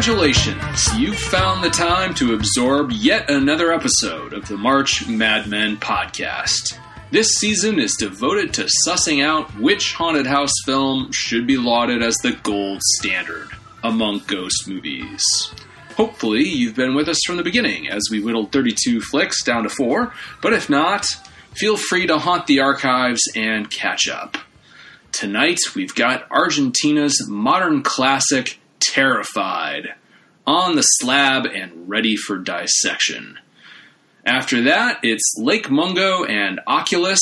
Congratulations! You've found the time to absorb yet another episode of the March Madmen podcast. This season is devoted to sussing out which haunted house film should be lauded as the gold standard among ghost movies. Hopefully, you've been with us from the beginning as we whittled 32 flicks down to four, but if not, feel free to haunt the archives and catch up. Tonight, we've got Argentina's modern classic, Terrified, on the slab and ready for dissection. After that, it's Lake Mungo and Oculus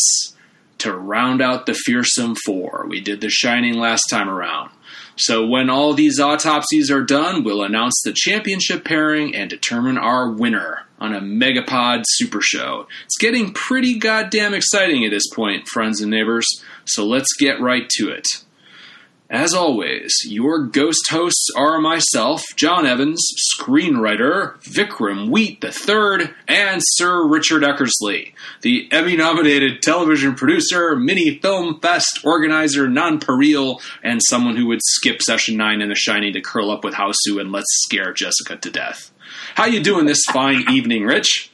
to round out the fearsome four. We did The Shining last time around. So when all these autopsies are done, we'll announce the championship pairing and determine our winner on a Megapod Super Show. It's getting pretty goddamn exciting at this point, friends and neighbors, so let's get right to it. As always, your ghost hosts are myself, John Evans, screenwriter, Vikram Wheat III, and Sir Richard Eckersley, the Emmy nominated television producer, mini film fest organizer, nonpareil, and someone who would skip session 9 in The Shining to curl up with Hausu and let's scare Jessica to death. How you doing this fine evening, Rich?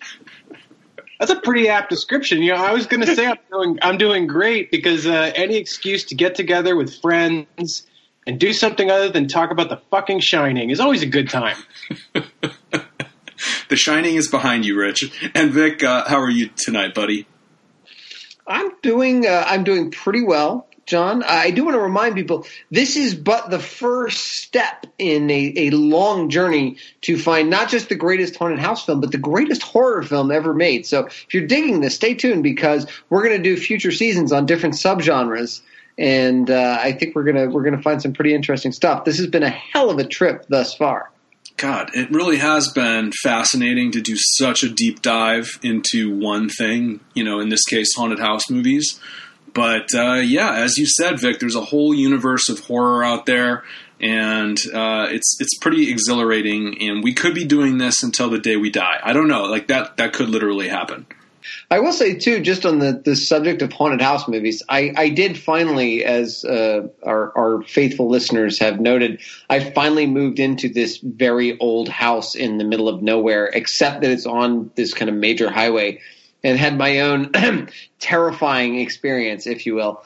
That's a pretty apt description. You know, I was going to say I'm doing I'm doing great because uh, any excuse to get together with friends and do something other than talk about the fucking Shining is always a good time. the Shining is behind you, Rich. And Vic, uh, how are you tonight, buddy? I'm doing uh, I'm doing pretty well. John. I do want to remind people this is but the first step in a, a long journey to find not just the greatest haunted house film, but the greatest horror film ever made. So if you're digging this, stay tuned because we're going to do future seasons on different subgenres. And uh, I think we're gonna we're gonna find some pretty interesting stuff. This has been a hell of a trip thus far. God, it really has been fascinating to do such a deep dive into one thing. You know, in this case, haunted house movies but uh, yeah, as you said, Vic, there's a whole universe of horror out there, and uh, it's it's pretty exhilarating. And we could be doing this until the day we die. I don't know, like that that could literally happen. I will say too, just on the, the subject of haunted house movies, I, I did finally, as uh, our, our faithful listeners have noted, I finally moved into this very old house in the middle of nowhere, except that it's on this kind of major highway and had my own terrifying experience, if you will.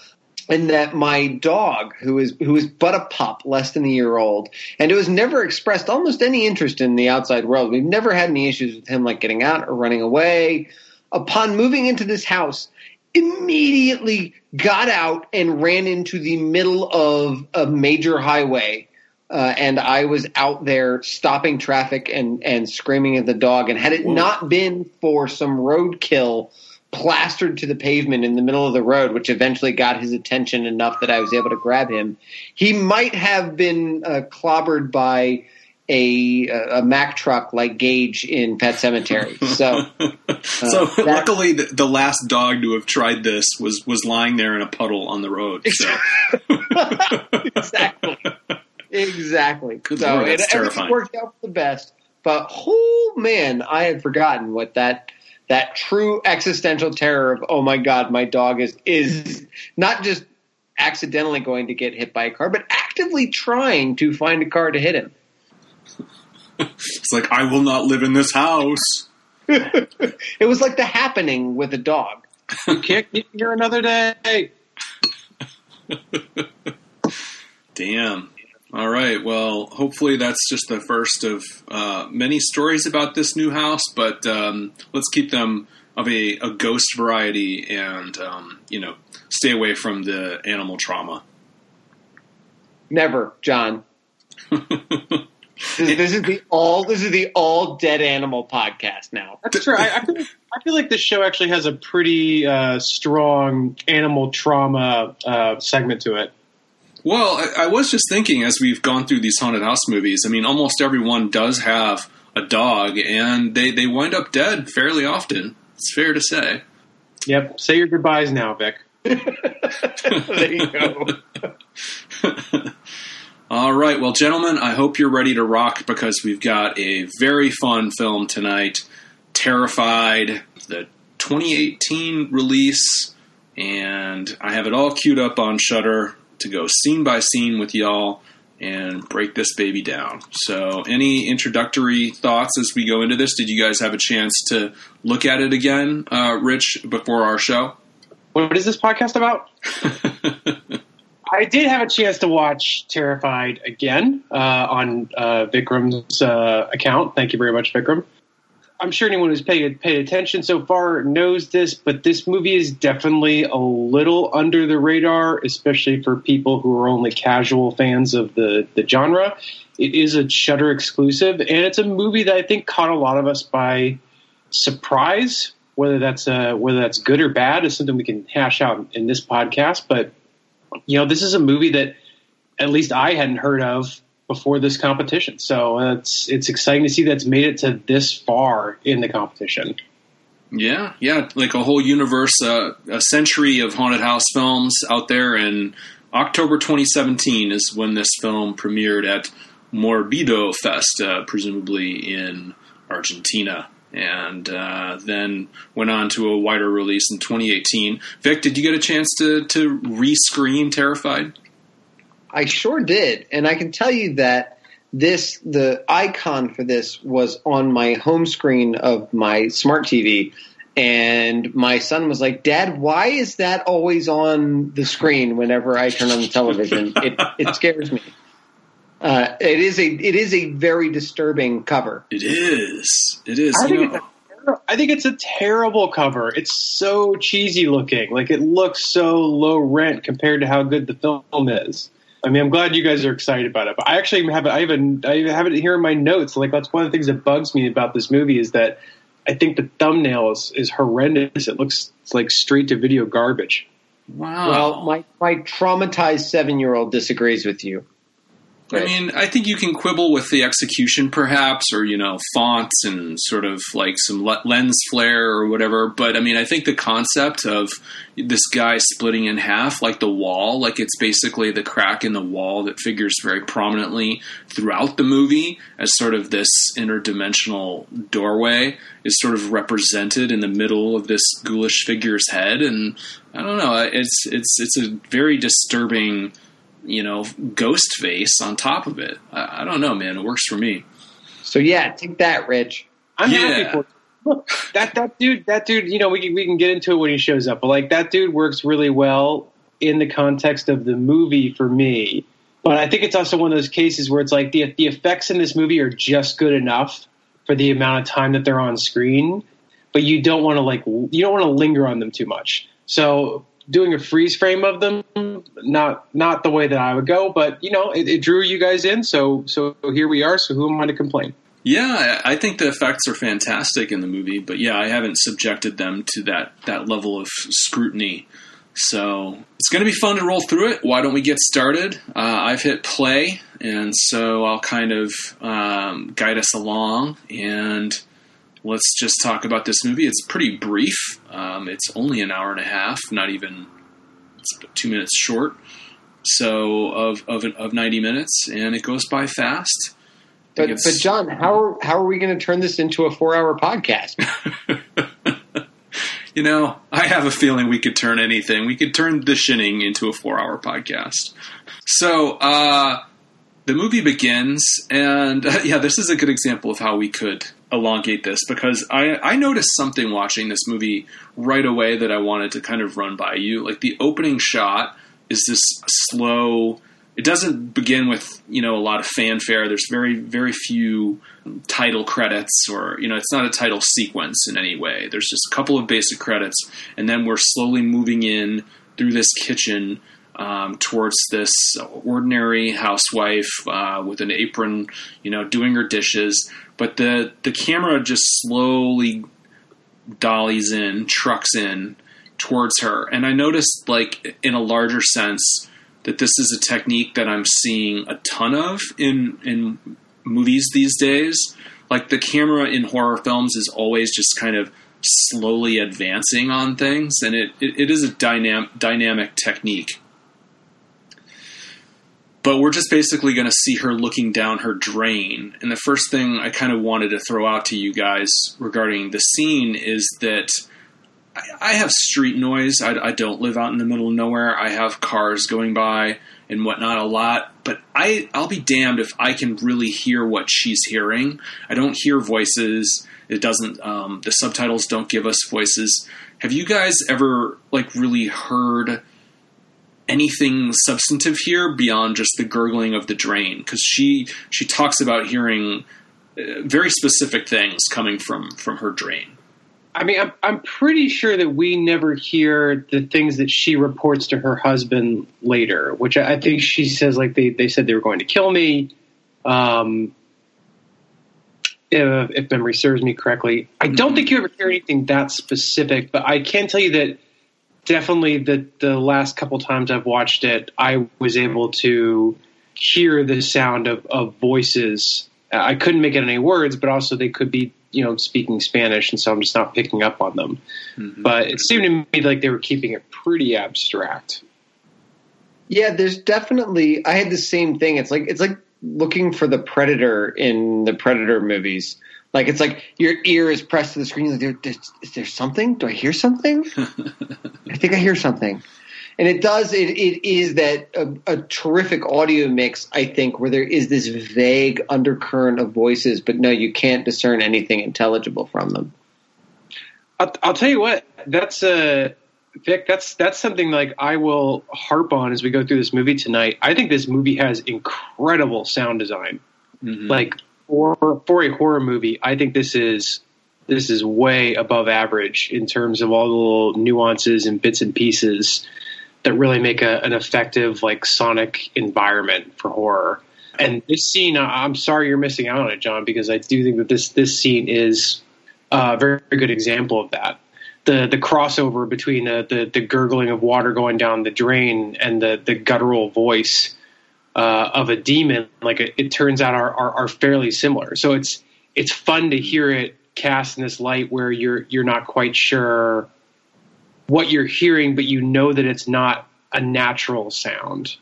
And that my dog, who is who is but a pup, less than a year old, and who has never expressed almost any interest in the outside world. We've never had any issues with him, like getting out or running away. Upon moving into this house, immediately got out and ran into the middle of a major highway uh, and I was out there stopping traffic and, and screaming at the dog. And had it not been for some roadkill plastered to the pavement in the middle of the road, which eventually got his attention enough that I was able to grab him, he might have been uh, clobbered by a, a Mack truck like Gage in Pet Sematary. So, uh, so that, luckily, the, the, last dog to have tried this was was lying there in a puddle on the road. So. exactly. Exactly. Good so Lord, it, terrifying. worked out for the best. But oh man, I had forgotten what that that true existential terror of oh my god, my dog is is not just accidentally going to get hit by a car, but actively trying to find a car to hit him. it's like I will not live in this house. it was like the happening with a dog. You can't get here another day. Damn. All right. Well, hopefully that's just the first of uh, many stories about this new house, but um, let's keep them of a, a ghost variety and, um, you know, stay away from the animal trauma. Never, John. this, this, is the all. This is the all dead animal podcast now. That's true. I, I, feel, I feel like this show actually has a pretty uh, strong animal trauma uh, segment to it. Well, I, I, was just thinking as we've gone through these haunted house movies. I mean, almost everyone does have a dog, and they they wind up dead fairly often. It's fair to say. Yep. Say your goodbyes now, Vic. there you go. All right, well, gentlemen, I hope you're ready to rock because we've got a very fun film tonight. Terrified, the 2018 release, and I have it all queued up on Shudder to go scene by scene with y'all. and break this baby down. So, any introductory thoughts as we go into this? Did you guys have a chance to look at it again, uh, Rich, before our show? What is this podcast about? I did have a chance to watch Terrified again uh, on uh, Vikram's uh, account. Thank you very much, Vikram. I'm sure anyone who's paid paid attention so far knows this, but this movie is definitely a little under the radar, especially for people who are only casual fans of the the genre. It is a Shudder exclusive, and it's a movie that I think caught a lot of us by surprise. Whether that's uh, whether that's good or bad is something we can hash out in this podcast. But you know, this is a movie that at least I hadn't heard of before this competition. So it's it's exciting to see that's made it to this far in the competition. Yeah, yeah, like a whole universe, uh, a century of haunted house films out there. And October 2017 is when this film premiered at Morbido Fest, uh, presumably in Argentina. And uh, then went on to a wider release in 2018. Vic, did you get a chance to to re-screen Terrified? I sure did, and I can tell you that this the icon for this was on my home screen of my smart TV, and my son was like, "Dad, why is that always on the screen whenever I turn on the television? it, it scares me." Uh, it is a it is a very disturbing cover. It is. It is. I You think, know- it's a, I think it's a terrible cover. It's so cheesy looking. Like it looks so low rent compared to how good the film is. I mean, I'm glad you guys are excited about it. But I actually have it. I have a, I have it here in my notes. Like that's one of the things that bugs me about this movie is that I think the thumbnail is, is horrendous. It looks like straight to video garbage. wow. Well, my my traumatized seven year old disagrees with you. I mean, I think you can quibble with the execution, perhaps, or you know, fonts and sort of like some le- lens flare or whatever. But I mean, I think the concept of this guy splitting in half, like the wall, like it's basically the crack in the wall that figures very prominently throughout the movie as sort of this interdimensional doorway, is sort of represented in the middle of this ghoulish figure's head, and I don't know, it's it's it's a very disturbing you know, ghost face on top of it. I, I don't know, man. It works for me. So yeah, take that, Rich. I'm Yeah. happy for look that that dude that dude. You know, we can we can get into it when he shows up, but like that dude works really well in the context of the movie for me. But I think it's also one of those cases where it's like the the effects in this movie are just good enough for the amount of time that they're on screen, but you don't want to like you don't want to linger on them too much. So doing a freeze frame of them, not not the way that I would go, but you know, it, it drew you guys in, so so here we are. So who am I to complain? Yeah, I think the effects are fantastic in the movie, but yeah, I haven't subjected them to that that level of scrutiny. So it's going to be fun to roll through it. Why don't we get started? Uh, I've hit play, and so I'll kind of um, guide us along. And let's just talk about this movie. It's pretty brief. Um, it's only an hour and a half, not even it's two minutes short. So of of of ninety minutes, and it goes by fast. But but John, how are, how are we going to turn this into a four hour podcast? You know, I have a feeling we could turn anything. We could turn The Shining into a four hour podcast. So, uh, the movie begins, and uh, yeah, this is a good example of how we could elongate this because I, I noticed something watching this movie right away that I wanted to kind of run by you. Like, the opening shot is this slow. It doesn't begin with you know a lot of fanfare. There's very very few title credits or you know it's not a title sequence in any way. There's just a couple of basic credits, and then we're slowly moving in through this kitchen um, towards this ordinary housewife uh, with an apron, you know, doing her dishes. But the the camera just slowly dollies in, trucks in towards her, and I noticed like in a larger sense that this is a technique that I'm seeing a ton of in in movies these days. Like the camera in horror films is always just kind of slowly advancing on things, and it, it, it is a dynam- dynamic technique. But we're just basically going to see her looking down her drain. And the first thing I kind of wanted to throw out to you guys regarding the scene is that I, I have street noise. I, I don't live out in the middle of nowhere. I have cars going by and whatnot a lot. But I I'll be damned if I can really hear what she's hearing. I don't hear voices. It doesn't. Um, the subtitles don't give us voices. Have you guys ever like really heard? Anything substantive here beyond just the gurgling of the drain because she she talks about hearing uh, very specific things coming from from her drain I mean, I'm, I'm pretty sure that we never hear the things that she reports to her husband later, which I, think she says, like, they, they said they were going to kill me. Um, if, if memory serves me correctly. I don't think you ever hear anything that specific, but I can tell you that definitely the, the last couple times I've watched it, I was able to hear the sound of, of voices. I couldn't make out any words, but also they could be you know speaking Spanish, and so I'm just not picking up on them. Mm-hmm. But it seemed to me like they were keeping it pretty abstract. Yeah, there's definitely. I had the same thing. It's like it's like looking for the predator in the predator movies. Like it's like your ear is pressed to the screen. Like, there, is there something? Do I hear something? I think I hear something and it does it, it is that a, a, terrific audio mix i think where there is this vague undercurrent of voices but no you can't discern anything intelligible from them i'll, I'll tell you what that's uh Vic, that's that's something like I will harp on as we go through this movie tonight. I think this movie has incredible sound design. Mm-hmm. Like for for a horror movie, I think this is this is way above average in terms of all the little nuances and bits and pieces that really make a, an effective like sonic environment for horror. And this scene, I'm sorry you're missing out on it, John, because I do think that this this scene is a very, very good example of that. The the crossover between uh, the the gurgling of water going down the drain and the the guttural voice uh, of a demon, like it, it turns out, are, are, are fairly similar. So it's it's fun to hear it cast in this light where you're you're not quite sure what you're hearing, but you know that it's not a natural sound.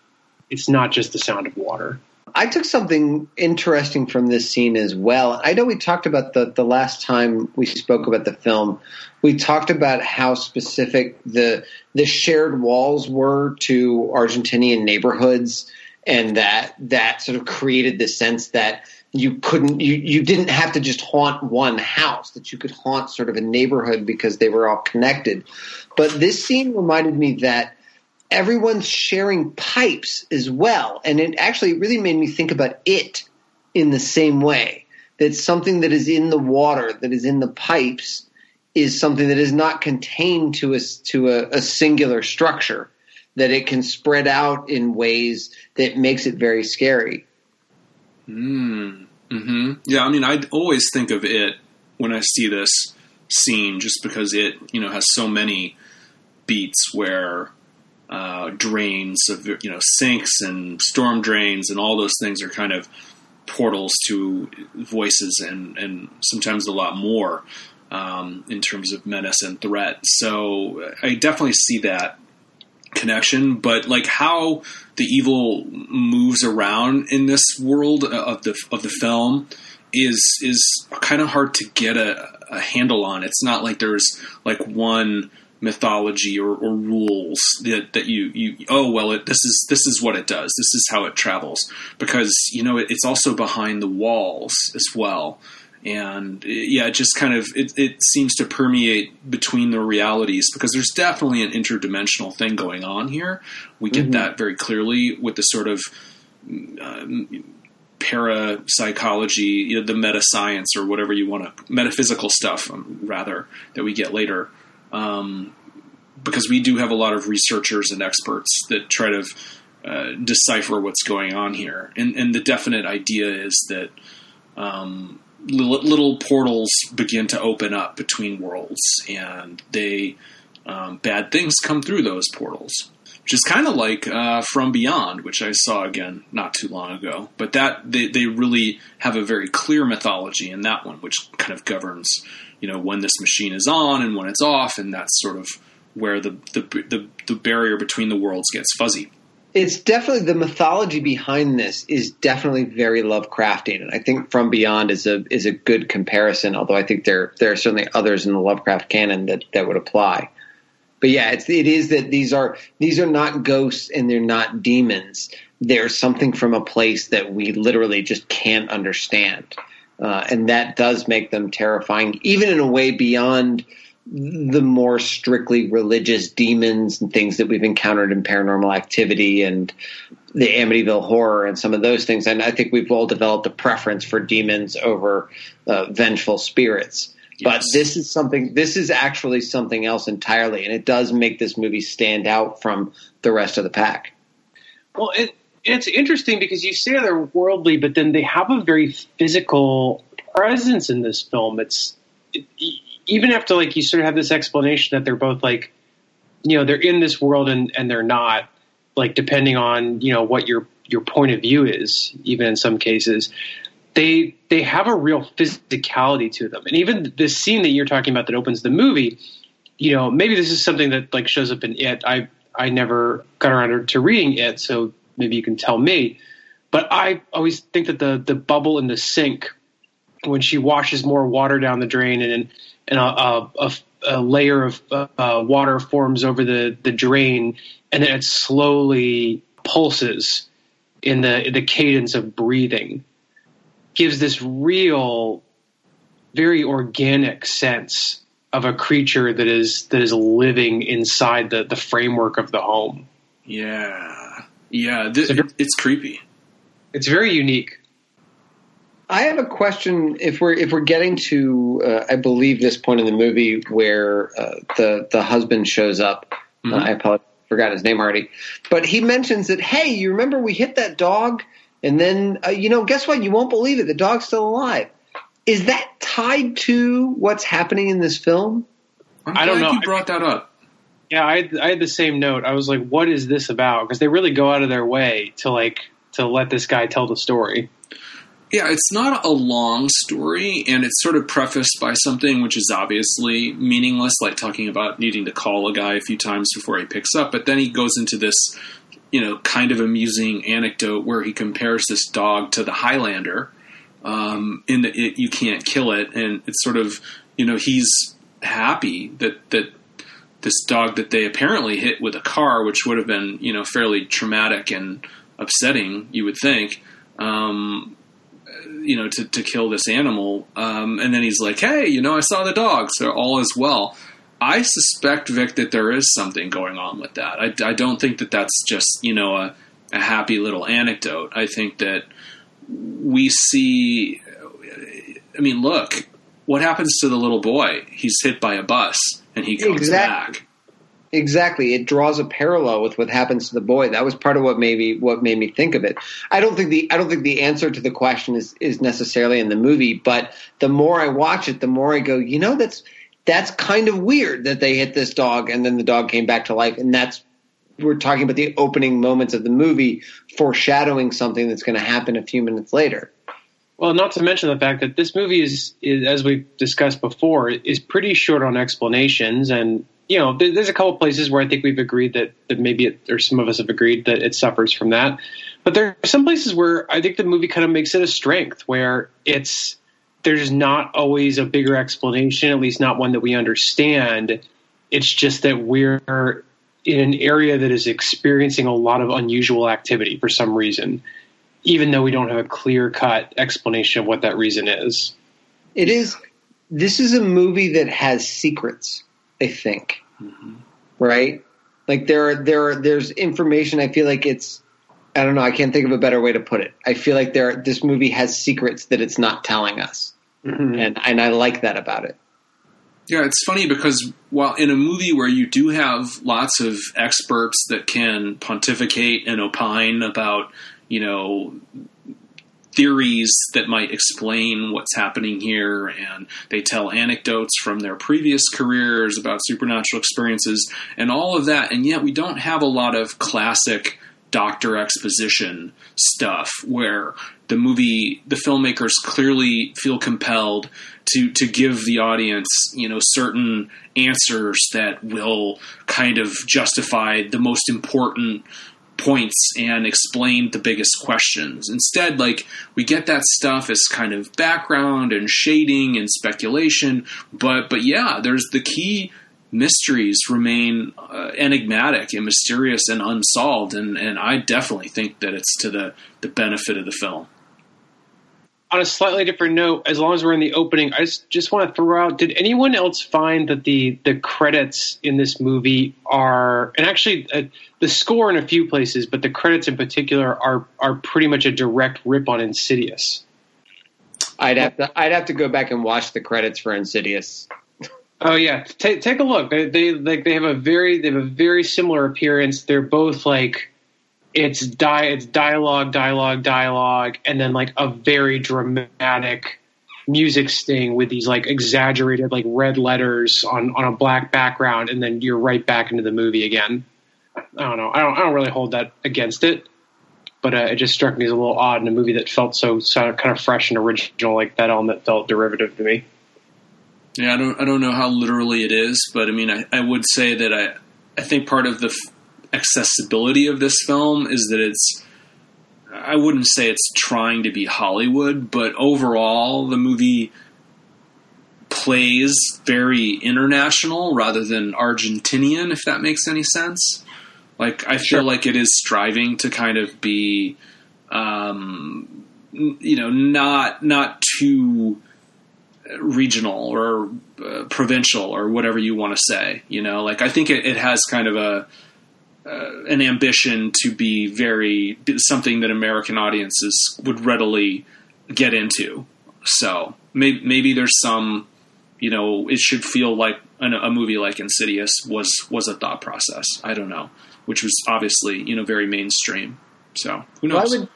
It's not just the sound of water. I took something interesting from this scene as well. I know we talked about the the last time we spoke about the film. We talked about how specific the the shared walls were to Argentinian neighborhoods, and that that sort of created the sense that you couldn't you, you didn't have to just haunt one house that you could haunt sort of a neighborhood because they were all connected. But this scene reminded me that everyone's sharing pipes as well. And it actually really made me think about it in the same way that something that is in the water that is in the pipes is something that is not contained to a, to a, a singular structure that it can spread out in ways that makes it very scary Mm. Hmm. Yeah. I mean, I always think of it when I see this scene, just because it you know has so many beats where uh, drains of you know sinks and storm drains and all those things are kind of portals to voices and and sometimes a lot more um, in terms of menace and threat. So I definitely see that connection, but like how the evil moves around in this world uh, of the of the film is is kind of hard to get a, a handle on. It's not like there's like one mythology or, or, rules that, that you, you oh well it, this is this is what it does. This is how it travels. Because you know it, it's also behind the walls as well and yeah, it just kind of it, it, seems to permeate between the realities because there's definitely an interdimensional thing going on here. We get mm-hmm. that very clearly with the sort of uh, parapsychology, you know, the meta science or whatever you want to metaphysical stuff um, rather that we get later. Um, because we do have a lot of researchers and experts that try to uh, decipher what's going on here, and, and the definite idea is that um, little portals begin to open up between worlds, and they um, bad things come through those portals, which is kind of like uh, From Beyond, which I saw again not too long ago. But that they they really have a very clear mythology in that one, which kind of governs you know when this machine is on and when it's off, and that's sort of where the the, the, the barrier between the worlds gets fuzzy it's definitely the mythology behind this is definitely very Lovecraftian, and I think From Beyond is a is a good comparison. Although I think there there are certainly others in the Lovecraft canon that that would apply. But yeah, it's it is that these are these are not ghosts and they're not demons. They're something from a place that we literally just can't understand, uh, and that does make them terrifying, even in a way beyond the more strictly religious demons and things that we've encountered in paranormal activity and the Amityville horror and some of those things. And I think we've all developed a preference for demons over uh, vengeful spirits. Yes. But this is something, this is actually something else entirely. And it does make this movie stand out from the rest of the pack. Well, it, it's interesting because you say they're worldly, but then they have a very physical presence in this film. It's, it, even after like you sort of have this explanation that they're both like, you know, they're in this world and, and they're not, like depending on you know what your your point of view is, even in some cases, they they have a real physicality to them. And even this scene that you're talking about that opens the movie, you know, maybe this is something that like shows up in it. I I never got around to reading it, so maybe you can tell me. But I always think that the the bubble in the sink when she washes more water down the drain and and a, a, a layer of uh, water forms over the, the drain, and then it slowly pulses in the in the cadence of breathing. Gives this real, very organic sense of a creature that is that is living inside the the framework of the home. Yeah, yeah, th- so, it's creepy. It's very unique. I have a question. If we're if we're getting to, uh, I believe this point in the movie where uh, the the husband shows up. Uh, mm-hmm. Uh, I apologize, forgot his name already, but he mentions that. Hey, you remember we hit that dog, and then uh, you know, guess what? You won't believe it. The dog's still alive. Is that tied to what's happening in this film? I'm I do not know. You brought that up. Yeah, I had, I had the same note. I was like, "What is this about?" Because they really go out of their way to like to let this guy tell the story. Yeah, it's not a long story, and it's sort of prefaced by something which is obviously meaningless, like talking about needing to call a guy a few times before he picks up. But then he goes into this, you know, kind of amusing anecdote where he compares this dog to the Highlander, um, in that it, you can't kill it, and it's sort of, you know, he's happy that that this dog that they apparently hit with a car, which would have been, you know, fairly traumatic and upsetting, you would think. Um, you know, to, to kill this animal. Um, and then he's like, hey, you know, I saw the dog, so all is well. I suspect, Vic, that there is something going on with that. I, I don't think that that's just, you know, a, a happy little anecdote. I think that we see, I mean, look, what happens to the little boy? He's hit by a bus and he comes exactly. back. Exactly. It draws a parallel with what happens to the boy. That was part of what maybe what made me think of it. I don't think the I don't think the answer to the question is is necessarily in the movie, but the more I watch it, the more I go, you know, that's that's kind of weird that they hit this dog and then the dog came back to life and that's we're talking about the opening moments of the movie foreshadowing something that's going to happen a few minutes later. Well, not to mention the fact that this movie is, is, as we've discussed before, is pretty short on explanations, and you know, there's a couple places where I think we've agreed that, that maybe it, or some of us have agreed that it suffers from that. But there are some places where I think the movie kind of makes it a strength, where it's there's not always a bigger explanation, at least not one that we understand. It's just that we're in an area that is experiencing a lot of unusual activity for some reason, even though we don't have a clear cut explanation of what that reason is. It is. This is a movie that has secrets I think. Mm-hmm. Right? Like there are there are there's information I feel like it's I don't know, I can't think of a better way to put it. I feel like there this movie has secrets that it's not telling us. Mm-hmm. And and I like that about it. Yeah, it's funny because while in a movie where you do have lots of experts that can pontificate and opine about, you know, theories that might explain what's happening here, and they tell anecdotes from their previous careers about supernatural experiences and all of that. And yet, we don't have a lot of classic doctor exposition stuff where the movie, the filmmakers clearly feel compelled to to give the audience, you know, certain answers that will kind of justify the most important points and explain the biggest questions. Instead, like we get that stuff as kind of background and shading and speculation, but but yeah, there's the key mysteries remain uh, enigmatic and mysterious and unsolved. And, and I definitely think that it's to the, the benefit of the film. On a slightly different note, as long as we're in the opening, I just, just want to throw out: Did anyone else find that the the credits in this movie are, and actually uh, the score in a few places, but the credits in particular are are pretty much a direct rip on Insidious? I'd have to I'd have to go back and watch the credits for Insidious. Oh yeah, take take a look. They they like they have a very they have a very similar appearance. They're both like it's di it's dialogue, dialogue, dialogue, and then like a very dramatic music sting with these like exaggerated like red letters on on a black background, and then you're right back into the movie again. I don't know. I don't I don't really hold that against it, but uh, it just struck me as a little odd in a movie that felt so, so kind of fresh and original. Like that element felt derivative to me. Yeah, I don't I don't know how literally it is, but I mean, I, I would say that I I think part of the accessibility of this film is that it's I wouldn't say it's trying to be Hollywood, but overall the movie plays very international rather than Argentinian, if that makes any sense. Like I feel like it is striving to kind of be, um, you know, not not too regional or uh, provincial or whatever you want to say. You know, like I think it, it has kind of a uh, an ambition to be very something that American audiences would readily get into. So maybe, maybe there's some, you know, it should feel like an, a movie like Insidious was was a thought process. I don't know, which was obviously you know very mainstream. So who knows? Well, I would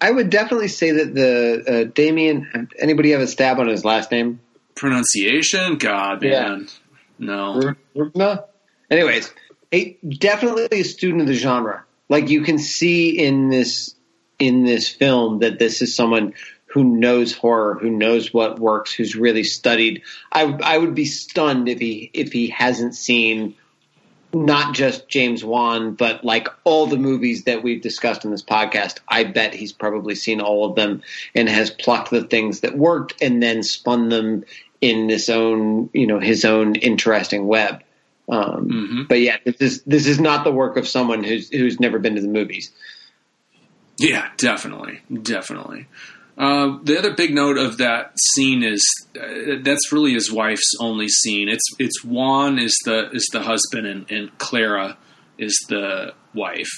I would definitely say that the uh, Damien. Anybody have a stab on his last name? Pronunciation, God, man, no. No. Anyways, definitely a student of the genre. Like you can see in this in this film that this is someone who knows horror, who knows what works, who's really studied. I I would be stunned if he if he hasn't seen not just James Wan, but like all the movies that we've discussed in this podcast. I bet he's probably seen all of them and has plucked the things that worked and then spun them in this own, you know, his own interesting web. Um, mm-hmm. But yeah, this is this is not the work of someone who's who's never been to the movies. Yeah, definitely, definitely. Uh, the other big note of that scene is uh, that's really his wife's only scene. It's it's Juan is the is the husband and, and Clara is the wife,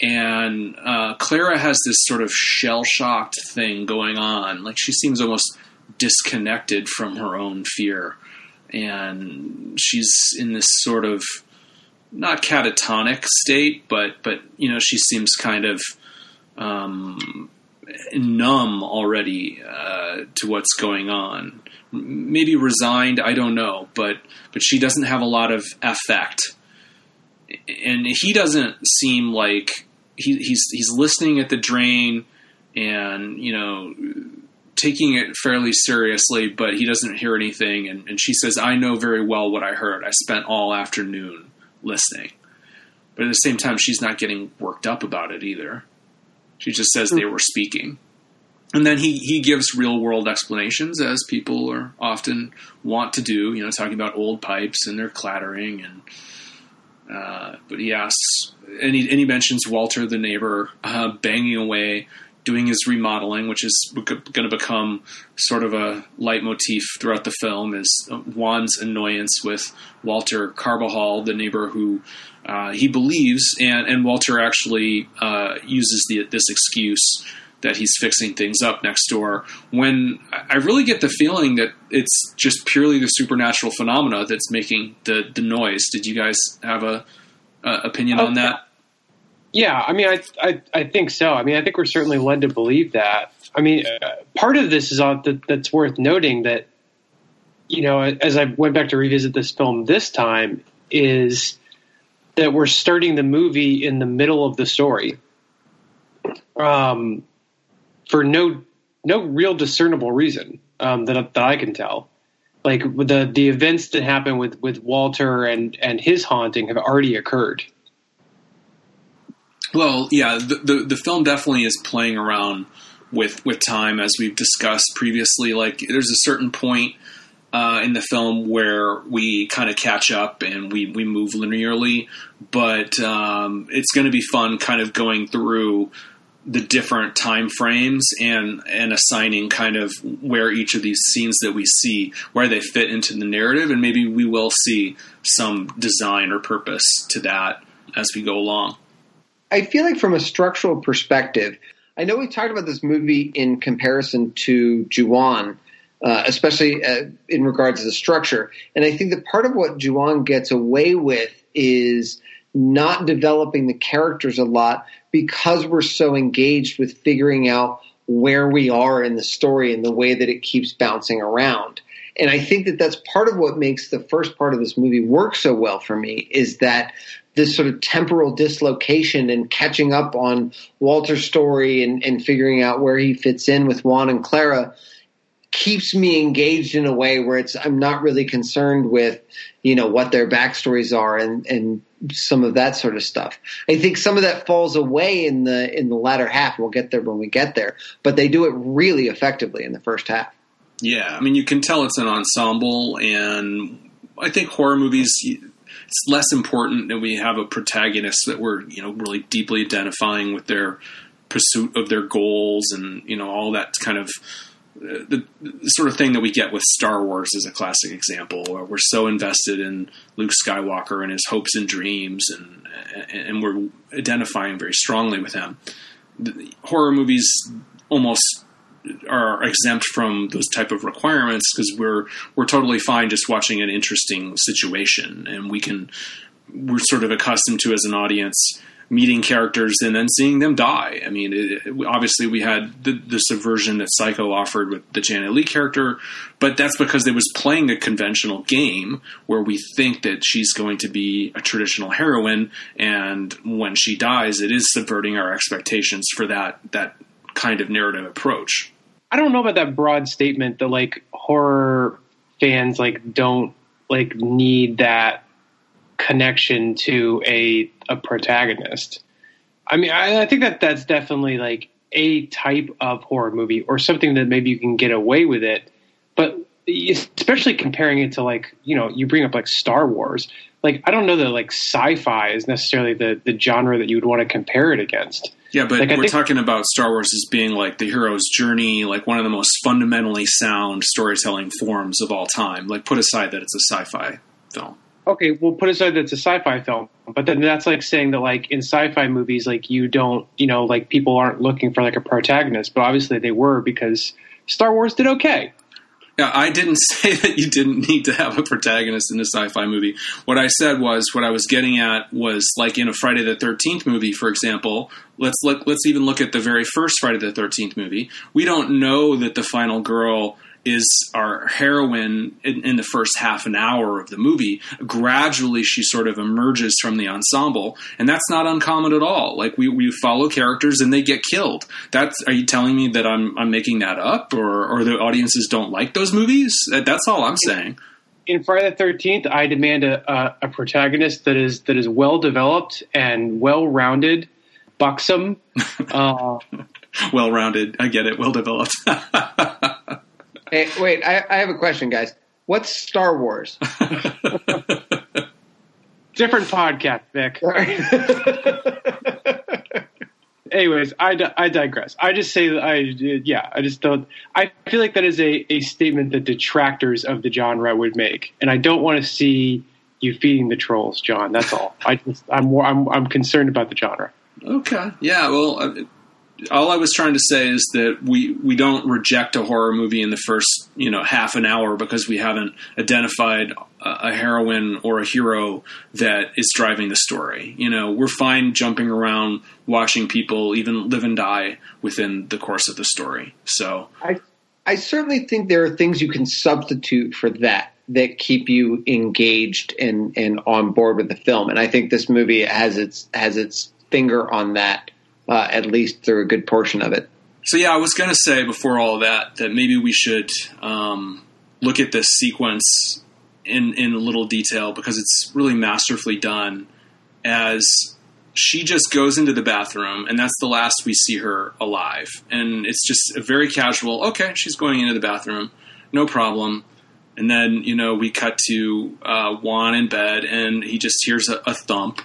and uh, Clara has this sort of shell shocked thing going on. Like she seems almost disconnected from her own fear and she's in this sort of not catatonic state, but but you know she seems kind of um, numb already uh, to what's going on. Maybe resigned, I don't know, but but she doesn't have a lot of affect, and he doesn't seem like he, he's he's listening at the drain, and you know taking it fairly seriously, but he doesn't hear anything. And, and, she says, I know very well what I heard. I spent all afternoon listening. But at the same time, she's not getting worked up about it either. She just says they were speaking. And then he, he gives real world explanations, as people are often want to do, you know, talking about old pipes and their clattering. And uh, But he asks, and he, and he mentions Walter, the neighbor, uh, banging away doing his remodeling, which is going to become sort of a leitmotif throughout the film, is Juan's annoyance with Walter Carbajal, the neighbor who uh, he believes, and, and Walter actually uh, uses the, this excuse that he's fixing things up next door. When I really get the feeling that it's just purely the supernatural phenomena that's making the, the noise. Did you guys have a, a opinion on that? Yeah, I mean, I, I, I think so. I mean, I think we're certainly led to believe that. I mean, uh, part of this is that, that's worth noting that, you know, as I went back to revisit this film this time, is that we're starting the movie in the middle of the story, um, for no no real discernible reason um, that that I can tell. Like the the events that happen with with Walter and and his haunting have already occurred well, yeah, the, the, the film definitely is playing around with with time, as we've discussed previously. Like, there's a certain point uh, in the film where we kind of catch up and we, we move linearly, but um, it's going to be fun kind of going through the different time frames and and assigning kind of where each of these scenes that we see where they fit into the narrative and maybe we will see some design or purpose to that as we go along. I feel like from a structural perspective, I know we talked about this movie in comparison to Ju-On, uh, especially uh, in regards to the structure. And I think that part of what Ju-On gets away with is not developing the characters a lot because we're so engaged with figuring out where we are in the story and the way that it keeps bouncing around. And I think that that's part of what makes the first part of this movie work so well for me is that this sort of temporal dislocation and catching up on Walter's story and, and figuring out where he fits in with Juan and Clara keeps me engaged in a way where it's I'm not really concerned with you know what their backstories are and and some of that sort of stuff. I think some of that falls away in the in the latter half. We'll get there when we get there, but they do it really effectively in the first half. Yeah, I mean you can tell it's an ensemble, and I think horror movies it's less important that we have a protagonist that we're you know really deeply identifying with their pursuit of their goals and you know all that kind of uh, the, the, sort of thing that we get with Star Wars is a classic example where we're so invested in Luke Skywalker and his hopes and dreams, and and we're identifying very strongly with him. The horror movies almost are exempt from those type of requirements because we're we're totally fine just watching an interesting situation, and we can we're sort of accustomed to as an audience meeting characters and then seeing them die. I mean, it, it, obviously we had the, the, subversion that Psycho offered with the Janet Leigh character, but that's because it was playing a conventional game where we think that she's going to be a traditional heroine, and when she dies, it is subverting our expectations for that that kind of narrative approach. I don't know about that broad statement that like horror fans like don't like need that connection to a a protagonist. I mean, I, I think that that's definitely like a type of horror movie or something that maybe you can get away with it, but especially comparing it to like you know you bring up like Star Wars. Like I don't know that like sci-fi is necessarily the the genre that you would want to compare it against. Yeah, but Like, we're think- talking about Star Wars as being like the hero's journey, like one of the most fundamentally sound storytelling forms of all time. Like put aside that it's a sci-fi film. okay, we'll put aside that it's a sci-fi film, but then that's like saying that like in sci-fi movies, like you don't, you know, like people aren't looking for like a protagonist, but obviously they were because Star Wars did okay. Yeah, I didn't say that you didn't need to have a protagonist in a sci-fi movie. What I said was what I was getting at was like in a Friday the Thirteenth movie, for example. Let's look. Let's even look at the very first Friday the Thirteenth movie. We don't know that the final girl is our heroine in, in the first half an hour of the movie. Gradually, she sort of emerges from the ensemble, and that's not uncommon at all. Like we, we follow characters and they get killed. That's are you telling me that I'm I'm making that up, or or the audiences don't like those movies? That- That's all I'm saying. In Friday the Thirteenth, I demand a, a, a protagonist that is that is well developed and well rounded, buxom. Uh, Well rounded. I get it. Well developed. Hey, wait, I, I have a question, guys. What's Star Wars? different podcast, Vic. anyways, I, di- I digress. I just say that I yeah, I just don't. I feel like that is a, a statement that detractors of the genre would make, and I don't want to see you feeding the trolls, John. That's all. I just I'm more I'm I'm concerned about the genre. Okay. Yeah. Well, uh, all I was trying to say is that we we don't reject a horror movie in the first you know half an hour because we haven't identified a, heroine or a hero that is driving the story. You know, we're fine jumping around, watching people even live and die within the course of the story. So I I certainly think there are things you can substitute for that that keep you engaged and, and on board with the film. And I think this movie has its has its finger on that, uh, at least through a good portion of it. So yeah, I was going to say before all of that that maybe we should um, look at this sequence in in a little detail because it's really masterfully done. As she just goes into the bathroom, and that's the last we see her alive, and it's just a very casual. Okay, she's going into the bathroom, no problem. And then, you know, we cut to uh, Juan in bed and he just hears a, a thump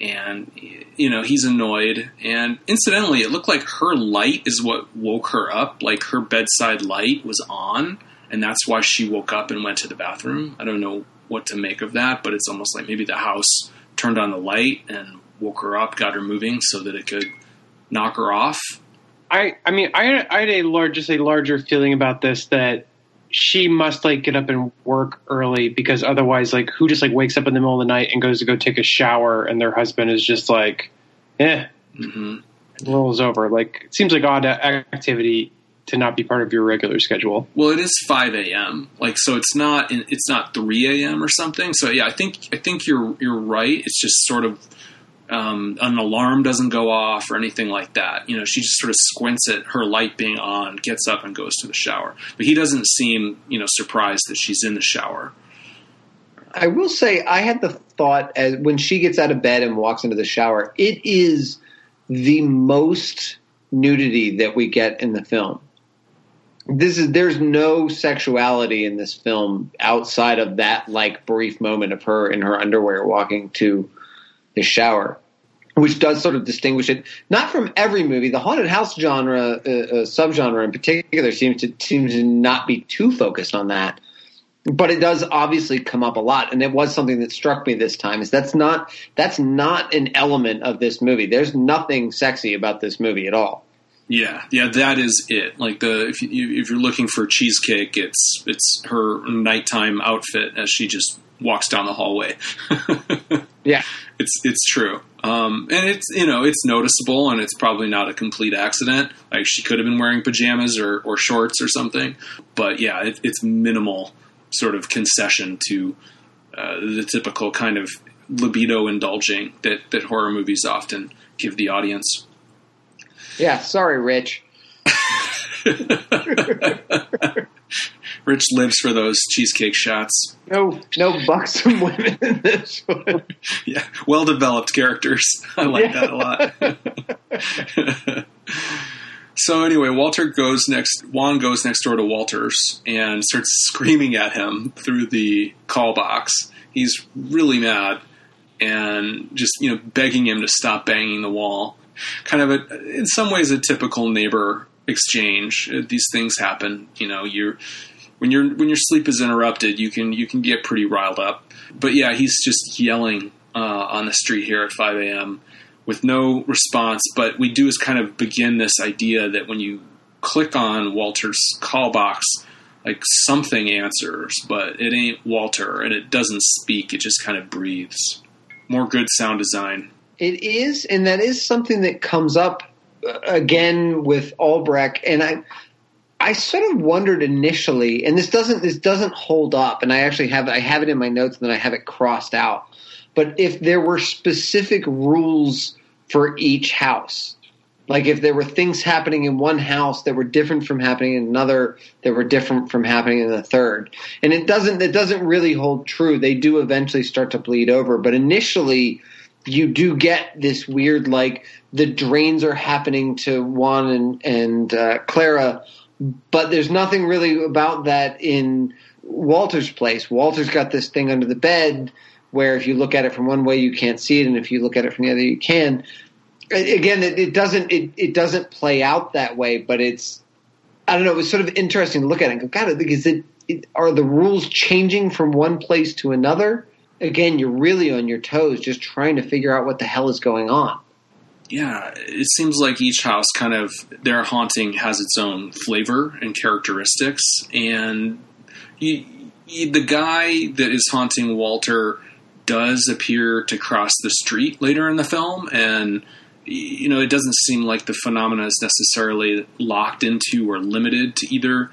and, you know, he's annoyed. And incidentally, it looked like her light is what woke her up. Like her bedside light was on and that's why she woke up and went to the bathroom. I don't know what to make of that, but it's almost like maybe the house turned on the light and woke her up, got her moving so that it could knock her off. I I mean I I had a large just a larger feeling about this that she must like get up and work early because otherwise like who just like wakes up in the middle of the night and goes to go take a shower and their husband is just like eh hmm rolls over like it seems like odd activity to not be part of your regular schedule. Well, it is 5 a.m. Like, so it's not it's not 3 a.m. or something. So yeah, I think I think you're you're right. It's just sort of um, an alarm doesn't go off or anything like that. You know, she just sort of squints at her light being on, gets up and goes to the shower. But he doesn't seem you know surprised that she's in the shower. I will say I had the thought as when she gets out of bed and walks into the shower, it is the most nudity that we get in the film. This is there's no sexuality in this film outside of that like brief moment of her in her underwear walking to the shower, which does sort of distinguish it not from every movie. The haunted house genre uh, uh, subgenre in particular seems to seems to not be too focused on that but it does obviously come up a lot and it was something that struck me this time is that's not that's not an element of this movie there's nothing sexy about this movie at all Yeah, yeah, that is it. Like the if you if you're looking for cheesecake, it's it's her nighttime outfit as she just walks down the hallway. yeah it's it's true. Um, and it's you know it's noticeable and it's probably not a complete accident. Like she could have been wearing pajamas or, or shorts or something, but yeah, it, it's minimal sort of concession to uh, the typical kind of libido indulging that that horror movies often give the audience. yeah sorry rich Rich lives for those cheesecake shots. no no buxom women in this one Yeah, well developed characters. I like that a lot. so anyway, Walter goes next. Juan goes next door to Walter's and starts screaming at him through the call box. He's really mad and just you know begging him to stop banging the wall. Kind of a, in some ways, a typical neighbor exchange. Uh, These things happen. You know, you're when your when your sleep is interrupted, you can you can get pretty riled up. But yeah, he's just yelling uh, on the street here at 5 a.m. with no response. But we do is kind of begin this idea that when you click on Walter's call box, like something answers, but it ain't Walter, and it doesn't speak. It just kind of breathes. More good sound design. It is, and that is something that comes up again with Albrecht. And I, I sort of wondered initially, and this doesn't this doesn't hold up. And I actually have I have it in my notes, and then I have it crossed out. But if there were specific rules for each house, like if there were things happening in one house that were different from happening in another, that were different from happening in the third, and it doesn't it doesn't really hold true. They do eventually start to bleed over, but initially you do get this weird like the drains are happening to Juan and and uh, Clara, but there's nothing really about that in Walter's place. Walter's got this thing under the bed where if you look at it from one way you can't see it, and if you look at it from the other you can. Again, it, it doesn't it, it doesn't play out that way, but it's I don't know. It was sort of interesting to look at it and go, God, is it, it are the rules changing from one place to another? Again, you're really on your toes, just trying to figure out what the hell is going on. yeah, it seems like each house kind of their haunting has its own flavor and characteristics, and you, you, the guy that is haunting Walter does appear to cross the street later in the film, and you know it doesn't seem like the phenomena is necessarily locked into or limited to either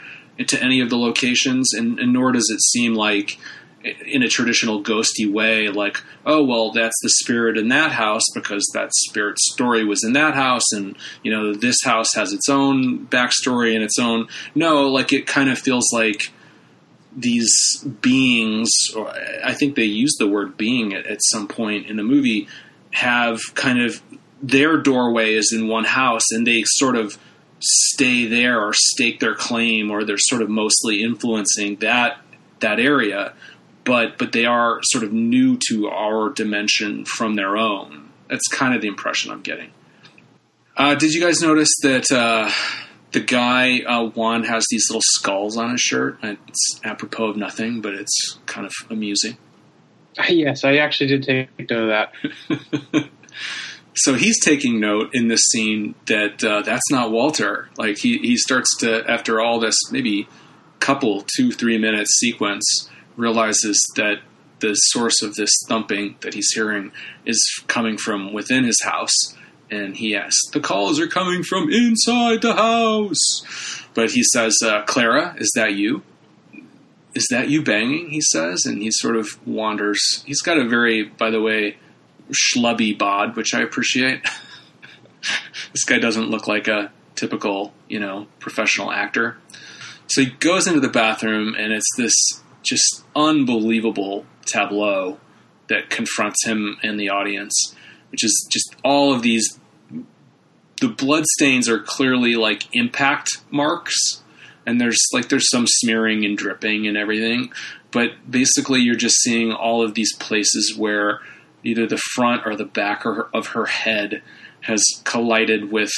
to any of the locations, and, and nor does it seem like in a traditional ghosty way, like, oh, well, that's the spirit in that house because that spirit story was in that house, and, you know, this house has its own backstory and its own. No, like, it kind of feels like these beings, or I think they use the word being at, at some point in the movie, have kind of their doorway is in one house and they sort of stay there or stake their claim or they're sort of mostly influencing that that area, but but they are sort of new to our dimension from their own. That's kind of the impression I'm getting. Uh, did you guys notice that uh, the guy uh, Juan has these little skulls on his shirt? It's apropos of nothing, but it's kind of amusing. Yes, I actually did take note of that. so he's taking note in this scene that uh, that's not Walter. Like he he starts to after all this maybe couple two three minute sequence realizes that the source of this thumping that he's hearing is coming from within his house. And he asks, The calls are coming from inside the house. But he says, uh, Clara, is that you? Is that you banging? He says. And he sort of wanders. He's got a very, by the way, schlubby bod, which I appreciate. this guy doesn't look like a typical, you know, professional actor. So he goes into the bathroom, and it's this just unbelievable tableau that confronts him and the audience, which is just all of these. The blood stains are clearly like impact marks, and there's like there's some smearing and dripping and everything, but basically you're just seeing all of these places where either the front or the back of her head has collided with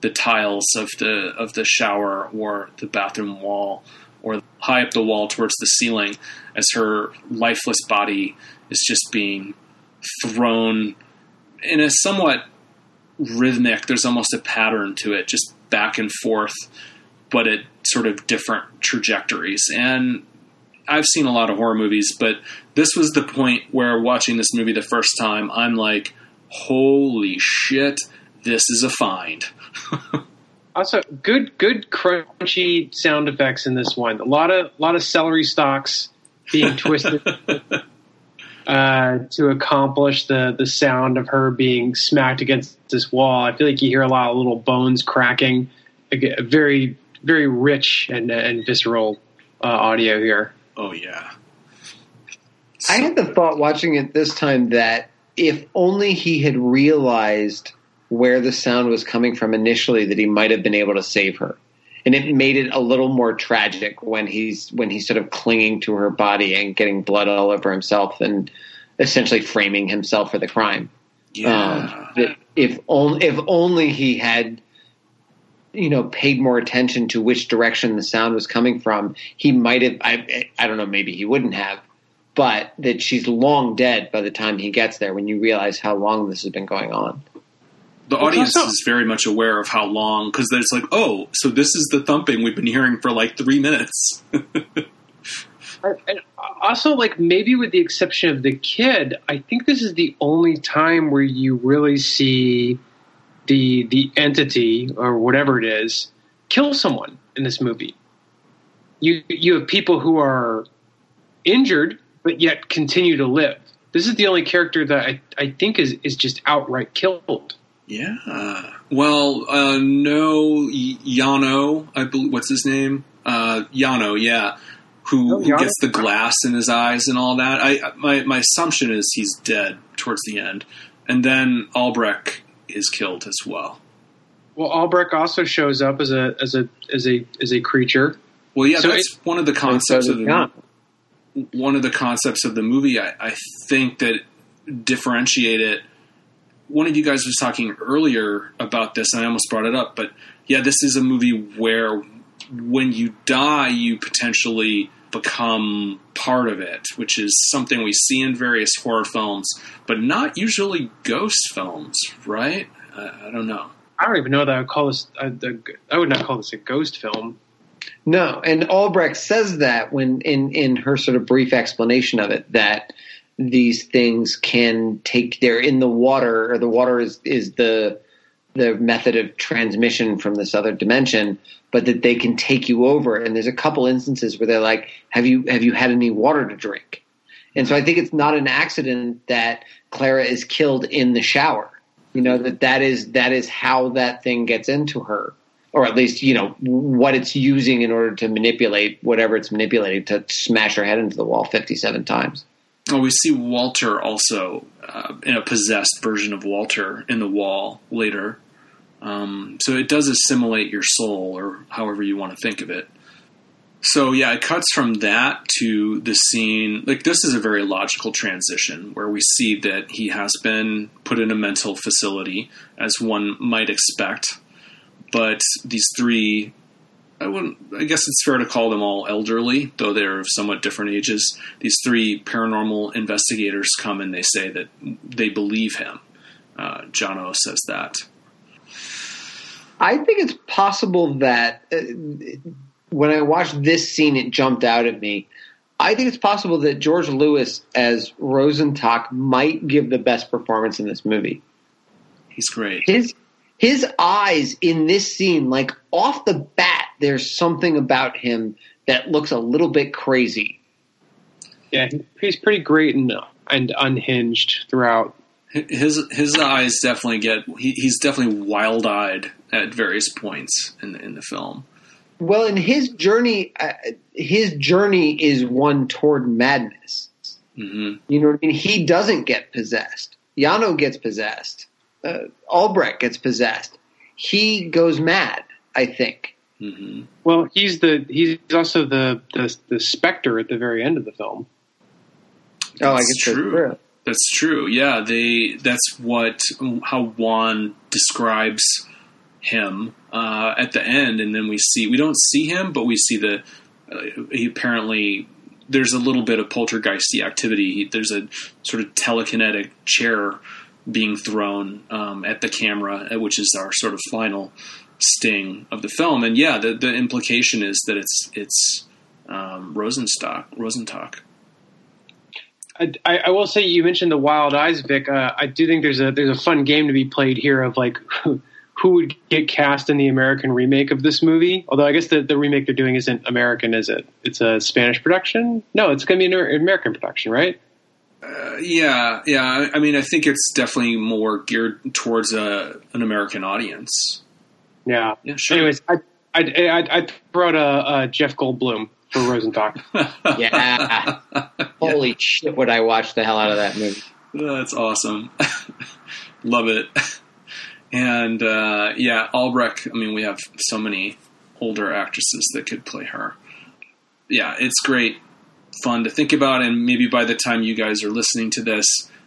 the tiles of the of the shower or the bathroom wall or high up the wall towards the ceiling as her lifeless body is just being thrown in a somewhat rhythmic there's almost a pattern to it just back and forth but at sort of different trajectories. And I've seen a lot of horror movies but this was the point where watching this movie the first time I'm like holy shit this is a find. Also, good good crunchy sound effects in this one. A lot of a lot of celery stalks being twisted uh, to accomplish the the sound of her being smacked against this wall. I feel like you hear a lot of little bones cracking. A very very rich and and visceral uh, audio here. Oh yeah. I had the thought watching it this time that if only he had realized where the sound was coming from initially that he might have been able to save her. And it made it a little more tragic when he's when he's sort of clinging to her body and getting blood all over himself and essentially framing himself for the crime. Yeah. Um, if only if only he had you know paid more attention to which direction the sound was coming from, he might have I I don't know, maybe he wouldn't have. But that she's long dead by the time he gets there when you realize how long this has been going on the audience is very much aware of how long because it's like, oh, so this is the thumping we've been hearing for like three minutes. and also, like maybe with the exception of the kid, I think this is the only time where you really see the the entity or whatever it is kill someone in this movie. You you have people who are injured but yet continue to live. This is the only character that I, I think is is just outright killed. Yeah. Well, uh, no, Yano, I believe, what's his name? Uh, Yano, yeah. Who, oh, who gets the glass in his eyes and all that. I, my, my assumption is he's dead towards the end. And then Albrecht is killed as well. Well, Albrecht also shows up as a, as a, as a, as a creature. Well, yeah, so that's it, one of the concepts of the, one of the concepts of the movie. I, I think that differentiate it one of you guys was talking earlier about this, and I almost brought it up, but yeah, this is a movie where when you die, you potentially become part of it, which is something we see in various horror films, but not usually ghost films, right? Uh, I don't know. I don't even know that I would call this. I, I would not call this a ghost film. No, and Albrecht says that when in in her sort of brief explanation of it that these things can take they're in the water or the water is is the the method of transmission from this other dimension but that they can take you over. And there's a couple instances where they're like have you have you had any water to drink? And so i think it's not an accident that clara is killed in the shower. You know that that is that is how that thing gets into her or at least you know what it's using in order to manipulate whatever it's manipulating to smash her head into the wall 57 times Oh, we see Walter also uh, in a possessed version of Walter in the wall later. Um, so it does assimilate your soul, or however you want to think of it. So yeah, it cuts from that to the scene. Like this is a very logical transition where we see that he has been put in a mental facility, as one might expect. But these three, I wouldn't. I guess it's fair to call them all elderly, though they're of somewhat different ages. These three paranormal investigators come and they say that they believe him. Uh, John O says that. I think it's possible that uh, when I watched this scene, it jumped out at me. I think it's possible that George Lewis as Rosenstock might give the best performance in this movie. He's great. His his eyes in this scene, like off the bat, there's something about him that looks a little bit crazy. Yeah, he's pretty great and and unhinged throughout. His his eyes definitely get. He, he's definitely wild eyed at various points in the, in the film. Well, in his journey, uh, his journey is one toward madness. Mm-hmm. You know what I mean? He doesn't get possessed. Yano gets possessed. Uh, Albrecht gets possessed. He goes mad. I think. Mm-hmm. Well, he's the he's also the, the the specter at the very end of the film. oh, I That's guess true. that's true. That's true. Yeah, they. That's what how Juan describes him uh, at the end, and then we see we don't see him, but we see the. Uh, he apparently there's a little bit of poltergeisty activity. There's a sort of telekinetic chair being thrown um, at the camera, uh, which is our sort of final sting of the film. And yeah, the the implication is that it's it's um, Rosenstock Rosenstock. I, I, I will say you mentioned the Wild Eyes, Vic. Uh, I do think there's a there's a fun game to be played here of like who, who would get cast in the American remake of this movie. Although I guess the, the remake they're doing isn't American, is it? It's a Spanish production. No, it's going to be an American production, right? Uh, yeah, yeah. I, I mean, I think it's definitely more geared towards a an American audience. Yeah. Yeah, sure. Anyways, I I I, I throw out a, a Jeff Goldblum for Rosenstock. Yeah. Holy shit! Would I watch the hell out of that movie? That's awesome. Love it. And uh, yeah, Albrecht. I mean, we have so many older actresses that could play her. Yeah, it's great, fun to think about, and maybe by the time you guys are listening to this,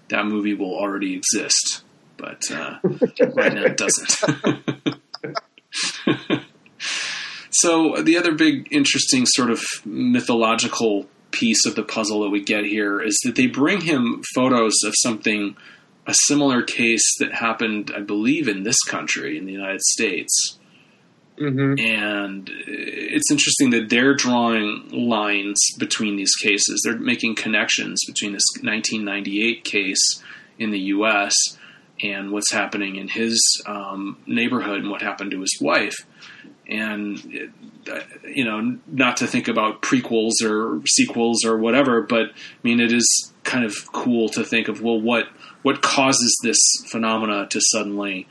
that movie will already exist. But uh, right now, it doesn't. so the other big, interesting sort of mythological piece of the puzzle that we get here is that they bring him photos of something a similar case that happened, I believe, in this country, in the United States. hmm And it's interesting that they're drawing lines between these cases. They're making connections between this 1998 case in the U.S. and what's happening in his um, neighborhood and what happened to his wife. And, it, uh, you know, not to think about prequels or sequels or whatever, but I mean, it is kind of cool to think of, well, what what causes this phenomena to suddenly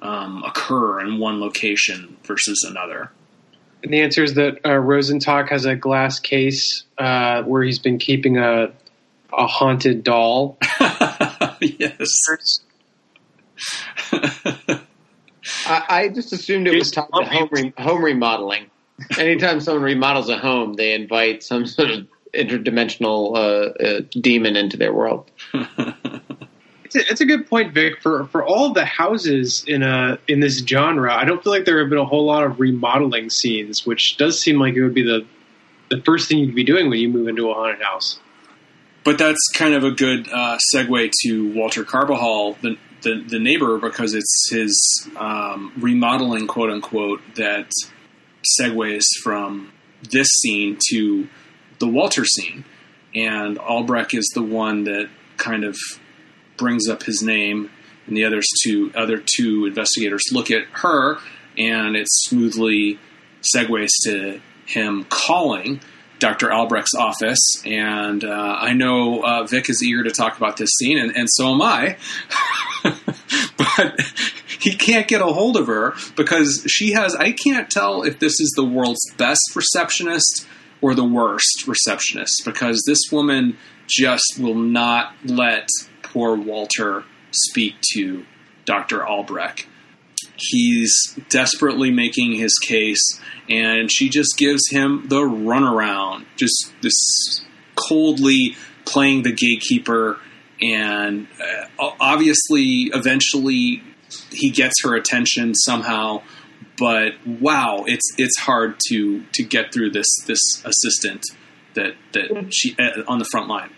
um, occur in one location versus another? And the answer is that uh, Rosenstock has a glass case uh, where he's been keeping a a haunted doll. yes. I, I just assumed it was Jason tied to home, re- home remodeling. Anytime someone remodels a home, they invite some sort of interdimensional uh, uh, demon into their world. It's a, it's a good point, Vic. For for all the houses in a in this genre, I don't feel like there have been a whole lot of remodeling scenes, which does seem like it would be the the first thing you'd be doing when you move into a haunted house. But that's kind of a good uh, segue to Walter Carbajal, the, the the neighbor, because it's his um, remodeling, quote unquote, that segues from this scene to the Walter scene, and Albrecht is the one that kind of brings up his name, and the others two other two investigators look at her, and it smoothly segues to him calling Dr. Albrecht's office, and uh, I know uh, Vic is eager to talk about this scene, and, and so am I. but he can't get a hold of her because she has. I can't tell if this is the world's best receptionist or the worst receptionist because this woman just will not let poor Walter speak to Dr. Albrecht. He's desperately making his case, and she just gives him the runaround, just this coldly playing the gatekeeper, and uh, obviously, eventually, he gets her attention somehow. But wow, it's it's hard to to get through this this assistant that that she uh, on the front line.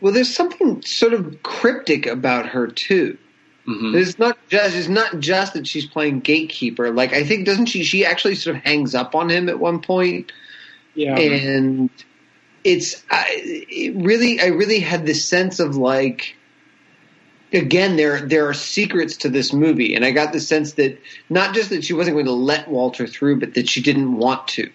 Well, there's something sort of cryptic about her too. Mm-hmm. It's not just it's not just that she's playing gatekeeper. Like I think doesn't she? She actually sort of hangs up on him at one point. Yeah, and it's I, it really I really had this sense of like again there there are secrets to this movie, and I got the sense that not just that she wasn't going to let Walter through, but that she didn't want to.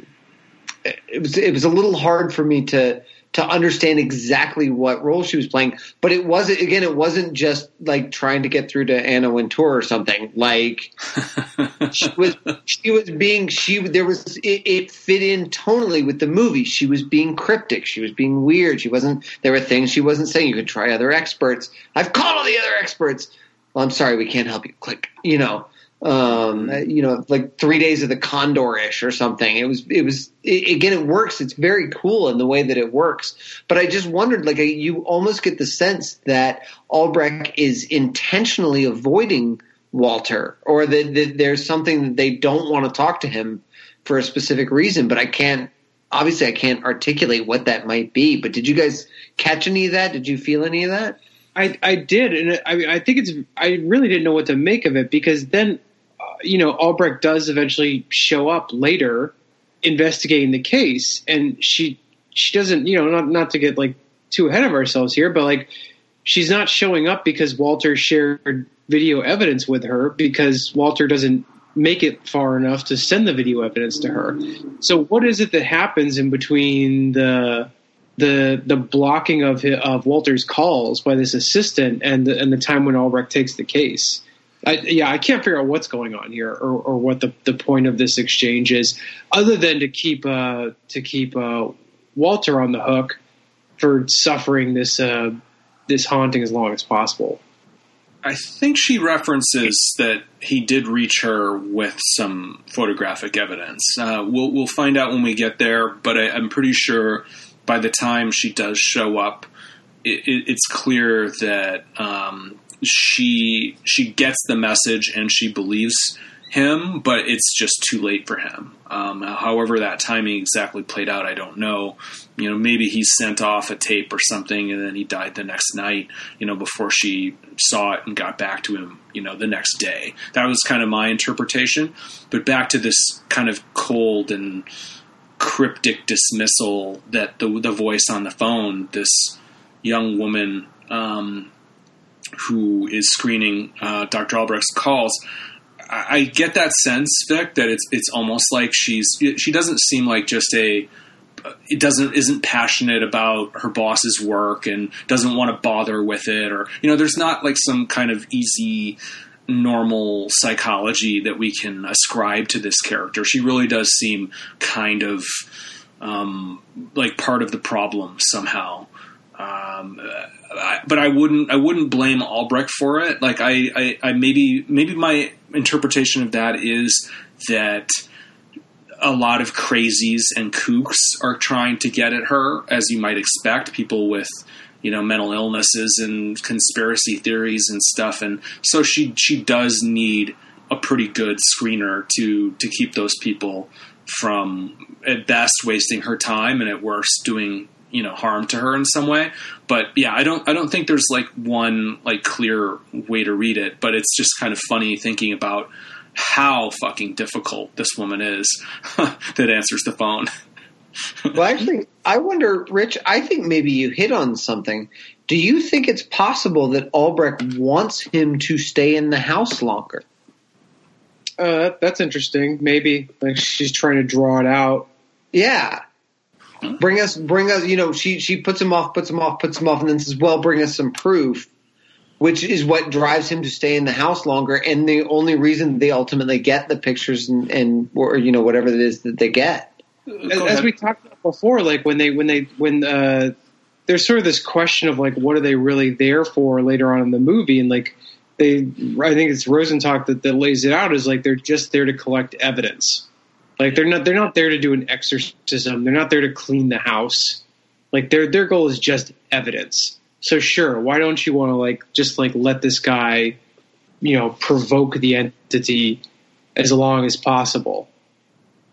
It was it was a little hard for me to to understand exactly what role she was playing. But it wasn't again, it wasn't just like trying to get through to Anna Wintour or something. Like she was she was being she there was it, it, fit in tonally with the movie. She was being cryptic. She was being weird. She wasn't there were things she wasn't saying. You could try other experts. I've called all the other experts. Well, I'm sorry, we can't help you. Click. You know um, you know, like three days of the Condor ish or something. It was, it was, it, again, it works. It's very cool in the way that it works. But I just wondered, like, you almost get the sense that Albrecht is intentionally avoiding Walter or that, that there's something that they don't want to talk to him for a specific reason. But I can't, obviously, I can't articulate what that might be. But did you guys catch any of that? Did you feel any of that? I, I did, and I, I think it's. I really didn't know what to make of it because then you know, Albrecht does eventually show up later investigating the case, and she she doesn't, you know, not not to get like too ahead of ourselves here, but like she's not showing up because Walter shared video evidence with her because Walter doesn't make it far enough to send the video evidence to her. So what is it that happens in between the the the blocking of of Walter's calls by this assistant and the, and the time when Albrecht takes the case? I, yeah, I can't figure out what's going on here or, or what the, the point of this exchange is, other than to keep uh, to keep uh, Walter on the hook for suffering this uh, this haunting as long as possible. I think she references that he did reach her with some photographic evidence. Uh, we'll we'll find out when we get there, but I, am pretty sure by the time she does show up, it, it, it's clear that um, she she gets the message and she believes him, but it's just too late for him. Um, however, that timing exactly played out, I don't know. You know, maybe he sent off a tape or something, and then he died the next night. You know, before she saw it and got back to him. You know, the next day. That was kind of my interpretation. But back to this kind of cold and cryptic dismissal that the the voice on the phone, this young woman. Um, who is screening uh, Dr. Albrecht's calls, I, get that sense, Vic, that it's it's almost like she's she doesn't seem like just a it doesn't isn't passionate about her boss's work and doesn't want to bother with it or you know there's not like some kind of easy normal psychology that we can ascribe to this character she really does seem kind of um, like part of the problem somehow um, I, but I wouldn't I wouldn't blame Albrecht for it. Like I, I, I maybe maybe my interpretation of that is that a lot of crazies and kooks are trying to get at her, as you might expect. People with you know mental illnesses and conspiracy theories and stuff, and so she she does need a pretty good screener to to keep those people from at best wasting her time and at worst doing you know harm to her in some way but yeah i don't i don't think there's like one like clear way to read it but it's just kind of funny thinking about how fucking difficult this woman is that answers the phone. Well actually i wonder rich i think maybe you hit on something. Do you think it's possible that albrecht wants him to stay in the house longer? Uh, that's interesting. Maybe. Like she's trying to draw it out. Yeah Bring us, bring us. You know, she she puts him off, puts him off, puts him off, and then says, "Well, bring us some proof," which is what drives him to stay in the house longer. And the only reason they ultimately get the pictures and, and or you know whatever it is that they get. As, as we talked about before, like when they when they when uh, there's sort of this question of like what are they really there for later on in the movie, and like they I think it's Rosenstock that, that lays it out is like they're just there to collect evidence. Like they're not they're not there to do an exorcism. They're not there to clean the house. Like their their goal is just evidence. So sure, why don't you want to like just like let this guy, you know, provoke the entity as long as possible?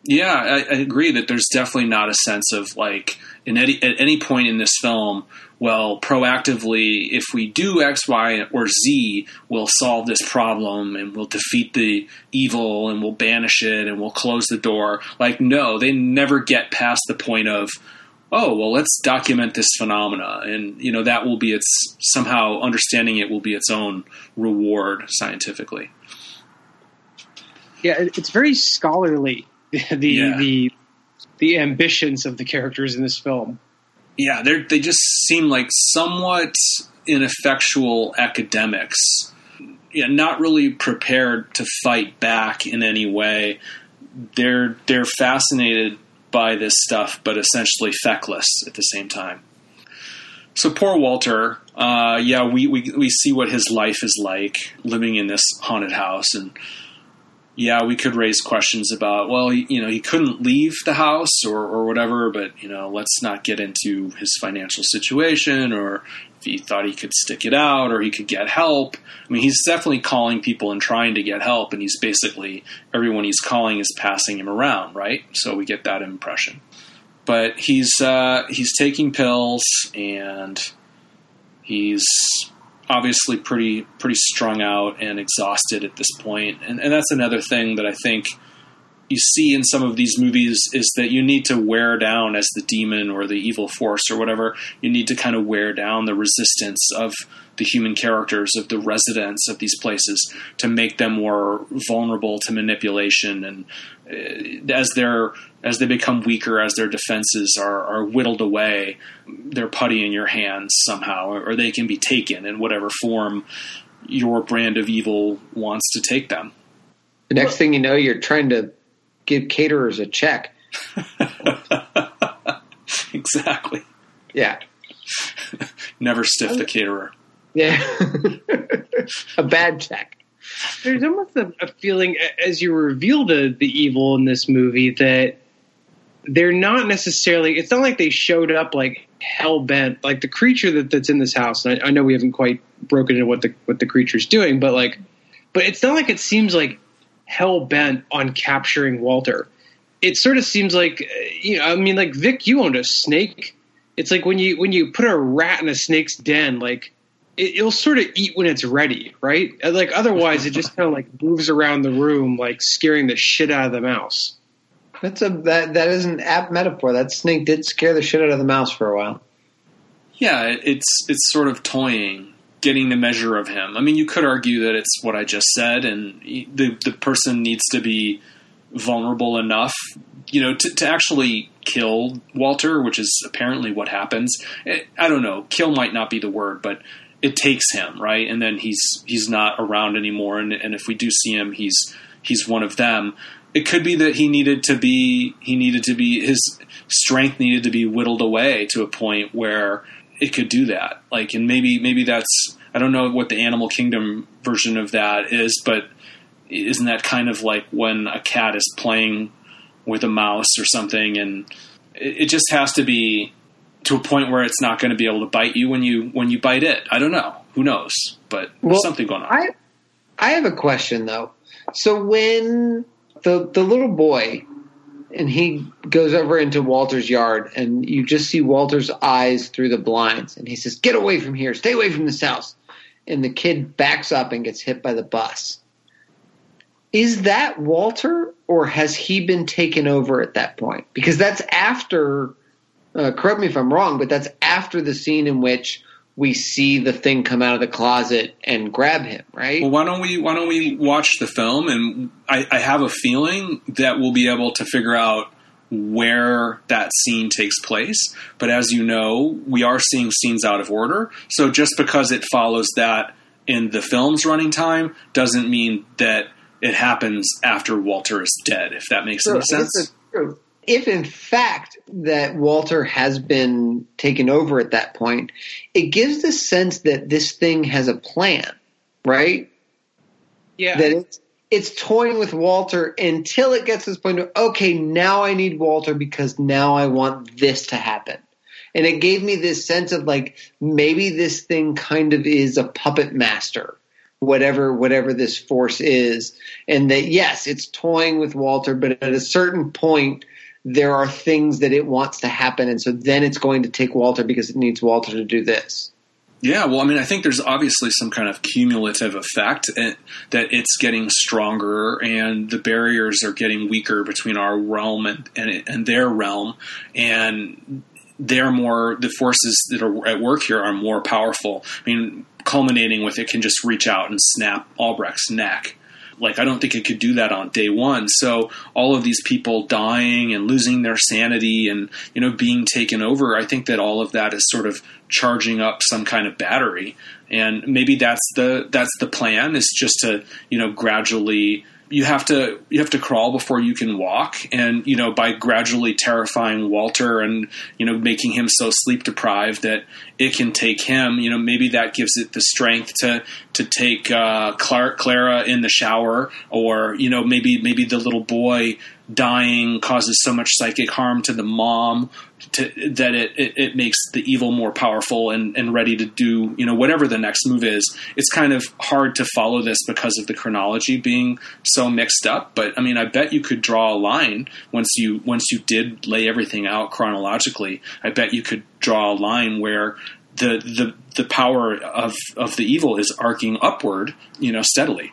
Yeah, I, I agree that there's definitely not a sense of like in any at any point in this film well, proactively, if we do X, Y, or Z, we'll solve this problem and we'll defeat the evil and we'll banish it and we'll close the door. Like, no, they never get past the point of, oh, well, let's document this phenomena. And, you know, that will be its, somehow understanding it will be its own reward scientifically. Yeah, it's very scholarly, the, yeah. the, the ambitions of the characters in this film yeah, they they just seem like somewhat ineffectual academics. Yeah, not really prepared to fight back in any way. They're they're fascinated by this stuff, but essentially feckless at the same time. So poor Walter. Uh, yeah, we, we we see what his life is like living in this haunted house, and yeah, we could raise questions about, well, you know, he couldn't leave the house or, or whatever, but, you know, let's not get into his financial situation or if he thought he could stick it out or he could get help. I mean, he's definitely calling people and trying to get help, and he's basically, everyone he's calling is passing him around, right? So we get that impression. But he's, uh, he's taking pills and he's obviously pretty pretty strung out and exhausted at this point. And, and that's another thing that I think you see in some of these movies is that you need to wear down as the demon or the evil force or whatever. You need to kind of wear down the resistance of the human characters of the residents of these places to make them more vulnerable to manipulation and Uh, as they're as they become weaker as their defenses are, are whittled away they're putty in your hands somehow or, or they can be taken in whatever form your brand of evil wants to take them. The next thing you know you're trying to give caterers a check. Exactly. Yeah. Never stiff the caterer. Yeah. a bad check. There's almost a, a, feeling as you reveal the, the evil in this movie that they're not necessarily, it's not like they showed up like hell bent, like the creature that, that's in this house. And I, I know we haven't quite broken into what the, what the creature's doing, but like, but it's not like it seems like hell bent on capturing Walter. It sort of seems like, uh, you know, I mean, like Vic, you owned a snake. It's like when you when you put a rat in a snake's den, like it, will sort of eat when it's ready, right? Uh, like otherwise, it just kind of like moves around the room, like scaring the shit out of the mouse. That's a that that is an apt metaphor. That snake did scare the shit out of the mouse for a while. Yeah, it's it's sort of toying, getting the measure of him. I mean, you could argue that it's what I just said, and the the person needs to be vulnerable enough, you know, to, to actually kill Walter, which is apparently what happens. Eh, I don't know, kill might not be the word, but it takes him right, and then he's he's not around anymore. And, and if we do see him, he's he's one of them. It could be that he needed to be he needed to be his strength needed to be whittled away to a point where it could do that. Like, and maybe maybe that's I don't know what the Animal Kingdom version of that is, but isn't that kind of like when a cat is playing with a mouse or something, and it, it just has to be to a point where it's not going to be able to bite you when you when you bite it. I don't know. Who knows? But well, there's something going on. I I have a question though. So when the the little boy and he goes over into Walter's yard and you just see Walter's eyes through the blinds and he says, "Get away from here. Stay away from this house." And the kid backs up and gets hit by the bus. Is that Walter or has he been taken over at that point? Because that's after uh, correct me if I'm wrong, but that's after the scene in which we see the thing come out of the closet and grab him, right? Well, why don't we why don't we watch the film and I, I have a feeling that we'll be able to figure out where that scene takes place. But as you know, we are seeing scenes out of order. So just because it follows that in the film's running time doesn't mean that it happens after Walter is dead, if that makes any sense if in fact that Walter has been taken over at that point, it gives the sense that this thing has a plan, right? Yeah. That it's it's toying with Walter until it gets to this point of okay, now I need Walter because now I want this to happen. And it gave me this sense of like maybe this thing kind of is a puppet master, whatever whatever this force is, and that yes, it's toying with Walter, but at a certain point there are things that it wants to happen, and so then it's going to take Walter because it needs Walter to do this. Yeah, well, I mean, I think there's obviously some kind of cumulative effect eh, that it's getting stronger and the barriers are getting weaker between our realm and, and, and their realm. And they're more, the forces that are at work here are more powerful. I mean, culminating with it can just reach out and snap Albrecht's neck. Like, I don't think it could do that on day one. So, all of these people dying and losing their sanity and, you know, being taken over, I think that all of that is sort of charging up some kind of battery. And maybe that's the that's the plan is just to, you know, gradually you have to you have to crawl before you can walk. And you know by gradually terrifying Walter and you know making him so sleep deprived that it can take him you know maybe that gives it the strength to to take uh, Clark, Clara in the shower or you know maybe maybe the little boy dying causes so much psychic harm to the mom to, that it, it, it, makes the evil more powerful and, and ready to do you know whatever the next move is. It's kind of hard to follow this because of the chronology being so mixed up. But I mean, I bet you could draw a line once you once you did lay everything out chronologically. I bet you could draw a line where the the the power of of the evil is arcing upward, you know, steadily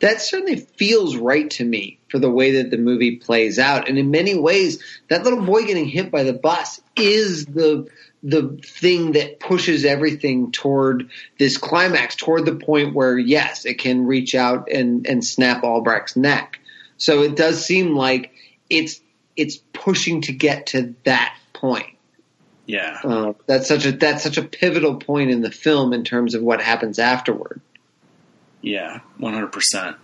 that certainly feels right to me for the way that the movie plays out. And in many ways, that little boy getting hit by the bus is the the thing that pushes everything toward this climax, toward the point where yes, it can reach out and, and snap Albrecht's neck. So it does seem like it's it's pushing to get to that point. Yeah, uh, that's such a that's such a pivotal point in the film in terms of what happens afterward. Yeah, 100%.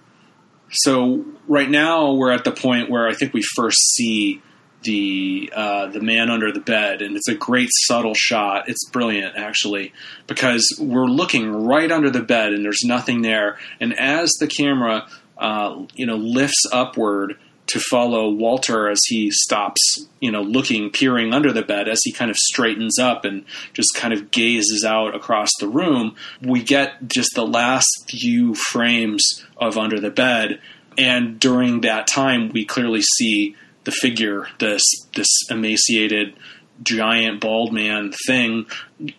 So right now we're at the point where I think we first see the uh, the man under the bed, and it's a great subtle shot. It's brilliant actually because we're looking right under the bed, and there's nothing there. And as the camera, uh, you know, lifts upward, to follow Walter as he stops, you know, looking, peering under the bed as he kind of straightens up and just kind of gazes out across the room. We get just the last few frames of under the bed, and during that time, we clearly see the figure, this this emaciated, giant, bald man thing,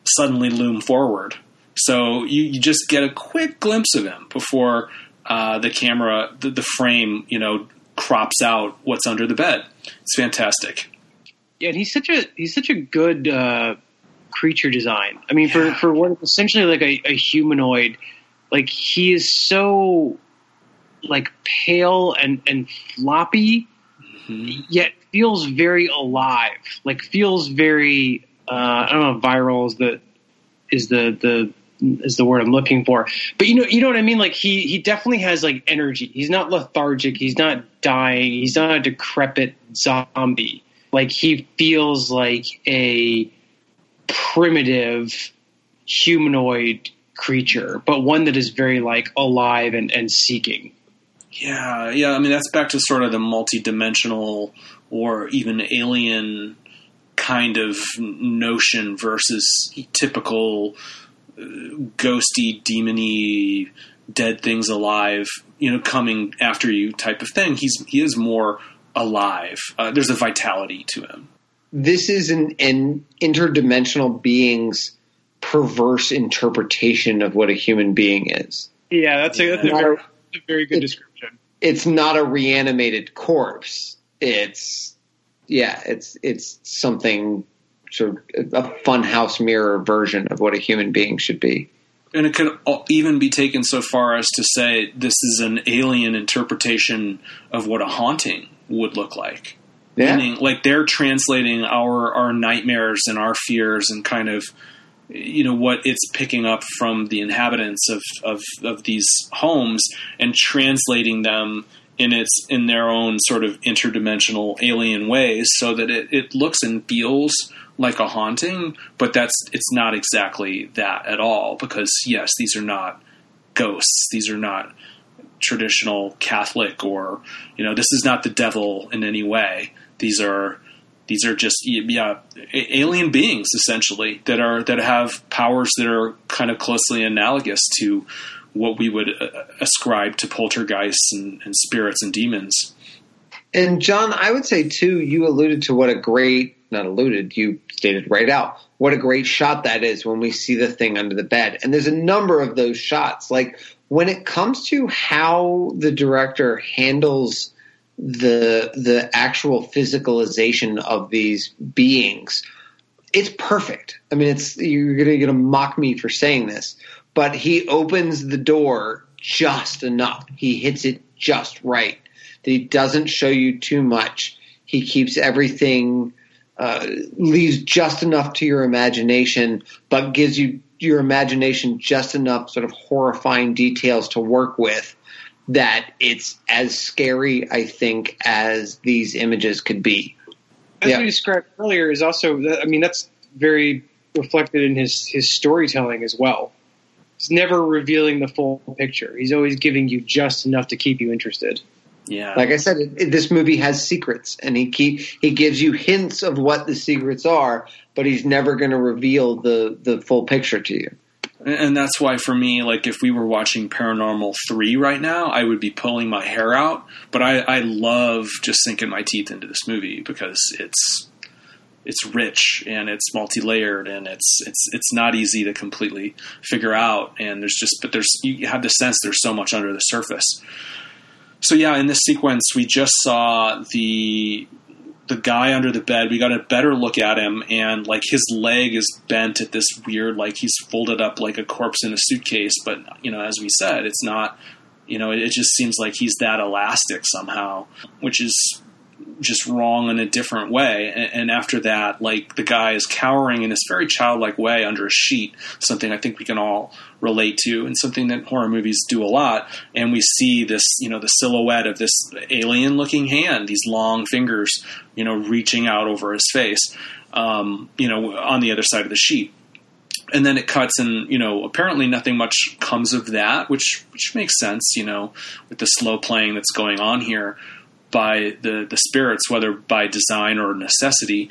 suddenly loom forward. So you, you just get a quick glimpse of him before uh, the camera, the, the frame, you know, crops out what's under the bed. It's fantastic. Yeah, and he's such a he's such a good uh, creature design. I mean, yeah. for for what essentially like a, a humanoid, like he is so like pale and and floppy, mm-hmm. yet feels very alive. Like feels very uh, I don't know. Viral is the is the the is the word I'm looking for. But you know, you know what I mean. Like he he definitely has like energy. He's not lethargic. He's not dying. He's not a decrepit zombie. Like he feels like a primitive humanoid creature, but one that is very like alive and, and seeking. Yeah, yeah. I mean, that's back to sort of the multi-dimensional or even alien kind of notion versus typical ghosty, demony, dead things alive, you know, coming after you type of thing. He's he is more alive. Uh, there's a vitality to him. This is an, an interdimensional being's perverse interpretation of what a human being is. Yeah, that's a, that's a, very, a very, good description. It's not a reanimated corpse. It's yeah, it's it's something sort of a funhouse mirror version of what a human being should be. And it could even be taken so far as to say this is an alien interpretation of what a haunting would look like. Yeah. Meaning, like they're translating our our nightmares and our fears and kind of you know what it's picking up from the inhabitants of, of, of these homes and translating them in its in their own sort of interdimensional alien ways so that it, it looks and feels like a haunting, but that's it's not exactly that at all because yes, these are not ghosts. These are not traditional Catholic or you know this is not the devil in any way. These are these are just yeah alien beings essentially that are that have powers that are kind of closely analogous to what we would uh, ascribe to poltergeists and, and spirits and demons. And John, I would say too, you alluded to what a great not alluded, you stated right out what a great shot that is when we see the thing under the bed. And there's a number of those shots. Like when it comes to how the director handles the the actual physicalization of these beings, it's perfect. I mean, it's you're gonna, gonna mock me for saying this, but he opens the door just enough. He hits it just right. That he doesn't show you too much. He keeps everything uh, leaves just enough to your imagination, but gives you your imagination just enough sort of horrifying details to work with that it's as scary, I think, as these images could be. As yeah. we described earlier, is also, I mean, that's very reflected in his, his storytelling as well. He's never revealing the full picture. He's always giving you just enough to keep you interested. Yeah. Like I said, it, it, this movie has secrets, and he keep, he gives you hints of what the secrets are, but he's never going to reveal the the full picture to you. And that's why, for me, like if we were watching Paranormal Three right now, I would be pulling my hair out. But I, I love just sinking my teeth into this movie because it's it's rich and it's multi-layered and it's it's it's not easy to completely figure out. And there's just but there's you have the sense there's so much under the surface so yeah, in this sequence, we just saw the the guy under the bed. We got a better look at him, and like his leg is bent at this weird, like he's folded up like a corpse in a suitcase. But you know, as we said, it's not. You know, it, it just seems like he's that elastic somehow, which is just wrong in a different way. And, and, after that, like the guy is cowering in this very childlike way under a sheet, something I think we can all relate to, and something that horror movies do a lot. And we see this, you know, the silhouette of this alien looking hand, these long fingers, you know, reaching out over his face, um, you know, on the other side of the sheet. And then it cuts, and you know, apparently nothing much comes of that, which which makes sense, you know, with the slow playing that's going on here by the, the spirits, whether by design or necessity.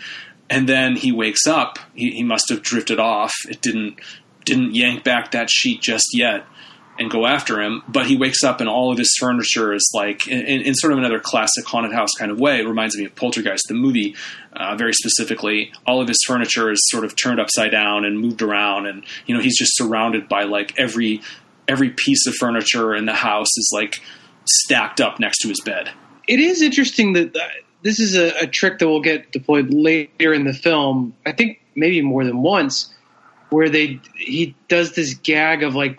And then he wakes up. He, he must have drifted off. It didn't didn't yank back that sheet just yet and go after him. But he wakes up and all of his furniture is like, in, in, sort of another classic haunted house kind of way. It reminds me of Poltergeist, the movie, uh, very specifically. All of his furniture is sort of turned upside down and moved around, and you know he's just surrounded by like every every piece of furniture in the house is like stacked up next to his bed it is interesting that uh, this is a, a, trick that will get deployed later in the film. I think maybe more than once, where they he does this gag of like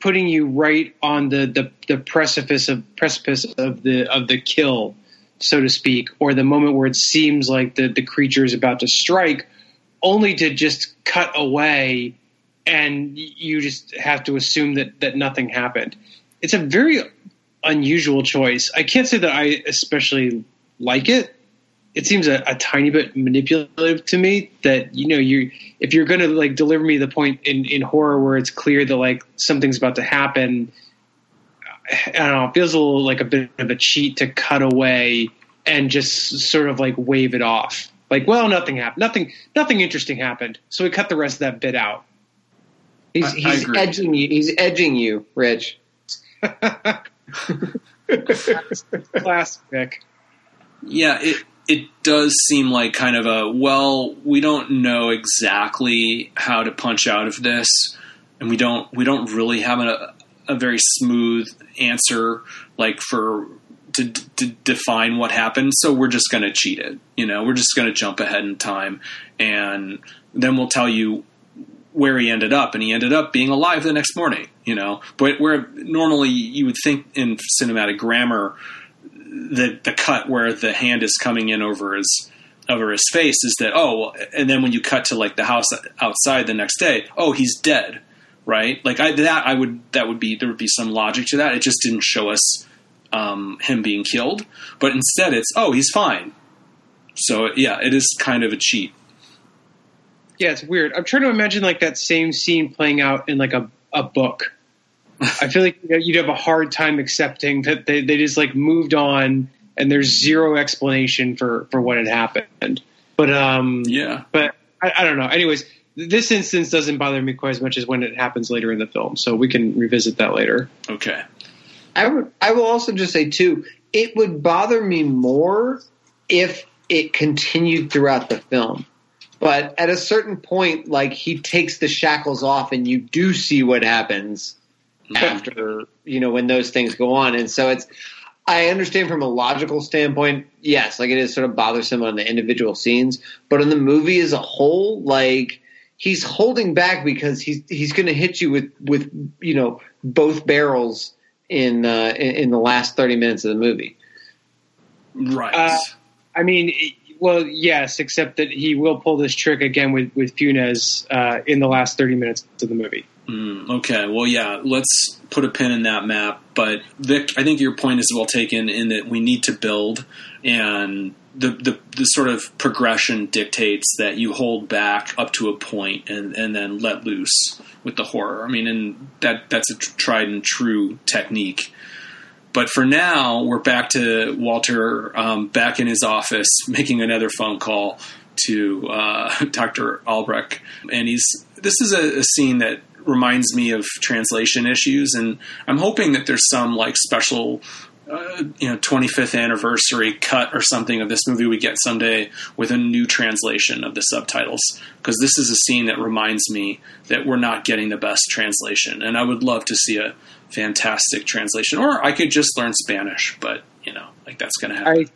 putting you right on the, the, the precipice of precipice of the of the kill, so to speak, or the moment where it seems like the the creature is about to strike, only to just cut away, and you just have to assume that that nothing happened. It's a very unusual choice. I can't say that I especially like it. It seems a, a tiny bit manipulative to me. That you know, you if you're going to like deliver me the point in in horror where it's clear that like something's about to happen, I don't know. It feels a little like a bit of a cheat to cut away and just sort of like wave it off. Like, well, nothing happened. Nothing, nothing interesting happened. So we cut the rest of that bit out. He's, he's edging you. He's edging you, Rich. Classic. Yeah, it it does seem like kind of a well, we don't know exactly how to punch out of this, and we don't we don't really have a a very smooth answer like for to, to define what happened. So we're just going to cheat it. You know, we're just going to jump ahead in time, and then we'll tell you where he ended up, and he ended up being alive the next morning. You know, but where normally you would think in cinematic grammar, the the cut where the hand is coming in over his over his face is that oh, and then when you cut to like the house outside the next day, oh, he's dead, right? Like I that I would that would be there would be some logic to that. It just didn't show us um, him being killed, but instead it's oh, he's fine. So yeah, it is kind of a cheat. Yeah, it's weird. I'm trying to imagine like that same scene playing out in like a, a book. I feel like you know, you'd have a hard time accepting that they, they just like moved on and there's zero explanation for for what had happened. But um, Yeah. but I, I don't know. Anyways, this instance doesn't bother me quite as much as when it happens later in the film, so we can revisit that later. Okay. I would. I will also just say too. It would bother me more if it continued throughout the film. But at a certain point, like he takes the shackles off, and you do see what happens after you know when those things go on. And so it's. I understand from a logical standpoint, yes, like it is sort of bothersome on the individual scenes, but in the movie as a whole, like he's holding back because he's he's going to hit you with with you know both barrels in uh, in, in the last thirty minutes of the movie. Right. Uh, I mean, well, yes, except that he will pull this trick again with with Funes uh, in the last thirty minutes of the movie. Mm, okay. Well, yeah. Let's put a pin in that map. But Vic, I think your point is well taken in that we need to build, and the the, the sort of progression dictates that you hold back up to a point and and then let loose with the horror. I mean, and that that's a tried and true technique. But for now, we're back to Walter um, back in his office making another phone call to uh, Dr. Albrecht, and he's. This is a, a scene that reminds me of translation issues, and I'm hoping that there's some like special. Uh, you know, 25th anniversary cut or something of this movie we get someday with a new translation of the subtitles because this is a scene that reminds me that we're not getting the best translation, and I would love to see a fantastic translation, or I could just learn Spanish, but you know, like that's going to happen.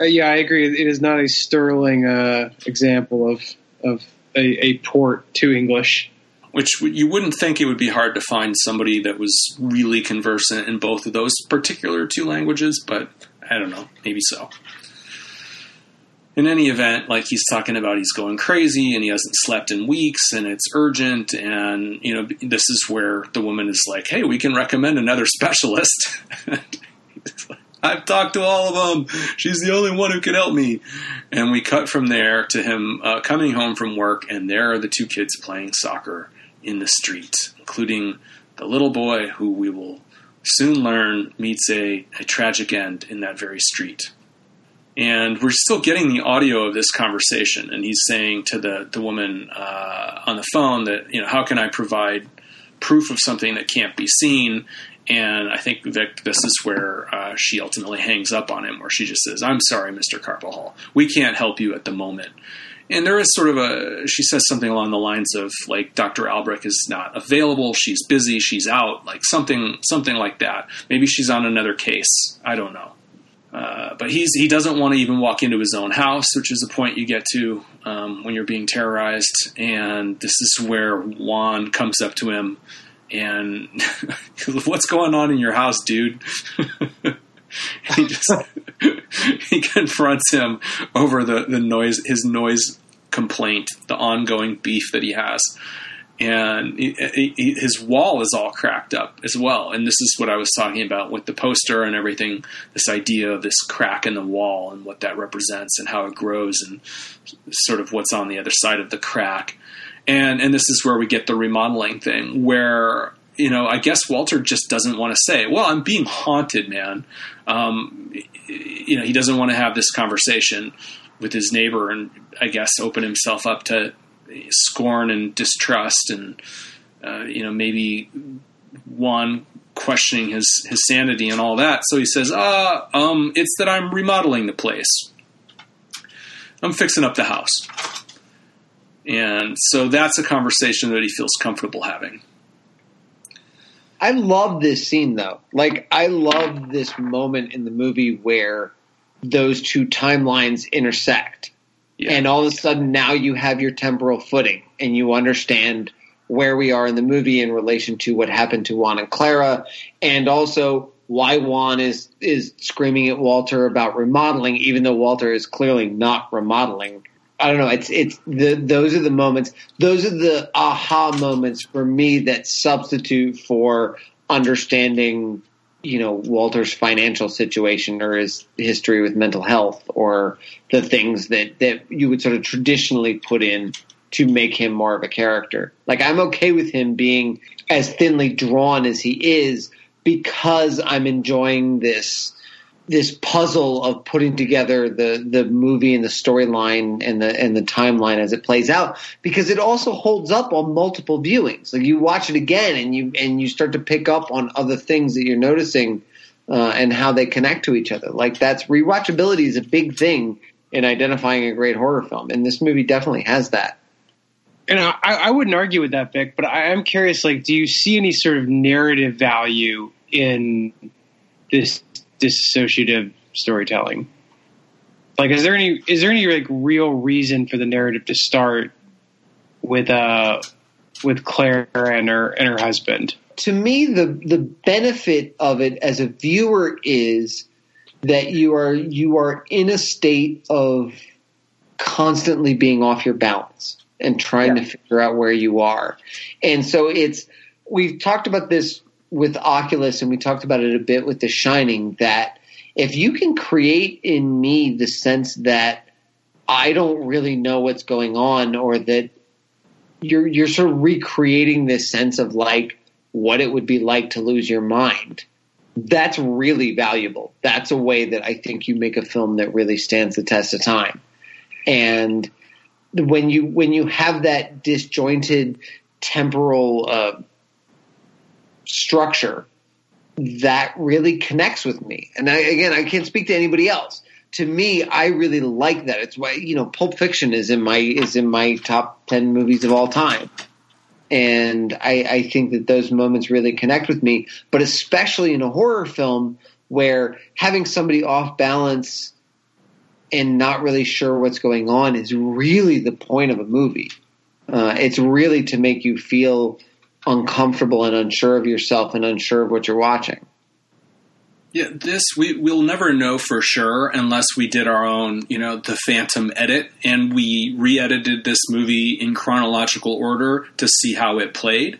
I, uh, yeah, I agree. It is not a sterling uh, example of of a, a port to English. Which you wouldn't think it would be hard to find somebody that was really conversant in both of those particular two languages, but I don't know, maybe so. In any event, like he's talking about, he's going crazy and he hasn't slept in weeks and it's urgent. And, you know, this is where the woman is like, hey, we can recommend another specialist. I've talked to all of them. She's the only one who can help me. And we cut from there to him uh, coming home from work, and there are the two kids playing soccer in the street, including the little boy who we will soon learn meets a, a tragic end in that very street. And we're still getting the audio of this conversation, and he's saying to the, the woman uh, on the phone that, you know, how can I provide proof of something that can't be seen? And I think Vic, this is where uh, she ultimately hangs up on him, where she just says, "I'm sorry, Mr. Carpahall, we can't help you at the moment." And there is sort of a she says something along the lines of like Dr. Albrecht is not available, she's busy, she's out, like something something like that. Maybe she's on another case. I don't know. Uh, but he's he doesn't want to even walk into his own house, which is a point you get to um, when you're being terrorized. And this is where Juan comes up to him and what's going on in your house, dude? he just he confronts him over the, the noise his noise complaint, the ongoing beef that he has. And he, he, his wall is all cracked up as well. And this is what I was talking about with the poster and everything. This idea of this crack in the wall and what that represents and how it grows and sort of what's on the other side of the crack and and this is where we get the remodeling thing where you know i guess walter just doesn't want to say well i'm being haunted man um, you know he doesn't want to have this conversation with his neighbor and i guess open himself up to scorn and distrust and uh, you know maybe Juan questioning his his sanity and all that so he says uh um it's that i'm remodeling the place i'm fixing up the house and so that's a conversation that he feels comfortable having. I love this scene though. Like I love this moment in the movie where those two timelines intersect. Yeah. And all of a sudden now you have your temporal footing and you understand where we are in the movie in relation to what happened to Juan and Clara and also why Juan is is screaming at Walter about remodeling even though Walter is clearly not remodeling. I don't know. It's it's the those are the moments. Those are the aha moments for me that substitute for understanding, you know, Walter's financial situation or his history with mental health or the things that that you would sort of traditionally put in to make him more of a character. Like I'm okay with him being as thinly drawn as he is because I'm enjoying this this puzzle of putting together the the movie and the storyline and the and the timeline as it plays out because it also holds up on multiple viewings. Like you watch it again and you and you start to pick up on other things that you're noticing uh, and how they connect to each other. Like that's rewatchability is a big thing in identifying a great horror film, and this movie definitely has that. And I, I wouldn't argue with that, Vic, but I am curious. Like, do you see any sort of narrative value in this dissociative storytelling? Like, is there any is there any like real reason for the narrative to start with uh with Claire and her and her husband? To me, the the benefit of it as a viewer is that you are you are in a state of constantly being off your balance and trying yeah. to figure out where you are. And so it's we've talked about this with Oculus and we talked about it a bit with The Shining that if you can create in me the sense that I don't really know what's going on or that you're you're sort of recreating this sense of like what it would be like to lose your mind. That's really valuable. That's a way that I think you make a film that really stands the test of time. And when you when you have that disjointed temporal uh, structure that really connects with me. And I, again, I can't speak to anybody else. To me, I really like that. It's why you know Pulp Fiction is in my is in my top ten movies of all time, and I, I think that those moments really connect with me. But especially in a horror film where having somebody off balance and not really sure what's going on is really the point of a movie. Uh, it's really to make you feel uncomfortable and unsure of yourself and unsure of what you're watching. Yeah, this we we'll never know for sure unless we did our own, you know, the Phantom edit and we re-edited this movie in chronological order to see how it played.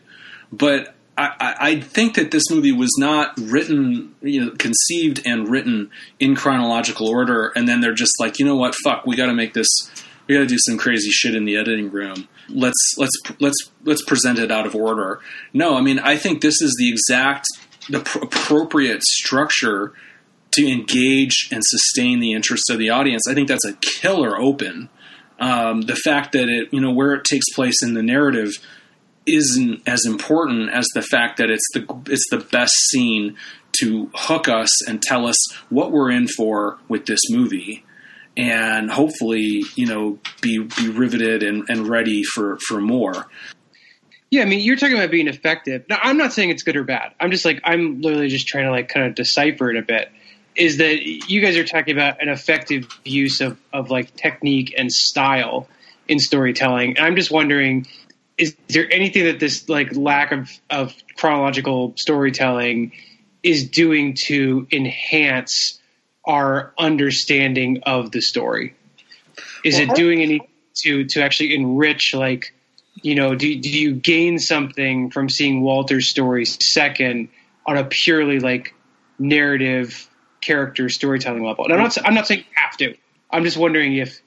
But I, I, think that this movie was not written, you know, conceived and written in chronological order, and then they're just like, you know what, fuck, we got to make this, we got to do some crazy shit in the editing room. Let's let's let's let's present it out of order. No, I mean, I think this is the exact, the pr- appropriate structure to engage and sustain the interest of the audience. I think that's a killer open. Um, the fact that it, you know, where it takes place in the narrative isn't as important as the fact that it's the it's the best scene to hook us and tell us what we're in for with this movie and hopefully you know be be riveted and, and ready for for more. Yeah i mean you're talking about being effective. Now i'm not saying it's good or bad. I'm just like i'm literally just trying to like kind of decipher it a bit is that you guys are talking about an effective use of, of like technique and style in storytelling. And i'm just wondering is there anything that this like lack of, of chronological storytelling is doing to enhance our understanding of the story? Is well, it doing any to to actually enrich like you know do do you gain something from seeing Walter's story second on a purely like narrative character storytelling level? And I'm not I'm not saying you have to. I'm just wondering if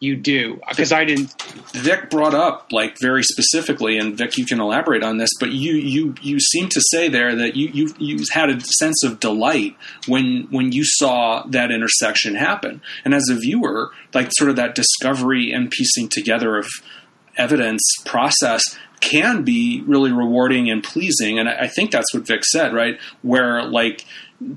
you do because I didn't. Vic brought up like very specifically, and Vic, you can elaborate on this. But you you you seem to say there that you you you had a sense of delight when when you saw that intersection happen, and as a viewer, like sort of that discovery and piecing together of evidence process can be really rewarding and pleasing. And I, I think that's what Vic said, right? Where like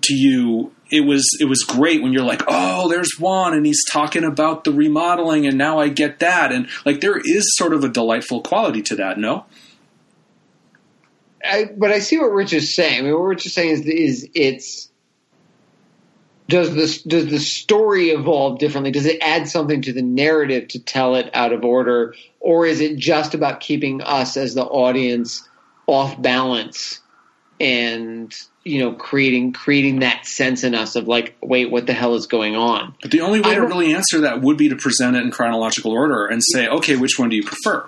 to you it was it was great when you're like, oh, there's Juan, and he's talking about the remodeling, and now I get that, and like there is sort of a delightful quality to that. No, I, but I see what Rich is saying. I mean, what Rich is saying is is it's does this does the story evolve differently? Does it add something to the narrative to tell it out of order, or is it just about keeping us as the audience off balance and you know creating creating that sense in us of like wait what the hell is going on? But the only way to really answer that would be to present it in chronological order and say okay which one do you prefer?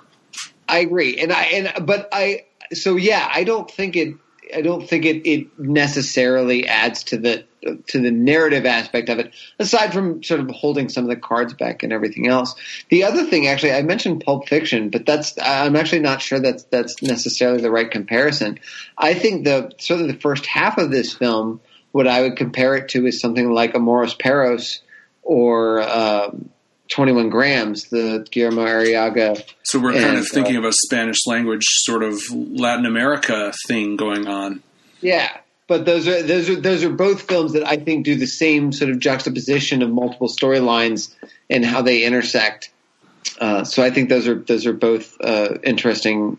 I agree. And i and but i so yeah i don't think it I don't think it, it necessarily adds to the to the narrative aspect of it. Aside from sort of holding some of the cards back and everything else, the other thing actually I mentioned Pulp Fiction, but that's I'm actually not sure that's that's necessarily the right comparison. I think the sort of the first half of this film, what I would compare it to is something like Amores Perros or. Um, 21 grams, the Guillermo Arriaga. So we're kind and, of thinking uh, of a Spanish language sort of Latin America thing going on. Yeah, but those are those are those are both films that I think do the same sort of juxtaposition of multiple storylines and how they intersect. Uh, so I think those are those are both uh, interesting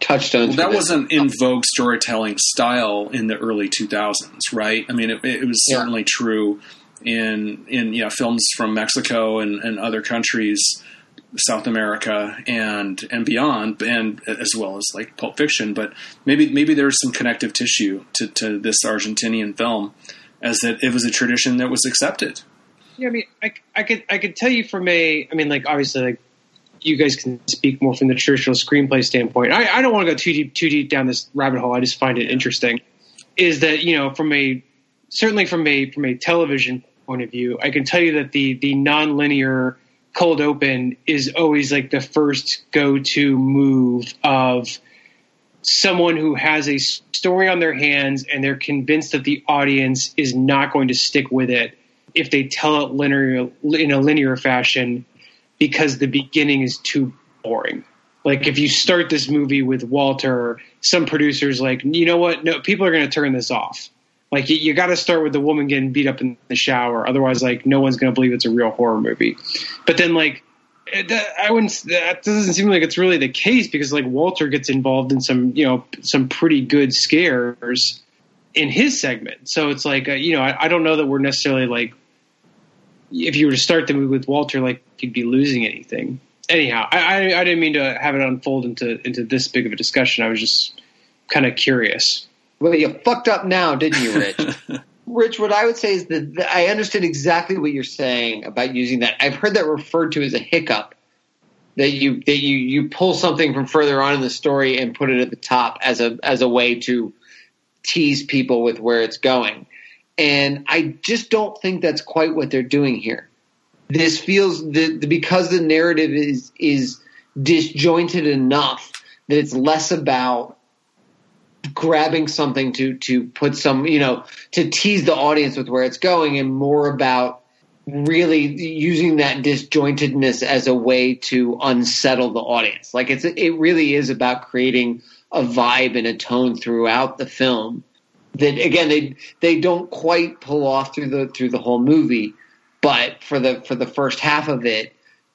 touchstones. Well, that wasn't in vogue storytelling style in the early 2000s, right? I mean, it, it was certainly yeah. true in in know, films from Mexico and, and other countries, South America and and beyond, and as well as like Pulp Fiction. But maybe maybe there's some connective tissue to, to this Argentinian film, as that it was a tradition that was accepted. Yeah, I mean, I, I could I could tell you from a, I mean, like obviously, like you guys can speak more from the traditional screenplay standpoint. I, I don't want to go too deep too deep down this rabbit hole. I just find it interesting. Is that you know from a certainly from a from a television point of view, I can tell you that the the nonlinear cold open is always like the first go to move of someone who has a story on their hands and they're convinced that the audience is not going to stick with it if they tell it linear in a linear fashion because the beginning is too boring. Like if you start this movie with Walter, some producers like, you know what? No, people are going to turn this off. Like you, you got to start with the woman getting beat up in the shower, otherwise, like no one's going to believe it's a real horror movie. But then, like I wouldn't. That doesn't seem like it's really the case because like Walter gets involved in some you know some pretty good scares in his segment. So it's like uh, you know I, I don't know that we're necessarily like if you were to start the movie with Walter, like you'd be losing anything. Anyhow, I, I, I didn't mean to have it unfold into into this big of a discussion. I was just kind of curious. Well, you fucked up now, didn't you, Rich? Rich, what I would say is that I understood exactly what you're saying about using that. I've heard that referred to as a hiccup. That you that you you pull something from further on in the story and put it at the top as a as a way to tease people with where it's going. And I just don't think that's quite what they're doing here. This feels that because the narrative is is disjointed enough that it's less about grabbing something to to put some you know to tease the audience with where it's going and more about really using that disjointedness as a way to unsettle the audience. Like it's it really is about creating a vibe and a tone throughout the film that again they they don't quite pull off through the through the whole movie but for the for the first half of it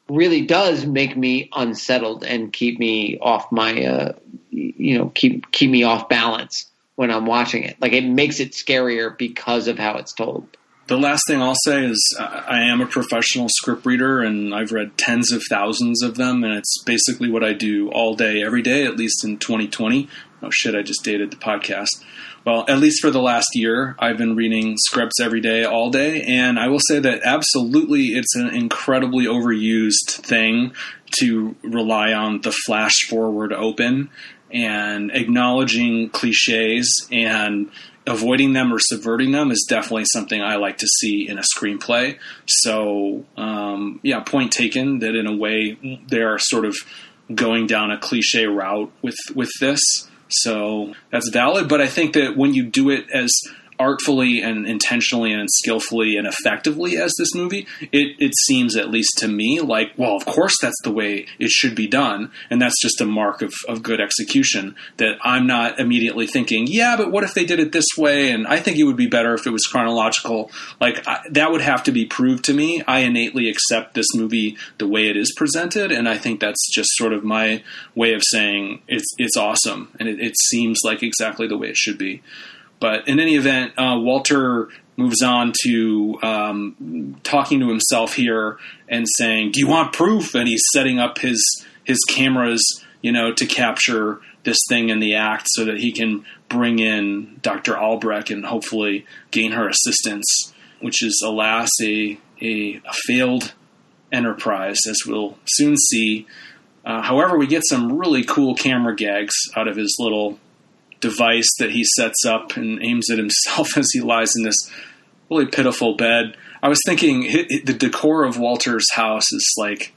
really does make me unsettled and keep me off my uh, you know keep keep me off balance when I'm watching it. Like it makes it scarier because of how it's told. The last thing I'll say is uh, I am a professional script reader and I've read tens of thousands of them and it's basically what I do all day every day at least in 2020. Oh shit, I just dated the podcast well, at least for the last year, I've been reading scripts every day, all day, and I will say that absolutely it's an incredibly overused thing to rely on the flash forward open and acknowledging cliches and avoiding them or subverting them is definitely something I like to see in a screenplay. So, um, yeah, point taken that in a way they are sort of going down a cliche route with with this. So that's valid. But I think that when you do it as artfully and intentionally and skillfully and effectively as this movie, it, it seems, at least to me, like, well, of course that's the way it should be done. And that's just a mark of, of good execution that I'm not immediately thinking, yeah, but what if they did it this way? And I think it would be better if it was chronological. Like, I, that would have to be proved to me. I innately accept this movie the way it is presented. And I think that's just sort of my way of saying it's, it's awesome. And it, it seems like exactly the way it should be. But in any event, uh, Walter moves on to um, talking to himself here and saying, "Do you want proof?" And he's setting up his his cameras, you know, to capture this thing in the act so that he can bring in Dr. Albrecht and hopefully gain her assistance, which is, alas, a, a, a failed enterprise, as we'll soon see. Uh, however, we get some really cool camera gags out of his little device that he sets up and aims at himself as he lies in this really pitiful bed. I was thinking the decor of Walter's house is like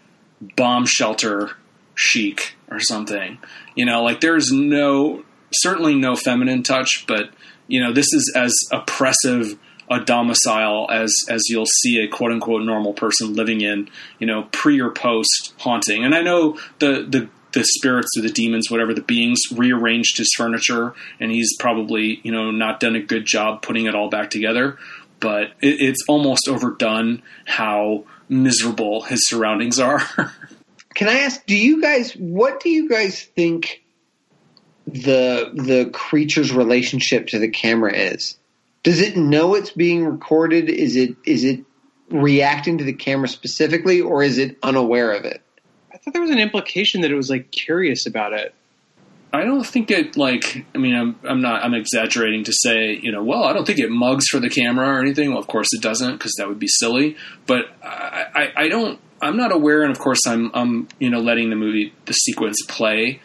bomb shelter chic or something. You know, like there's no certainly no feminine touch, but you know, this is as oppressive a domicile as as you'll see a quote unquote normal person living in, you know, pre or post haunting. And I know the the the spirits or the demons, whatever the beings, rearranged his furniture, and he's probably you know not done a good job putting it all back together. But it, it's almost overdone how miserable his surroundings are. Can I ask? Do you guys? What do you guys think the the creature's relationship to the camera is? Does it know it's being recorded? Is it is it reacting to the camera specifically, or is it unaware of it? I thought there was an implication that it was like curious about it. I don't think it like. I mean, I'm I'm not. I'm exaggerating to say, you know, well, I don't think it mugs for the camera or anything. Well, of course it doesn't, because that would be silly. But I, I, I don't. I'm not aware, and of course I'm I'm you know letting the movie the sequence play.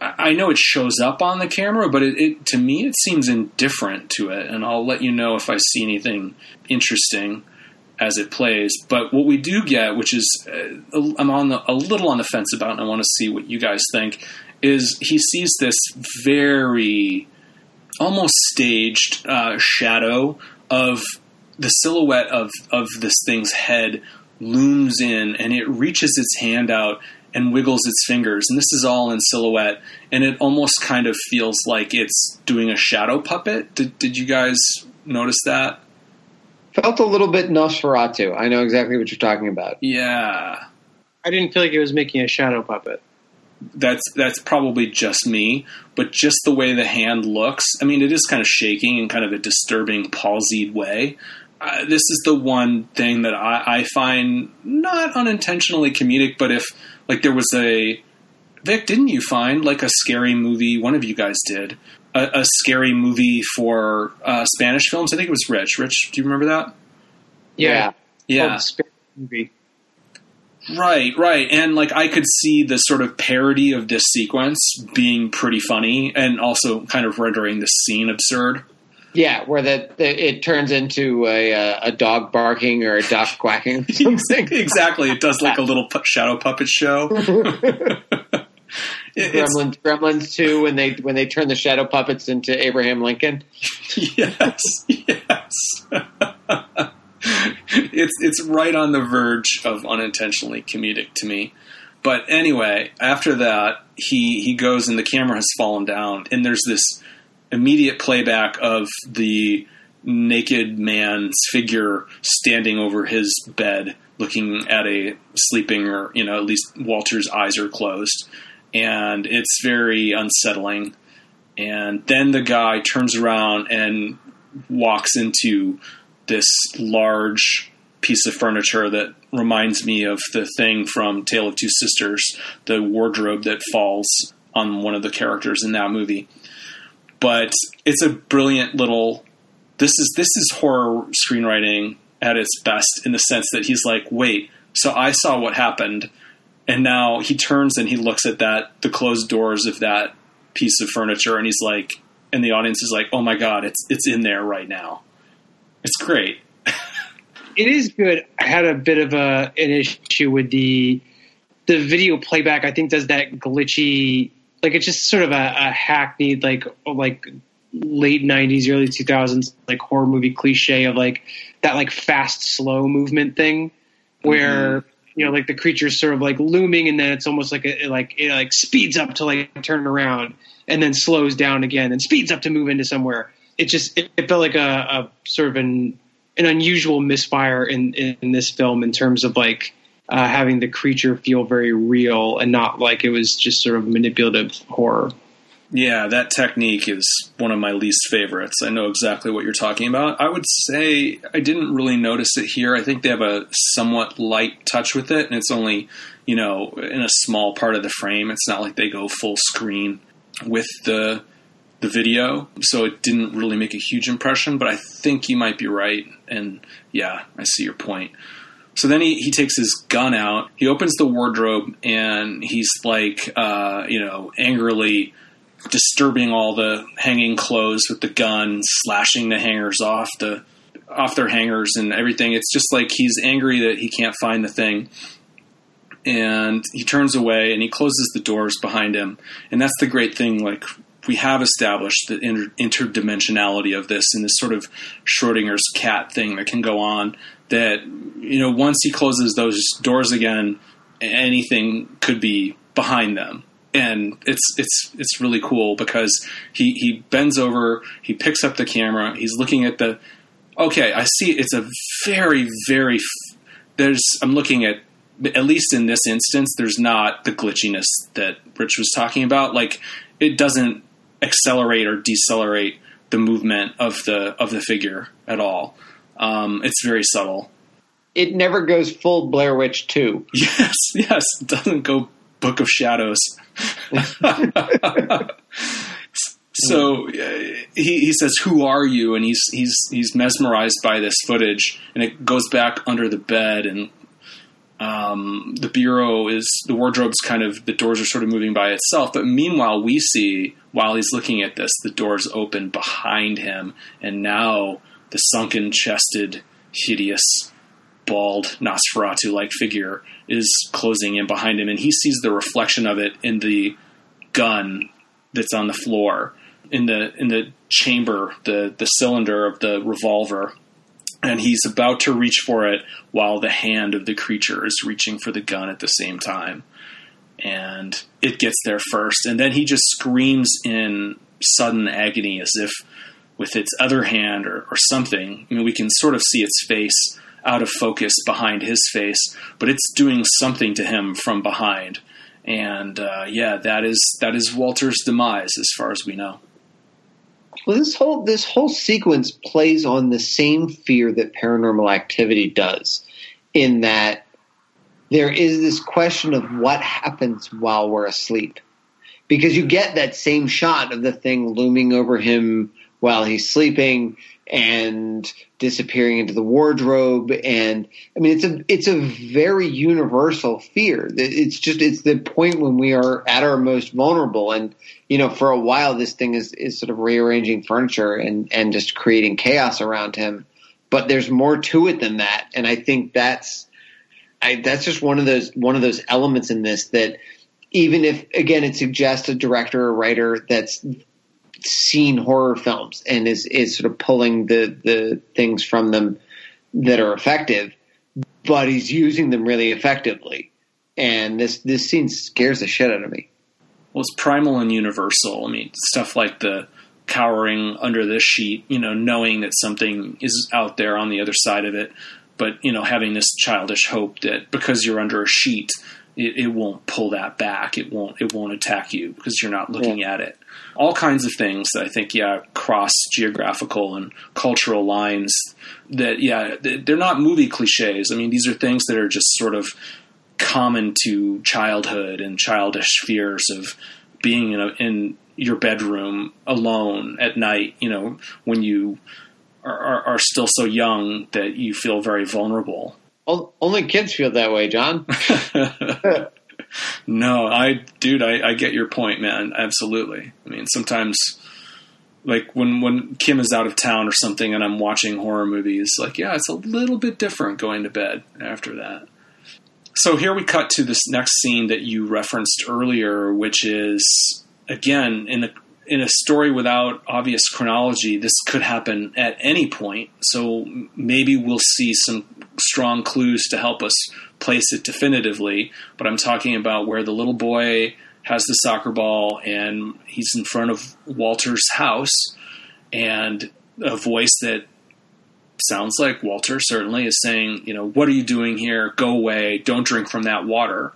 I know it shows up on the camera, but it, it, to me it seems indifferent to it, and I'll let you know if I see anything interesting as it plays. But what we do get, which is uh, I'm on the, a little on the fence about, and I want to see what you guys think, is he sees this very almost staged uh, shadow of the silhouette of of this thing's head looms in, and it reaches its hand out and wiggles its fingers. And this is all in silhouette, and it almost kind of feels like it's doing a shadow puppet. Did, did you guys notice that? Felt a little bit Nosferatu. I know exactly what you're talking about. Yeah. I didn't feel like it was making a shadow puppet. That's that's probably just me, but just the way the hand looks. I mean, it is kind of shaking in kind of a disturbing, palsied way. Uh, this is the one thing that I, I find not unintentionally comedic, but if like there was a Vic, didn't you find like a scary movie? One of you guys did a, a scary movie for uh, Spanish films. I think it was Rich. Rich, do you remember that? Yeah, yeah, movie. Right, right, and like I could see the sort of parody of this sequence being pretty funny, and also kind of rendering the scene absurd. Yeah, where the, the it turns into a a dog barking or a duck quacking. exactly, it does like a little shadow puppet show. Gremlins, Gremlins two when they when they turn the shadow puppets into Abraham Lincoln. Yes, yes. it's it's right on the verge of unintentionally comedic to me. But anyway, after that, he he goes and the camera has fallen down, and there's this immediate playback of the naked man's figure standing over his bed, looking at a sleeping, or you know, at least Walter's eyes are closed, and it's very unsettling. And then the guy turns around and walks into this large piece of furniture that reminds me of the thing from Tale of Two Sisters, the wardrobe that falls on one of the characters in that movie but it's a brilliant little. This is this is horror screenwriting at its best in the sense that he's like, wait, so I saw what happened, and now he turns and he looks at that the closed doors of that piece of furniture, and he's like, and the audience is like, oh my god, it's it's in there right now. It's great. it is good. I had a bit of a an issue with the the video playback. I think does that glitchy like it's just sort of a, a hackneyed like like late 90s early 2000s like horror movie cliche of like that like fast slow movement thing where mm-hmm. You know like the creature's sort of like looming and then it's almost like a, it like it like speeds up to like turn around and then slows down again and speeds up to move into somewhere it just it, it felt like a, a, sort of an an unusual misfire in, in this film in terms of like uh, having the creature feel very real and not like it was just sort of manipulative horror. Yeah, that technique is one of my least favorites. I know exactly what you're talking about. I would say I didn't really notice it here. I think they have a somewhat light touch with it, and it's only, you know, in a small part of the frame. It's not like they go full screen with the the video, so it didn't really make a huge impression, but I think you might be right. And yeah, I see your point. So then he, he takes his gun out. He opens the wardrobe and he's like, uh, you know, angrily disturbing all the hanging clothes with the gun, slashing the hangers off the off their hangers and everything. It's just like he's angry that he can't find the thing. And he turns away and he closes the doors behind him. And that's the great thing. Like we have established the inter- interdimensionality of this and this sort of Schrodinger's cat thing that can go on. That you know, once he closes those doors again, anything could be behind them and it's it's it's really cool because he he bends over, he picks up the camera, he's looking at the. Okay, I see. It's a very very. There's I'm looking at at least in this instance, there's not the glitchiness that Rich was talking about. Like it doesn't accelerate or decelerate the movement of the of the figure at all. Um, it's very subtle. It never goes full Blair Witch two. Yes, yes, it doesn't go Book of Shadows. so uh, he, he says, "Who are you?" And he's he's he's mesmerized by this footage, and it goes back under the bed, and um, the bureau is the wardrobe's kind of the doors are sort of moving by itself. But meanwhile, we see while he's looking at this, the doors open behind him, and now the sunken chested, hideous bald Nosferatu like figure is closing in behind him, and he sees the reflection of it in the gun that's on the floor in the in the chamber, the the cylinder of the revolver. And he's about to reach for it while the hand of the creature is reaching for the gun at the same time. And it gets there first. And then he just screams in sudden agony as if with its other hand or, or something. I mean, we can sort of see its face out of focus behind his face, but it's doing something to him from behind. And uh, yeah, that is that is Walter's demise, as far as we know. Well, this whole this whole sequence plays on the same fear that Paranormal Activity does, in that there is this question of what happens while we're asleep, because you get that same shot of the thing looming over him while he's sleeping and disappearing into the wardrobe. And i mean it's a it's a very universal fear. It's just it's the point when we are at our most vulnerable. And you know for a while this thing is is sort of rearranging furniture and and just creating chaos around him. But there's more to it than that. And i think that's I, that's just one of those one of those elements in this that even if again it suggests a director or writer that's seen horror films and is is sort of pulling the the things from them that are effective, but he's using them really effectively. And this this scene scares the shit out of me. Well, it's primal and universal. I mean, stuff like the cowering under this sheet, you know, knowing that something is out there on the other side of it, but you know, having this childish hope that because you're under a sheet, it, it won't pull that back. It won't. It won't attack you because you're not looking yeah. at it all kinds of things that I think, yeah, cross geographical and cultural lines. That, yeah, they're not movie cliches. I mean, these are things that are just sort of common to childhood and childish fears of being in, a, in your bedroom alone at night. You know, when you are, are, are still so young that you feel very vulnerable. Only kids feel that way, John. no, I, dude, I, I get your point, man. Absolutely. I mean, sometimes, like when when Kim is out of town or something, and I'm watching horror movies, like, yeah, it's a little bit different going to bed after that. So here we cut to this next scene that you referenced earlier, which is again in a in a story without obvious chronology, this could happen at any point. So maybe we'll see some strong clues to help us place it definitively. But I'm talking about where the little boy has the soccer ball and he's in front of Walter's house, and a voice that sounds like Walter certainly is saying, you know, what are you doing here? Go away. Don't drink from that water.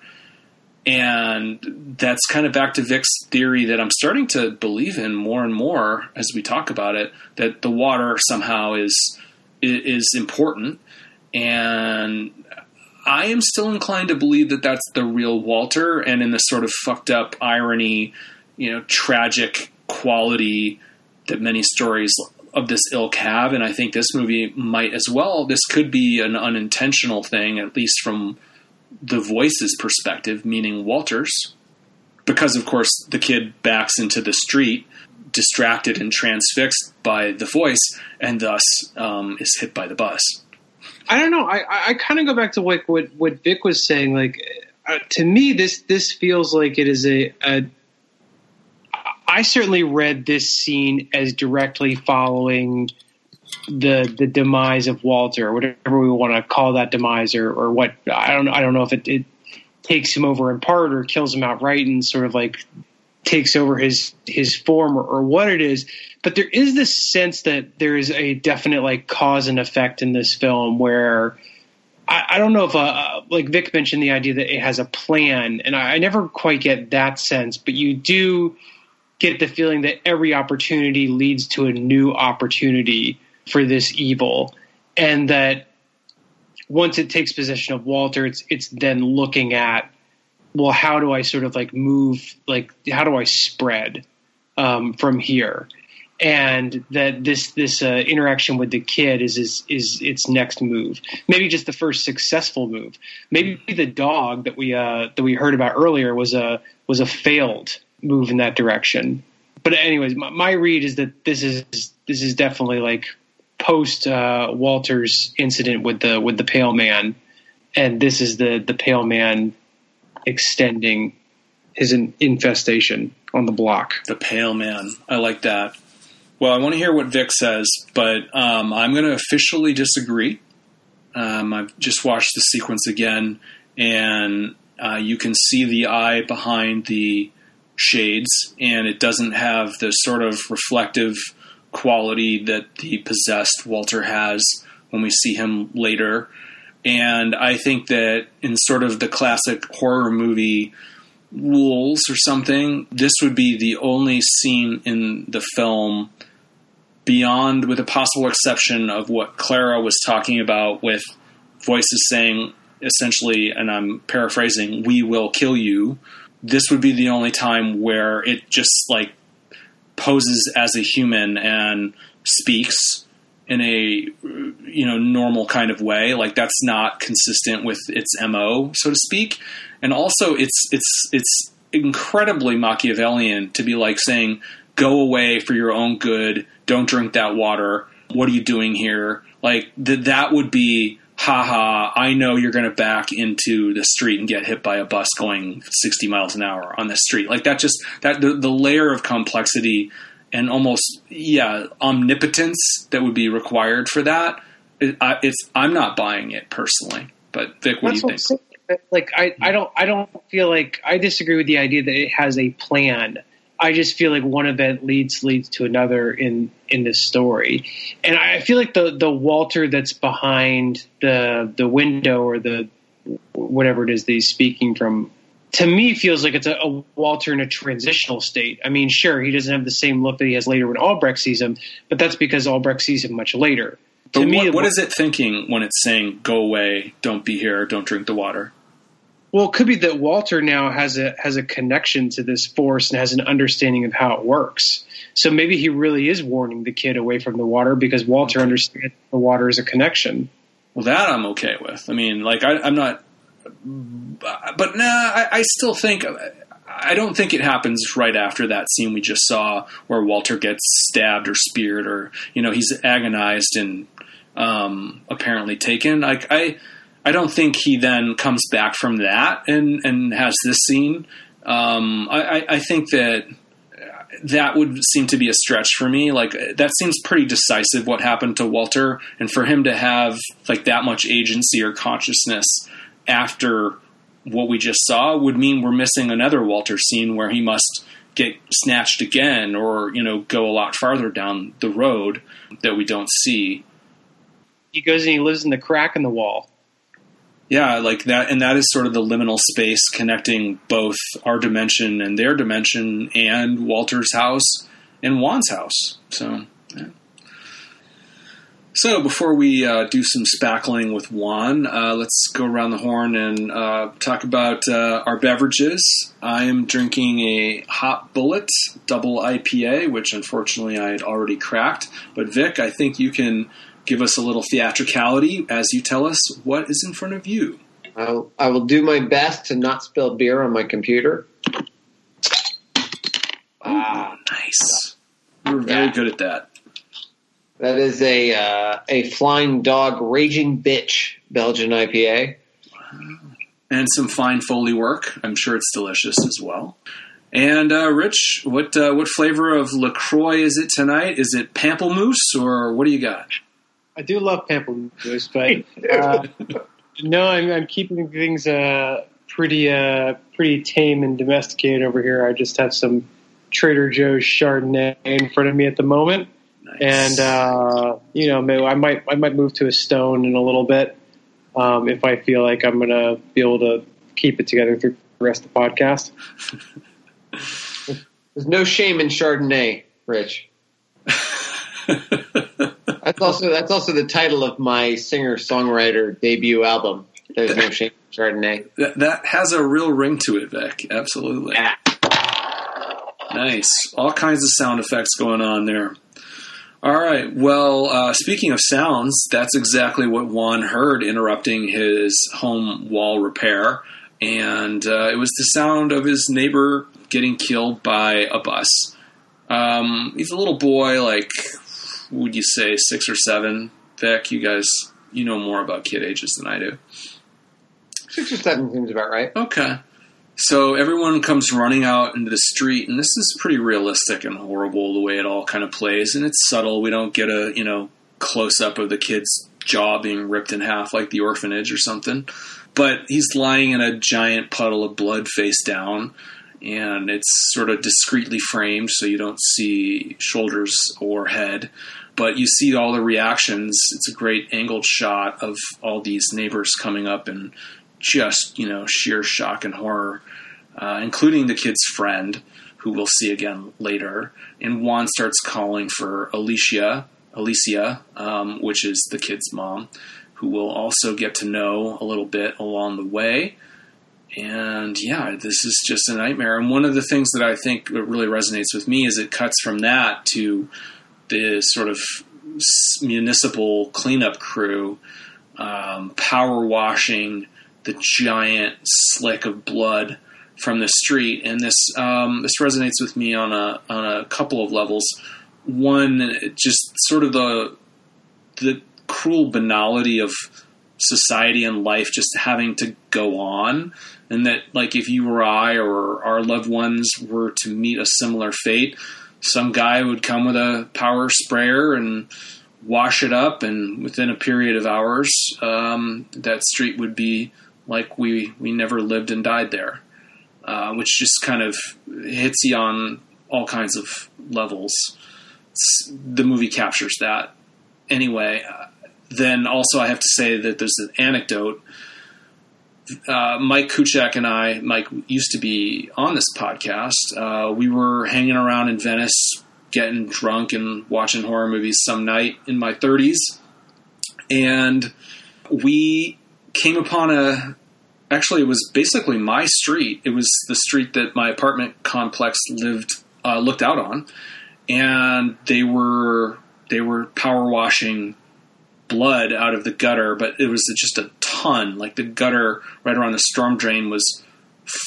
And that's kind of back to Vic's theory that I'm starting to believe in more and more as we talk about it that the water somehow is is important and I am still inclined to believe that that's the real Walter and in the sort of fucked up irony, you know, tragic quality that many stories of this ilk have and I think this movie might as well. This could be an unintentional thing at least from the voice's perspective, meaning Walter's. because of course the kid backs into the street distracted and transfixed by the voice and thus um, is hit by the bus I don't know. I, I, kind of go back to like what, what Vic was saying. Like, uh, to me, this this feels like it is a, a. I certainly read this scene as directly following the the demise of Walter, whatever we want to call that demise, or, or what I don't I don't know if it, it takes him over in part or kills him outright and sort of like takes over his his form or, or, what it is but there is this sense that there is a definite like cause and effect in this film where I, I don't know if uh, like Vic mentioned the idea that it has a plan and I, I never quite get that sense but you do get the feeling that every opportunity leads to a new opportunity for this evil and that once it takes possession of Walter it's it's then looking at well, how do I sort of like move, like, how do I spread um, from here? And that this this uh, interaction with the kid is, is is its next move. Maybe just the first successful move. Maybe the dog that we uh, that we heard about earlier was a was a failed move in that direction. But anyways, my, my read is that this is this is definitely like post uh, Walter's incident with the with the Pale Man, and this is the the Pale Man extending his infestation on the block. The Pale Man. I like that. Well, I want to hear what Vic says, but um, I'm going to officially disagree. Um, I've just watched the sequence again, and uh, you can see the eye behind the shades, and it doesn't have the sort of reflective quality that the possessed Walter has when we see him later. And I think that in sort of the classic horror movie rules or something, this would be the only scene in the film beyond, with a possible exception of what Clara was talking about with voices saying essentially, and I'm paraphrasing, we will kill you. This would be the only time where it just like poses as a human and speaks in a you know normal kind of way like that's not consistent with its mo so to speak and also it's it's it's incredibly machiavellian to be like saying go away for your own good don't drink that water what are you doing here like th- that would be haha i know you're going to back into the street and get hit by a bus going 60 miles an hour on the street like that just that the, the layer of complexity and almost yeah omnipotence that would be required for that. It, I, it's I'm not buying it personally, but Vic, what That's do you think? Like I, I hmm. don't I don't feel like I disagree with the idea that it has a plan. I just feel like one event leads leads to another in in this story, and I feel like the the Walter that's behind the the window or the whatever it is that he's speaking from to me feels like it's a, a, Walter in a transitional state. I mean, sure, he doesn't have the same look that he has later when Albreck sees him, but that's because Albreck sees him much later. But to what, me, what is it thinking when it's saying "Go away, don't be here, don't drink the water"? Well, it could be that Walter now has a has a connection to this force and has an understanding of how it works. So maybe he really is warning the kid away from the water because Walter understands the water is a connection. Well, that I'm okay with. I mean, like I, I'm not but nah, I, I still think I don't think it happens right after that scene we just saw where Walter gets stabbed or speared or you know he's agonized and um, apparently taken. Like I, I don't think he then comes back from that and and has this scene. Um, I, I think that that would seem to be a stretch for me. Like that seems pretty decisive what happened to Walter, and for him to have like that much agency or consciousness after what we just saw would mean we're missing another Walter scene where he must get snatched again or you know go a lot farther down the road that we don't see he goes and he lives in the crack in the wall yeah like that and that is sort of the liminal space connecting both our dimension and their dimension and walter's house and juan's house so. So before we uh, do some spackling with Juan, uh, let's go around the horn and uh, talk about uh, our beverages. I am drinking a Hot Bullet Double IPA, which unfortunately I had already cracked. But Vic, I think you can give us a little theatricality as you tell us what is in front of you. I'll, I will do my best to not spill beer on my computer. Ah, Nice. You're very Yeah. good at that. That is a uh, a flying dog, raging bitch Belgian IPA. And some fine Foley work. I'm sure it's delicious as well. And uh, Rich, what uh, what flavor of Lacroix is it tonight? Is it pamplemousse or what do you got? I do love pamplemousse, but uh, no, I'm, I'm keeping things uh, pretty uh, pretty tame and domesticated over here. I just have some Trader Joe's Chardonnay in front of me at the moment, Nice. and uh, you know, maybe I might I might move to a stone in a little bit um, if I feel like I'm gonna be able to keep it together through the rest of the podcast. There's no shame in Chardonnay, Rich. That's also that's also the title of my singer songwriter debut album. There's no shame in Chardonnay. that, that has a real ring to it, Vic. Absolutely. Yeah. Nice. All kinds of sound effects going on there. All right. Well, uh, speaking of sounds, that's exactly what Juan heard interrupting his home wall repair. And uh, it was the sound of his neighbor getting killed by a bus. Um, he's a little boy, like, would you say, six or seven? Vic, you guys, you know more about kid ages than I do. Six or seven seems about right. Okay. So everyone comes running out into the street, and this is pretty realistic and horrible the way it all kind of plays, and it's subtle. We don't get a you know close up of the kid's jaw being ripped in half like the orphanage or something, but he's lying in a giant puddle of blood face down, and it's sort of discreetly framed so you don't see shoulders or head. But you see all the reactions. It's a great angled shot of all these neighbors coming up and just you know sheer shock and horror, uh, including the kid's friend, who we'll see again later. And Juan starts calling for Alicia, Alicia, um, which is the kid's mom, who we'll also get to know a little bit along the way. And yeah, this is just a nightmare. And one of the things that I think really resonates with me is it cuts from that to the sort of municipal cleanup crew um, power washing the giant slick of blood from the street, and this um, this resonates with me on a on a couple of levels. One, just sort of the the cruel banality of society and life just having to go on, and that like if you or I or our loved ones were to meet a similar fate, some guy would come with a power sprayer and wash it up, and within a period of hours, um, that street would be like we we never lived and died there, uh, which just kind of hits you on all kinds of levels. It's, the movie captures that. Anyway, uh, then also I have to say that there's an anecdote. Uh, Mike Kuchak and I, Mike used to be on this podcast. Uh, we were hanging around in Venice, getting drunk and watching horror movies some night in my 30s, and we came upon a actually it was basically my street. It was the street that my apartment complex lived uh, looked out on. And they were they were power washing blood out of the gutter but it was just a ton like the gutter right around the storm drain was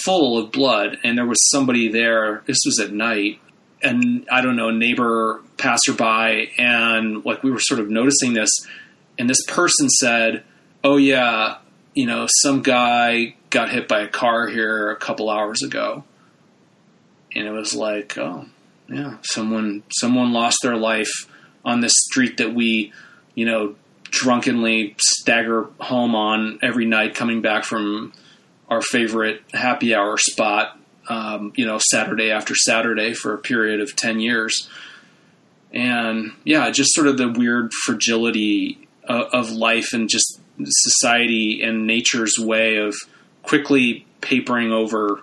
full of blood and there was somebody there this was at night and i don't know a neighbor passerby and like we were sort of noticing this and this person said oh yeah you know some guy got hit by a car here a couple hours ago. And it was like oh yeah someone someone lost their life on this street that we you know drunkenly stagger home on every night coming back from our favorite happy hour spot um, you know saturday after saturday for a period of 10 years and yeah just sort of the weird fragility of, of life and just society and nature's way of quickly papering over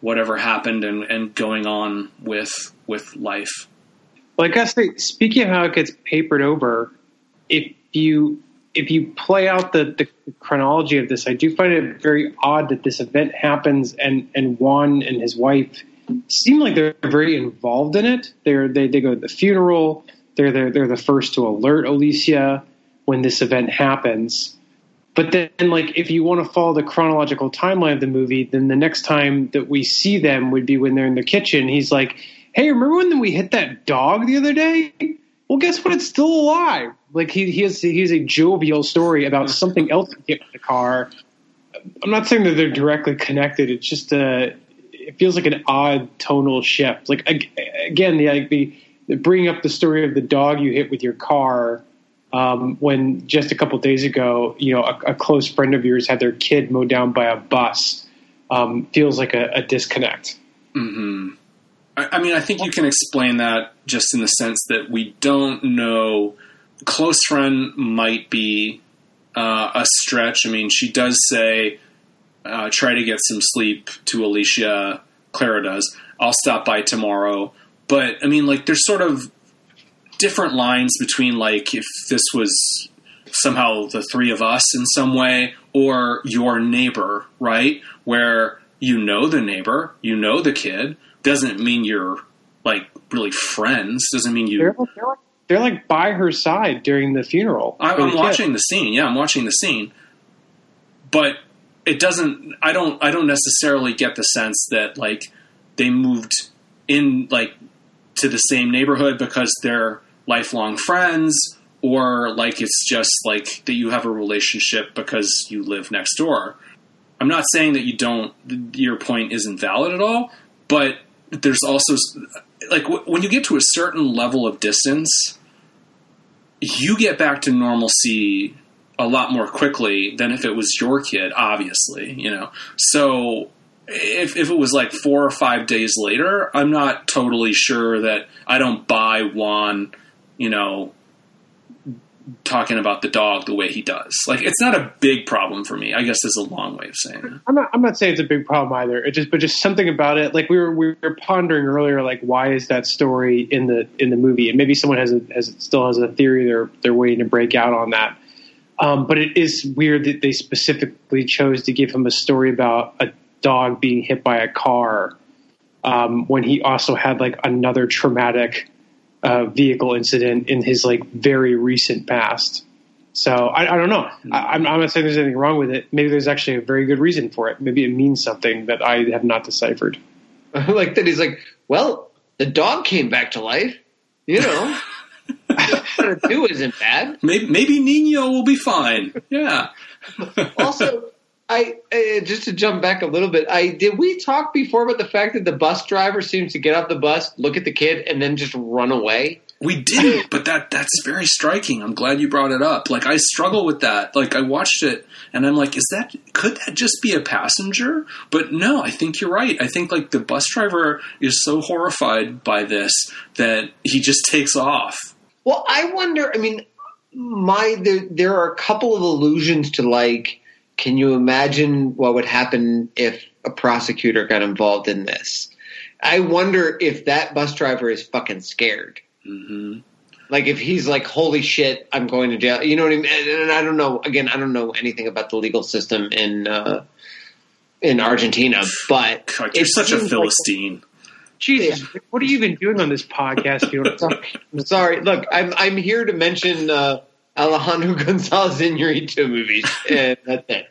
whatever happened and, and going on with with life. Well, I guess speaking of how it gets papered over, if you if you play out the, the chronology of this, I do find it very odd that this event happens and and Juan and his wife seem like they're very involved in it. They're they, they go to the funeral. They're they're they're the first to alert Alicia when this event happens. But then, like, if you want to follow the chronological timeline of the movie, then the next time that we see them would be when they're in the kitchen. He's like, "Hey, remember when we hit that dog the other day? Well, guess what? It's still alive." Like he he has he has a jovial story about something else that hit with the car. I'm not saying that they're directly connected. It's just a it feels like an odd tonal shift. Like again, the like the, the bringing up the story of the dog you hit with your car. Um, when just a couple days ago, you know, a, a, close friend of yours had their kid mowed down by a bus, um, feels like a, a disconnect. Mm-hmm. I, mean, I think you can explain that just in the sense that we don't know. Close friend might be uh, a stretch. I mean, she does say uh, try to get some sleep to Alicia. Clara does. I'll stop by tomorrow. But I mean, like, there's sort of different lines between like if this was somehow the three of us in some way or your neighbor, right? Where you know the neighbor, you know the kid, doesn't mean you're like really friends. Doesn't mean you. They're, they're, like, they're like by her side during the funeral. I, am watching the scene. Yeah, I'm watching the scene, but it doesn't i don't i don't necessarily get the sense that like they moved in like to the same neighborhood because they're lifelong friends or like it's just like that you have a relationship because you live next door i'm not saying that you don't your point isn't valid at all but there's also like when you get to a certain level of distance you get back to normalcy a lot more quickly than if it was your kid, obviously, you know. So if if it was like four or five days later, I'm not totally sure that I don't buy Juan, you know, talking about the dog the way he does. Like it's not a big problem for me. I guess is a long way of saying it. I'm not I'm not saying it's a big problem either. It just but just something about it. Like we were we were pondering earlier, like why is that story in the in the movie? And maybe someone has a, has still has a theory they're they're waiting to break out on that. Um, but it is weird that they specifically chose to give him a story about a dog being hit by a car um, when he also had like another traumatic uh, vehicle incident in his like very recent past. So I, I don't know. I, am not saying there's anything wrong with it. Maybe there's actually a very good reason for it. Maybe it means something that I have not deciphered. like that, he's like, well, the dog came back to life. You know. two isn't bad. Maybe, maybe Nino will be fine. Yeah. also, I uh, just to jump back a little bit. I did we talk before about the fact that the bus driver seems to get off the bus, look at the kid, and then just run away. We didn't, but that that's very striking. I'm glad you brought it up. Like I struggle with that. Like I watched it and I'm like, is that could that just be a passenger? But no, I think you're right. I think like the bus driver is so horrified by this that he just takes off. Well, I wonder. I mean, my there, there are a couple of allusions to like, can you imagine what would happen if a prosecutor got involved in this? I wonder if that bus driver is fucking scared. Mm-hmm. Like if he's like, "Holy shit, I'm going to jail." You know what I mean? And I don't know. Again, I don't know anything about the legal system in uh, in Argentina, but God, you're such a philistine. Like, Jesus, yeah. what are you even doing on this podcast? I'm sorry. Look, I'm I'm here to mention uh, Alejandro Gonzalez Inarritu movies, and that's it.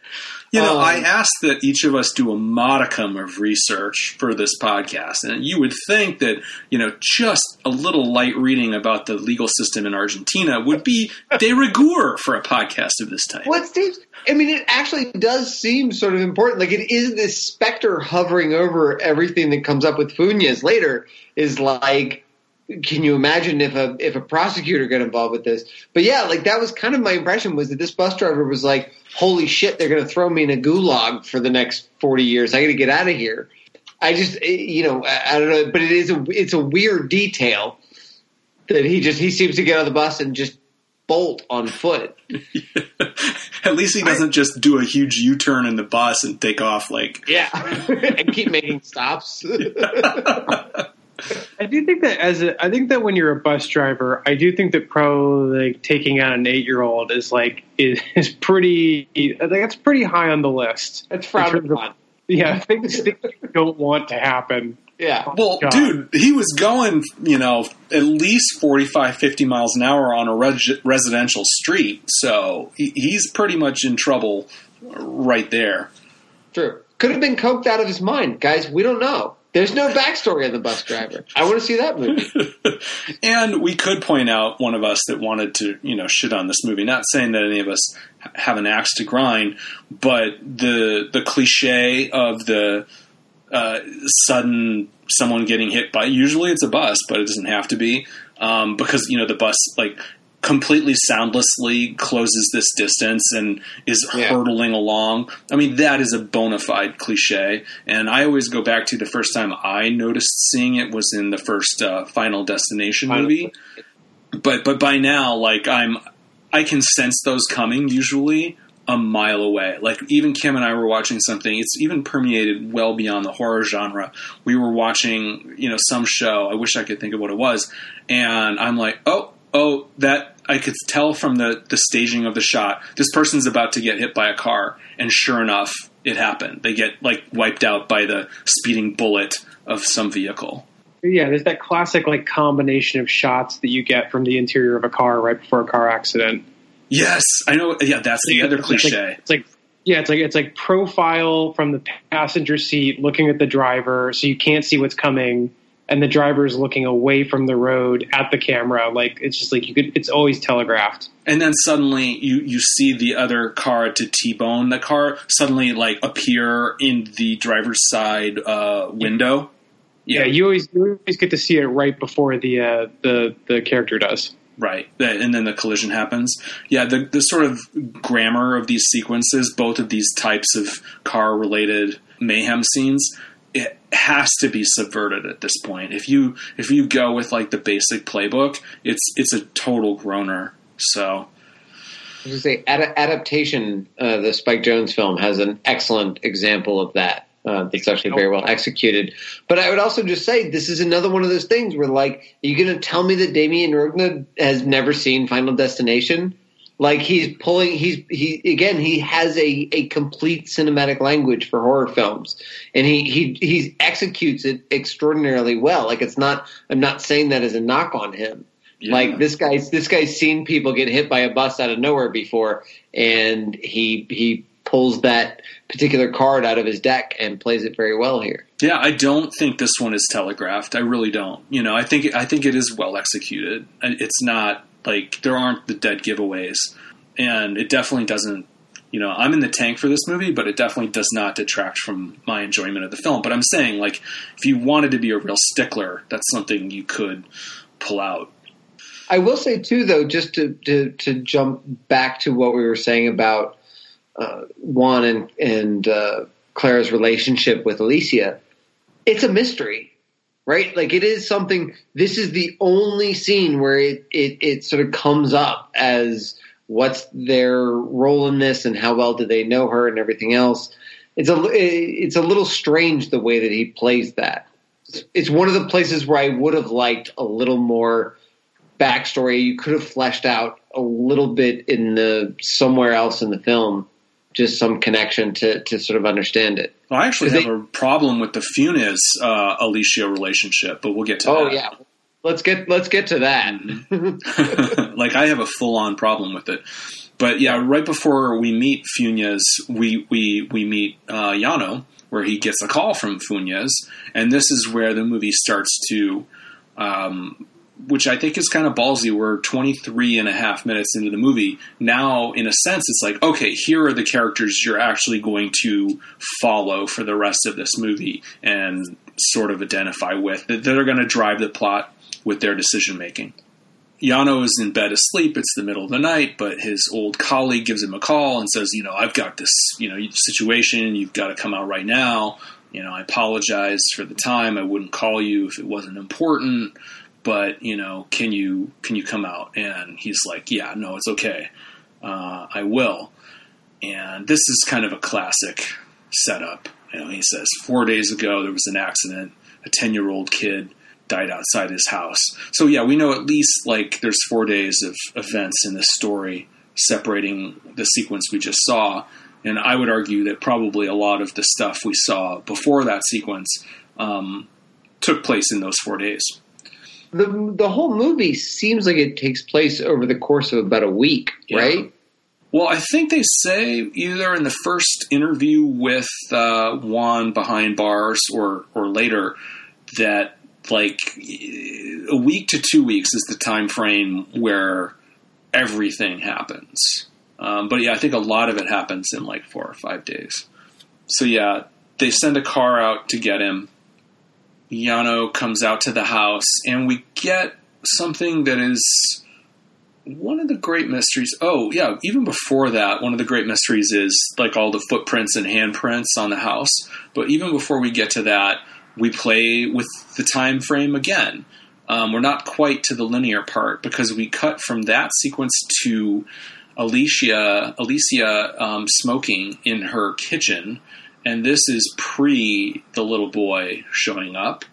You know, um, I asked that each of us do a modicum of research for this podcast, and you would think that you know just a little light reading about the legal system in Argentina would be de rigueur for a podcast of this type. What, Steve? I mean, it actually does seem sort of important. Like it is this specter hovering over everything that comes up with Funes later. Is like can you imagine if a if a prosecutor got involved with this? But yeah, like that was kind of my impression was that this bus driver was like, "Holy shit, they're going to throw me in a gulag for the next forty years. I got to get out of here." I just, eh, you know, I don't know, but it is a it's a weird detail that he just he seems to get on the bus and just bolt on foot. At least he doesn't I, just do a huge U turn in the bus and take off like yeah, and keep making stops. I do think that as a, I think that when you're a bus driver, I do think that probably like taking out an eight year old is like is, is pretty. I think it's pretty high on the list. It's frowned upon. Yeah, things, things you don't want to happen. Yeah. Oh, well, God. dude, he was going, you know, at least 45, 50 miles an hour on a reg- residential street. So he, he's pretty much in trouble right there. True. Could have been coked out of his mind. Guys, we don't know There's no backstory on the bus driver. I want to see that movie. and we could point out one of us that wanted to, you know, shit on this movie. Not saying that any of us have an axe to grind, but the the cliche of the uh, sudden someone getting hit by usually it's a bus, but it doesn't have to be um, because you know the bus like completely soundlessly closes this distance and is yeah. hurtling along. I mean, that is a bona fide cliche. And I always go back to the first time I noticed seeing it was in the first uh, Final Destination movie. But but by now, like I'm, I can sense those coming usually a mile away. Like even Kim and I were watching something. It's even permeated well beyond the horror genre. We were watching, you know, some show. I wish I could think of what it was, and I'm like, oh, oh, that I could tell from the the staging of the shot. This person's about to get hit by a car, and sure enough, it happened. They get like wiped out by the speeding bullet of some vehicle. Yeah, there's that classic like combination of shots that you get from the interior of a car right before a car accident. Yes, I know. Yeah, that's the other cliche. It's like, it's like yeah, it's like it's like profile from the passenger seat, looking at the driver, so you can't see what's coming and the driver is looking away from the road at the camera. Like it's just like you could. It's always telegraphed. And then suddenly you you see the other car to T-bone the car suddenly like appear in the driver's side uh, window. Yeah. yeah, you always you always get to see it right before the uh, the the character does. Right, and then the collision happens. Yeah, the the sort of grammar of these sequences, both of these types of car related mayhem scenes, has to be subverted at this point. If you if you go with like the basic playbook, it's it's a total groaner. So, I was say ad- adaptation. Uh, the Spike Jonze film has an excellent example of that. Uh, that's actually very well executed. But I would also just say this is another one of those things where, like, are you going to tell me that Damien Rugna has never seen Final Destination? Like he's pulling, he's he again. He has a, a complete cinematic language for horror films, and he he he executes it extraordinarily well. Like it's not. I'm not saying that as a knock on him. Yeah. Like this guy's this guy's seen people get hit by a bus out of nowhere before, and he he pulls that particular card out of his deck and plays it very well here. Yeah, I don't think this one is telegraphed. I really don't. You know, I think I think it is well executed. It's not like there aren't the dead giveaways, and it definitely doesn't. You know, I'm in the tank for this movie, but it definitely does not detract from my enjoyment of the film. But I'm saying, like, if you wanted to be a real stickler, that's something you could pull out. I will say too, though, just to to, to jump back to what we were saying about uh, Juan and and uh, Clara's relationship with Alicia, it's a mystery right? Like it is something. This is the only scene where it it, it sort of comes up as what's their role in this and how well do they know her and everything else. It's a it's a little strange the way that he plays that. It's one of the places where I would have liked a little more backstory. You could have fleshed out a little bit in the somewhere else in the film just some connection to to sort of understand it. Well, I actually have they, a problem with the Funes uh, Alicia relationship, but we'll get to oh, that. Oh yeah, let's get let's get to that. Mm-hmm. like I have a full on problem with it. But yeah, right before we meet Funes, we we we meet uh, Yano, where he gets a call from Funes, and this is where the movie starts to um, which I think is kind of ballsy. We're 23 and a half minutes into the movie. Now, in a sense, it's like, okay, here are the characters you're actually going to follow for the rest of this movie and sort of identify with that are going to drive the plot with their decision making. Yano is in bed asleep. It's the middle of the night, but his old colleague gives him a call and says, "You know, I've got this, you know, situation. You've got to come out right now. You know, I apologize for the time. I wouldn't call you if it wasn't important." But you know, can you can you come out? And he's like, yeah, no, it's okay, uh, I will. And this is kind of a classic setup. You know, he says four days ago there was an accident. A ten year old kid died outside his house. So yeah, we know at least like there's four days of events in this story separating the sequence we just saw. And I would argue that probably a lot of the stuff we saw before that sequence um, took place in those four days the the whole movie seems like it takes place over the course of about a week, yeah. right? Well, I think they say either in the first interview with uh, Juan behind bars or or later that like a week to two weeks is the time frame where everything happens. Um, but yeah, I think a lot of it happens in like four or five days. So yeah, they send a car out to get him. Yano comes out to the house, and we get something that is one of the great mysteries. Oh, yeah, even before that, one of the great mysteries is like all the footprints and handprints on the house. But even before we get to that, we play with the time frame again. Um, we're not quite to the linear part because we cut from that sequence to Alicia, Alicia um, smoking in her kitchen, and this is pre the little boy showing up.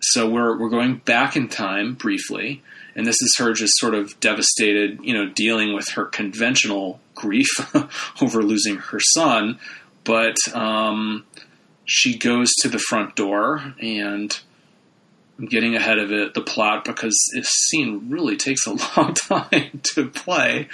So we're we're going back in time briefly, and this is her just sort of devastated, you know, dealing with her conventional grief over losing her son. But um, she goes to the front door and I'm getting ahead of it, the plot, because this scene really takes a long time to play.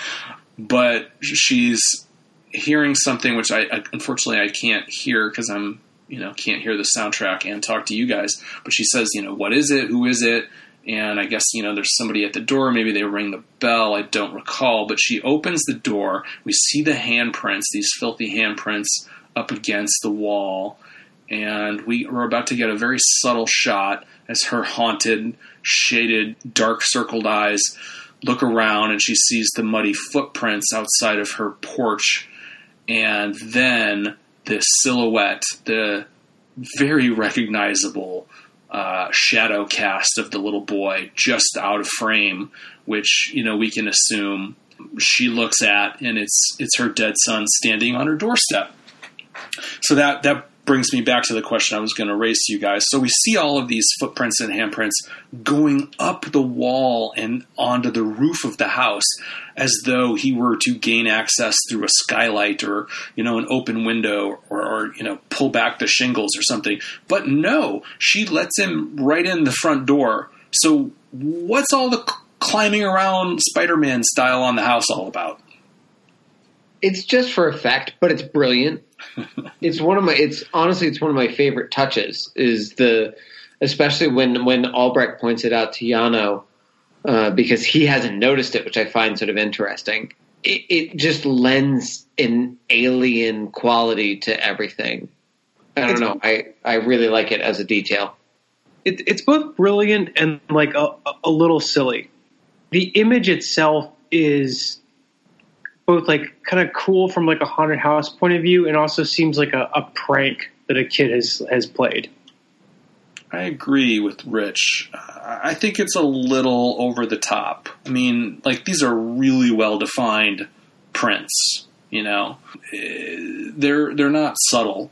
But she's hearing something which I, I unfortunately I can't hear because I'm you know can't hear the soundtrack and talk to you guys. But she says, you know, what is it? Who is it? And I guess you know there's somebody at the door. Maybe they ring the bell. I don't recall. But she opens the door. We see the handprints, these filthy handprints up against the wall, and we are about to get a very subtle shot as her haunted, shaded, dark circled eyes look around and she sees the muddy footprints outside of her porch and then this silhouette, the very recognizable uh, shadow cast of the little boy just out of frame, which you know we can assume she looks at, and it's it's her dead son standing on her doorstep. So that that brings me back to the question I was going to raise to you guys. So we see all of these footprints and handprints going up the wall and onto the roof of the house as though he were to gain access through a skylight or, you know, an open window or, or you know, pull back the shingles or something. But no, she lets him right in the front door. So what's all the climbing around Spider-Man style on the house all about? It's just for effect, but it's brilliant it's one of my. It's honestly, it's one of my favorite touches. Is the especially when when Albreck points it out to Yano uh, because he hasn't noticed it, which I find sort of interesting. It, it just lends an alien quality to everything. I don't it's, know. I I really like it as a detail. It, it's both brilliant and like a, a little silly. The image itself is both like kind of cool from like a haunted house point of view, and also seems like a, a prank that a kid has has played. I agree with Rich. I think it's a little over the top. I mean, like these are really well defined prints. You know, they're they're not subtle.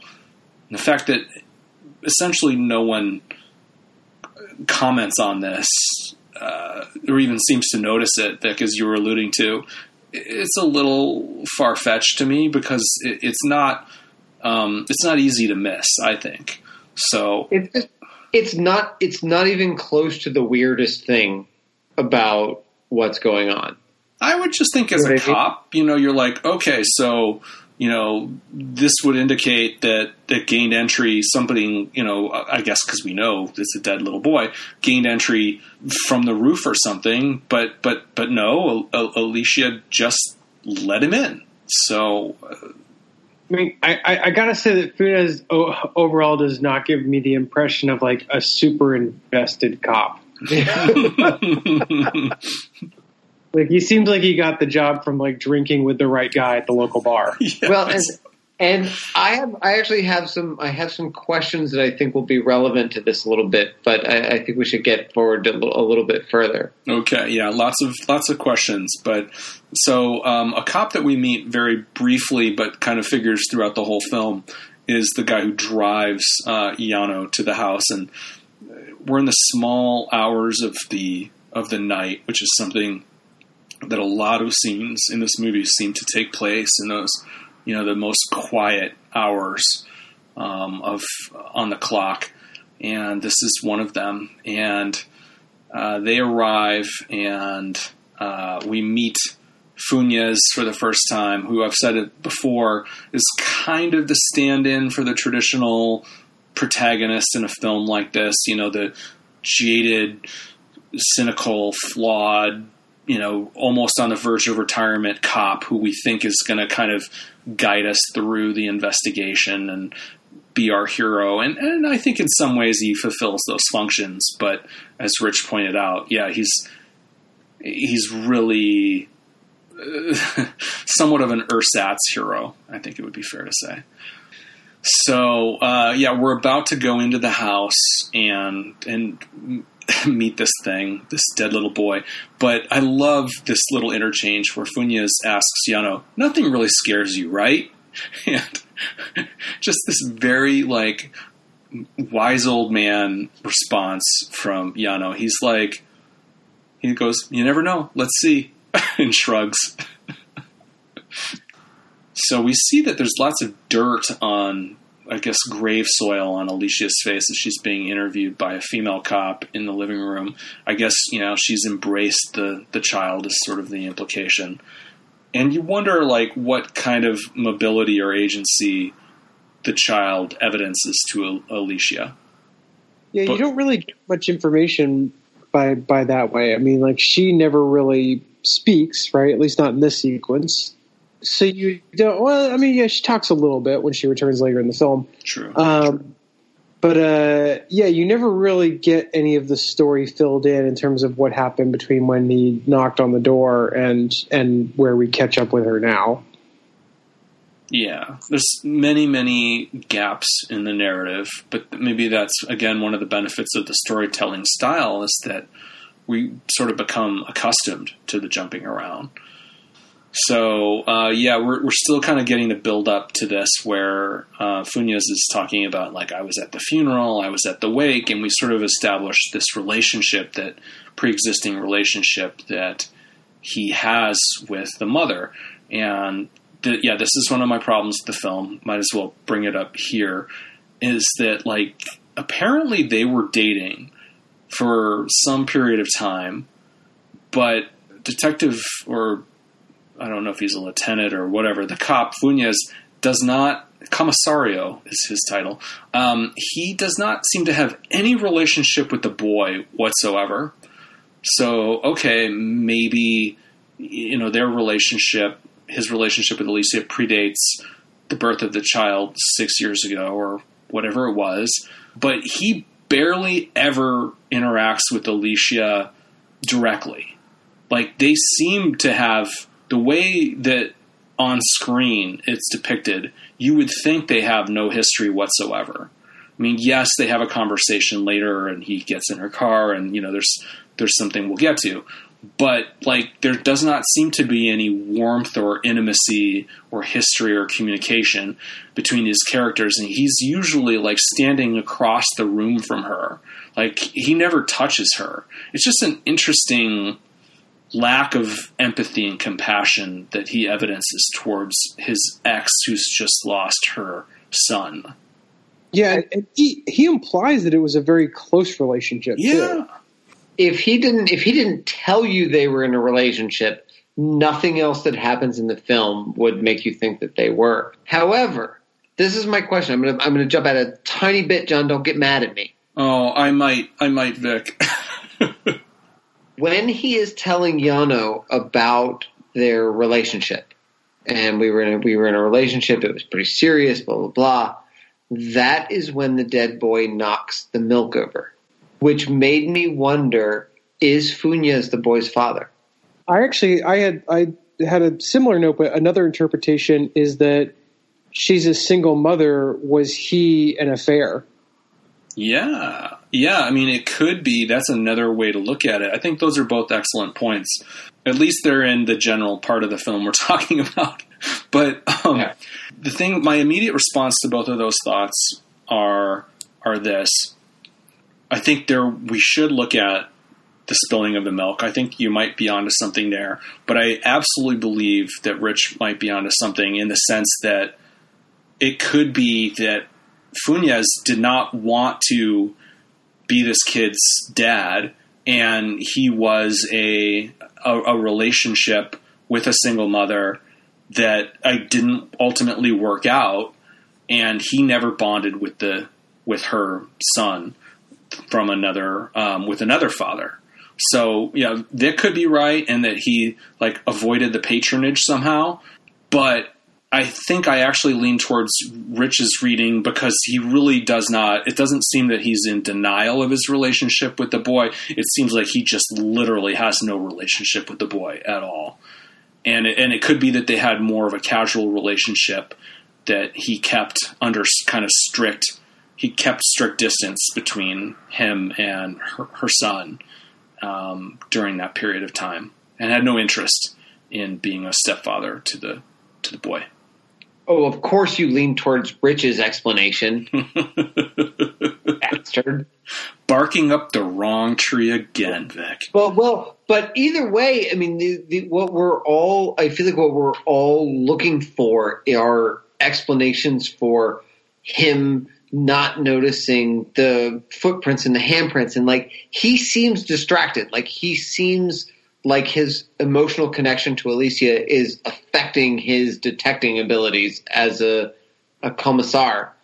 The fact that essentially no one comments on this uh, or even seems to notice it, because you were alluding to, it's a little far fetched to me because it, it's not um, it's not easy to miss. I think so. It's it's not it's not even close to the weirdest thing about what's going on. I would just think as a cop, you know, you're like, okay, so you know, this would indicate that that gained entry somebody, you know, I guess because we know it's a dead little boy gained entry from the roof or something. But but but no, Alicia just let him in. So. Uh, I mean, I, I, I, gotta say that Funes overall does not give me the impression of like a super invested cop. Like he seems like he got the job from like drinking with the right guy at the local bar. Yes. Well, and, and I have I actually have some I have some questions that I think will be relevant to this a little bit, but I, I think we should get forward a little, a little, bit further. Okay, yeah, lots of lots of questions, but so um, a cop that we meet very briefly, but kind of figures throughout the whole film, is the guy who drives uh, Yano to the house, and we're in the small hours of the of the night, which is something that a lot of scenes in this movie seem to take place in those, you know, the most quiet hours um, of on the clock, and this is one of them. And uh, they arrive, and uh, we meet Funes for the first time, who I've said it before, is kind of the stand in for the traditional protagonist in a film like this. You know, the jaded, cynical, flawed, you know, almost on the verge of retirement cop who we think is going to kind of guide us through the investigation and be our hero. And, and I think in some ways he fulfills those functions. But as Rich pointed out, yeah, he's he's really uh, somewhat of an ersatz hero. I think it would be fair to say. So uh, yeah, we're about to go into the house and and meet this thing, this dead little boy. But I love this little interchange where Funes asks Yano, "Nothing really scares you, right?" And just this very like wise old man response from Yano. He's like, he goes, "You never know. Let's see," and shrugs. so we see that there's lots of dirt on, I guess, grave soil on Alicia's face as she's being interviewed by a female cop in the living room. I guess you know she's embraced the the child is sort of the implication, and you wonder like what kind of mobility or agency the child evidences to Alicia. Yeah, but, you don't really get much information by by that way. I mean, like she never really speaks, right? At least not in this sequence. So you don't. Well, I mean, yeah, she talks a little bit when she returns later in the film. True. Um, true. But uh, yeah, you never really get any of the story filled in in terms of what happened between when he knocked on the door and and where we catch up with her now. Yeah, there's many, many gaps in the narrative, but maybe that's again one of the benefits of the storytelling style is that we sort of become accustomed to the jumping around. So uh, yeah, we're we're still kind of getting to build up to this where uh, is talking about like I was at the funeral, I was at the wake, and we sort of established this relationship that pre-existing relationship that he has with the mother, and the, yeah, this is one of my problems with the film. Might as well bring it up here. Is that like apparently they were dating for some period of time, but detective or I don't know if he's a lieutenant or whatever, the cop Funes does not commissario is his title. Um, he does not seem to have any relationship with the boy whatsoever. So okay, maybe you know their relationship his relationship with Alicia predates the birth of the child six years ago or whatever it was, but he barely ever interacts with Alicia directly. Like they seem to have the way that on screen it's depicted, you would think they have no history whatsoever. I mean, yes, they have a conversation later and he gets in her car and you know there's there's something we'll get to but like there does not seem to be any warmth or intimacy or history or communication between these characters and he's usually like standing across the room from her like he never touches her it's just an interesting lack of empathy and compassion that he evidences towards his ex who's just lost her son yeah and he he implies that it was a very close relationship yeah too if he didn't if he didn't tell you they were in a relationship, nothing else that happens in the film would make you think that they were. However, this is my question. I'm gonna I'm gonna jump at a tiny bit, John. Don't get mad at me. Oh, I might I might, Vic. when he is telling Yano about their relationship, and we were in a, we were in a relationship, it was pretty serious, blah blah blah. That is when the dead boy knocks the milk over which made me wonder: Is Funes the boy's father? I actually, I had, I had a similar note, but another interpretation is that she's a single mother. Was he an affair? Yeah, yeah. I mean, it could be. That's another way to look at it. I think those are both excellent points. At least they're in the general part of the film we're talking about. But um, yeah. the thing, my immediate response to both of those thoughts are are this: I think there we should look at the spilling of the milk. I think you might be onto something there, but I absolutely believe that Rich might be onto something in the sense that it could be that Funes did not want to be this kid's dad, and he was a a, a relationship with a single mother that I didn't ultimately work out, and he never bonded with the with her son from another um, with another father. So yeah, that could be right, and that he like avoided the patronage somehow. But I think I actually lean towards Rich's reading because he really does not. It doesn't seem that he's in denial of his relationship with the boy. It seems like he just literally has no relationship with the boy at all. And it, and it could be that they had more of a casual relationship that he kept under kind of strict. He kept strict distance between him and her, her son um, during that period of time, and had no interest in being a stepfather to the to the boy. Oh, of course you lean towards Rich's explanation. Bastard. Barking up the wrong tree again, Vic. Well, well, but either way, I mean, the, the, what we're all, I feel like what we're all looking for are explanations for him not noticing the footprints and the handprints. And like, he seems distracted. Like, he seems like his emotional connection to Alicia is affecting his detecting abilities as a a commissar.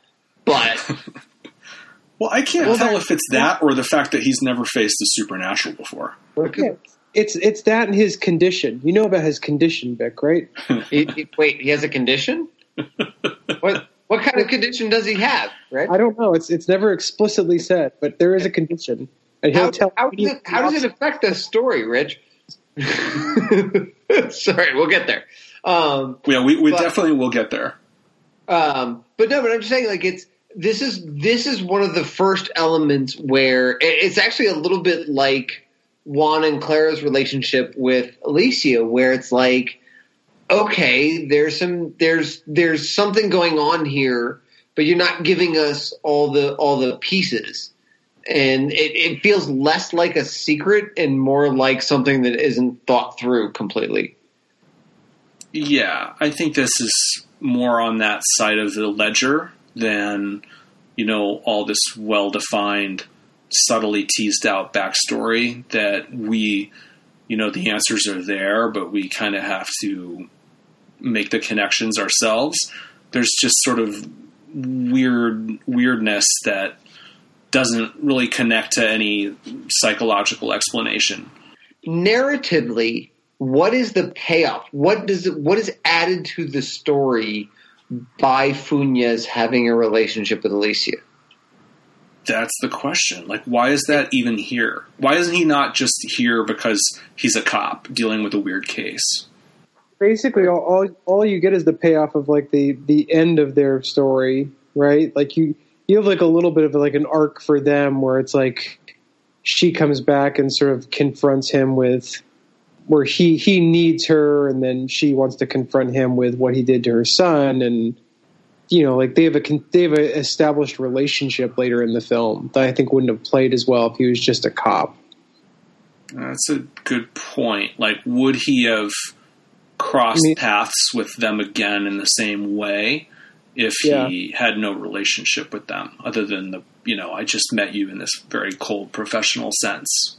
But well, I can't well, tell if it's that or the fact that he's never faced the supernatural before. Yeah, it's it's that and his condition. You know about his condition, Vic, right? he, he, wait, he has a condition. what what kind of condition does he have? Right? I don't know. It's it's never explicitly said, but there is a condition. And he'll how, tell. How, does it, how does it affect the story, Rich? Sorry, we'll get there. Um, yeah, we, we but, definitely will get there. Um, but no, but I'm just saying, like it's this is this is one of the first elements where it's actually a little bit like Juan and Clara's relationship with Alicia, where it's like, okay, there's some there's there's something going on here, but you're not giving us all the all the pieces and it, it feels less like a secret and more like something that isn't thought through completely. Yeah, I think this is more on that side of the ledger than you know all this well-defined, subtly teased out backstory that we, you know, the answers are there, but we kind of have to make the connections ourselves. There's just sort of weird weirdness that doesn't really connect to any psychological explanation. Narratively, what is the payoff? What does it, what is added to the story by Funes having a relationship with Alicia? That's the question. Like, why is that even here? Why isn't he not just here because he's a cop dealing with a weird case? Basically, all all, all you get is the payoff of like the the end of their story, right? Like you you have like a little bit of like an arc for them where it's like she comes back and sort of confronts him with where he he needs her and then she wants to confront him with what he did to her son and you know like they have a they have a established relationship later in the film that I think wouldn't have played as well if he was just a cop. Uh, that's a good point. Like, would he have crossed I mean, paths with them again in the same way? If yeah. he had no relationship with them other than the you know I just met you in this very cold professional sense.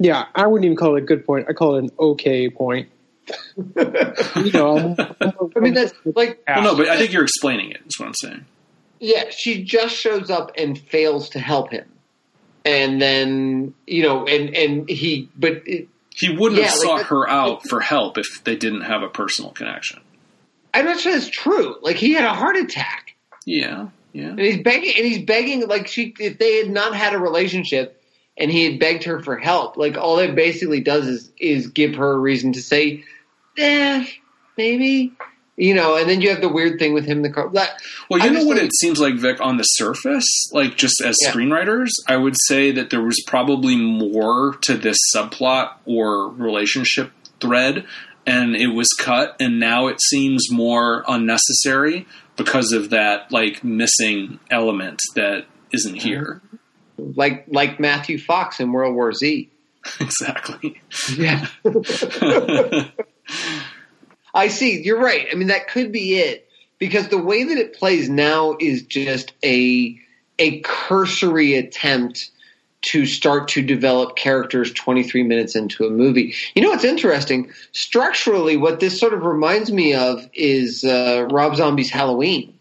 Yeah, I wouldn't even call it a good point. I call it an okay point. you know, I mean that's like well, no, but I think you're explaining it. Is what I'm saying. Yeah, she just shows up and fails to help him, and then you know, and and he, but it, he wouldn't yeah, have sought like, her out for help if they didn't have a personal connection. I'm not sure that's true. Like he had a heart attack. Yeah, yeah. And he's begging, and he's begging like she if they had not had a relationship, and he had begged her for help. Like all it basically does is is give her a reason to say, eh, maybe. You know, and then you have the weird thing with him. The car. That, well, you I know what it seems like, Vic. On the surface, like just as yeah. screenwriters, I would say that there was probably more to this subplot or relationship thread and it was cut and now it seems more unnecessary because of that like missing element that isn't here. Like like matthew fox in world war z. Exactly. Yeah. I see. You're right. I mean that could be it because the way that it plays now is just a a cursory attempt to start to develop characters 23 minutes into a movie. You know what's interesting? Structurally, what this sort of reminds me of is uh, Rob Zombie's Halloween,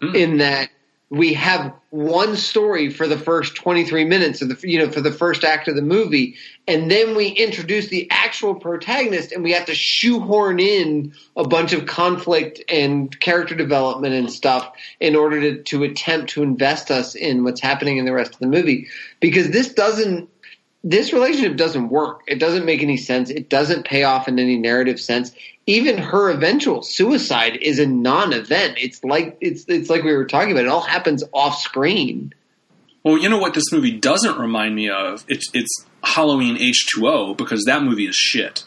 mm. in that we have one story for the first 23 minutes of the you know for the first act of the movie and then we introduce the actual protagonist and we have to shoehorn in a bunch of conflict and character development and stuff in order to, to attempt to invest us in what's happening in the rest of the movie. Because this doesn't this relationship doesn't work. It doesn't make any sense. It doesn't pay off in any narrative sense. Even her eventual suicide is a non-event. It's like it's it's like we were talking about. It all happens off screen. Well, you know what this movie doesn't remind me of? It's it's Halloween H two O because that movie is shit.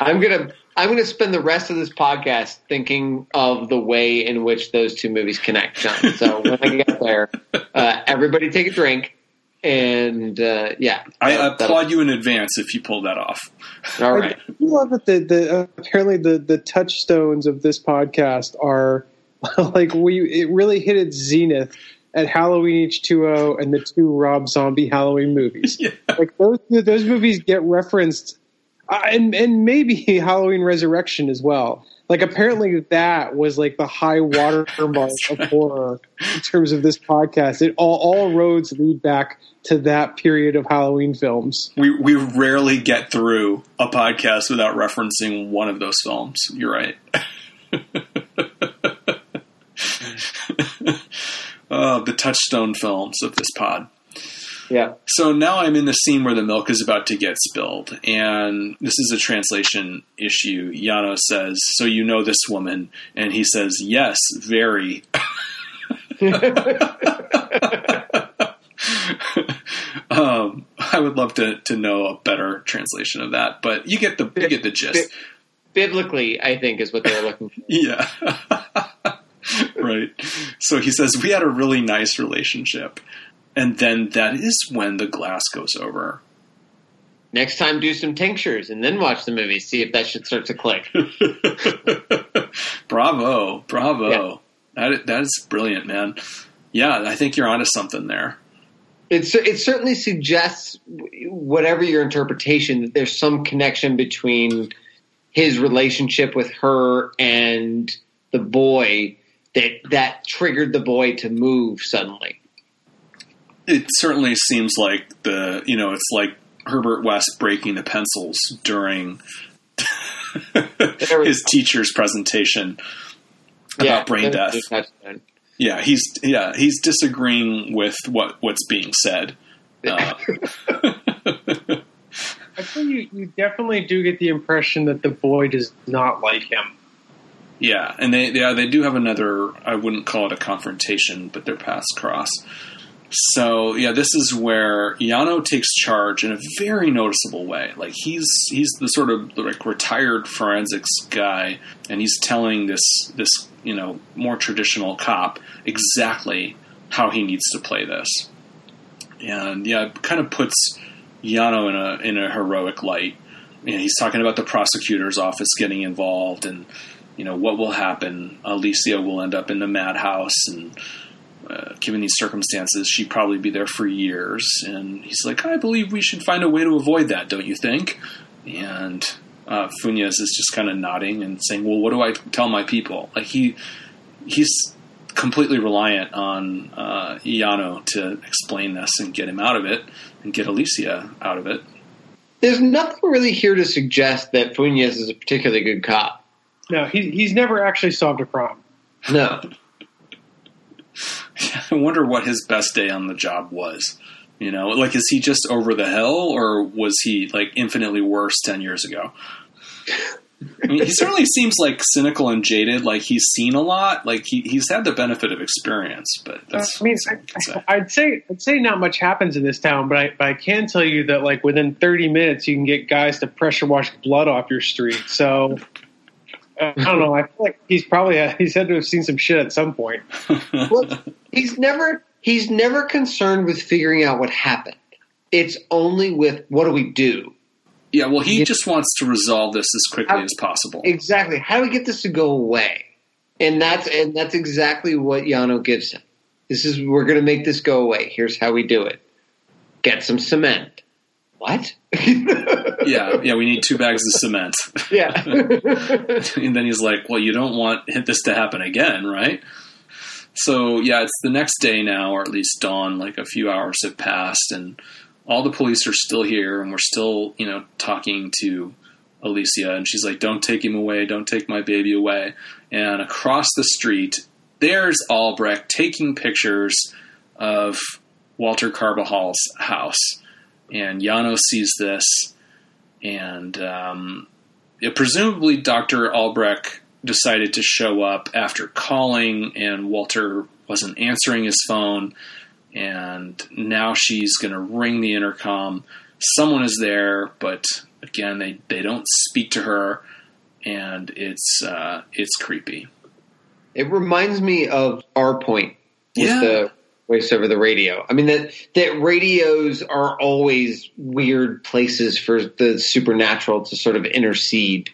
I'm gonna I'm gonna spend the rest of this podcast thinking of the way in which those two movies connect. John. So when I get there, uh, everybody take a drink and uh, yeah, I applaud you in advance if you pull that off. All right, I love that the, the uh, apparently the the touchstones of this podcast are like we it really hit its zenith at Halloween H two O and the two Rob Zombie Halloween movies. yeah. Like those those movies get referenced, uh, and and maybe Halloween Resurrection as well like apparently that was like the high water mark of horror in terms of this podcast. It all all roads lead back to that period of Halloween films. We we rarely get through a podcast without referencing one of those films. You're right. oh, the touchstone films of this pod. Yeah. So now I'm in the scene where the milk is about to get spilled, and this is a translation issue. Yano says, "So you know this woman?" And he says, "Yes, very." um, I would love to, to know a better translation of that, but you get the you get the gist. Biblically, I think is what they were looking for. yeah. right. So he says we had a really nice relationship. And then that is when the glass goes over. Next time, do some tinctures and then watch the movie. See if that should start to click. bravo, bravo. Yeah. That that is brilliant, man. Yeah, I think you're onto something there. It's, it certainly suggests, whatever your interpretation, that there's some connection between his relationship with her and the boy that that triggered the boy to move suddenly it certainly seems like the you know it's like Herbert West breaking the pencils during his teacher's presentation about yeah, brain death. Yeah, he's yeah he's disagreeing with what what's being said. Uh, I think you, you definitely do get the impression that the boy does not like him. Yeah, and they yeah they do have another. I wouldn't call it a confrontation, but their paths cross. So yeah, this is where Yano takes charge in a very noticeable way. Like he's he's the sort of like retired forensics guy, and he's telling this this you know more traditional cop exactly how he needs to play this. And yeah, it kind of puts Yano in a in a heroic light. And he's talking about the prosecutor's office getting involved, and you know what will happen. Alicia will end up in the madhouse, and uh, given these circumstances, she'd probably be there for years. And he's like, I believe we should find a way to avoid that, don't you think? And uh, Funes is just kind of nodding and saying, "Well, what do I tell my people?" Like he he's completely reliant on uh, Yano to explain this and get him out of it and get Alicia out of it. There's nothing really here to suggest that Funes is a particularly good cop. No, he, he's never actually solved a crime. No. I wonder what his best day on the job was. You know, like is he just over the hill, or was he like infinitely worse ten years ago? I mean, he certainly seems like cynical and jaded. Like he's seen a lot. Like he, he's had the benefit of experience, but that's. I mean, I, would say I'd say not much happens in this town, but I, but I can tell you that like within 30 minutes, you can get guys to pressure wash blood off your street. So I don't know. I feel like he's probably uh, he's had to have seen some shit at some point. well, he's never he's never concerned with figuring out what happened. It's only with what do we do. Yeah, well, he just wants to resolve this as quickly how, as possible. Exactly. How do we get this to go away? And that's and that's exactly what Yano gives him. This is we're going to make this go away. Here's how we do it. get some cement. What? yeah, yeah, we need two bags of cement. Yeah. and then he's like, well, you don't want this to happen again, right? So, yeah, it's the next day now, or at least dawn, like a few hours have passed, and all the police are still here, and we're still, you know, talking to Alicia, and she's like, don't take him away, don't take my baby away. And across the street, there's Albreck taking pictures of Walter Carbajal's house. And Jano sees this, and um, it, presumably Dr. Albreck decided to show up after calling, and Walter wasn't answering his phone. And now she's going to ring the intercom. Someone is there, but again, they, they don't speak to her, and it's uh, it's creepy. It reminds me of our point with Yeah. the voice over the radio. I mean that that radios are always weird places for the supernatural to sort of intercede.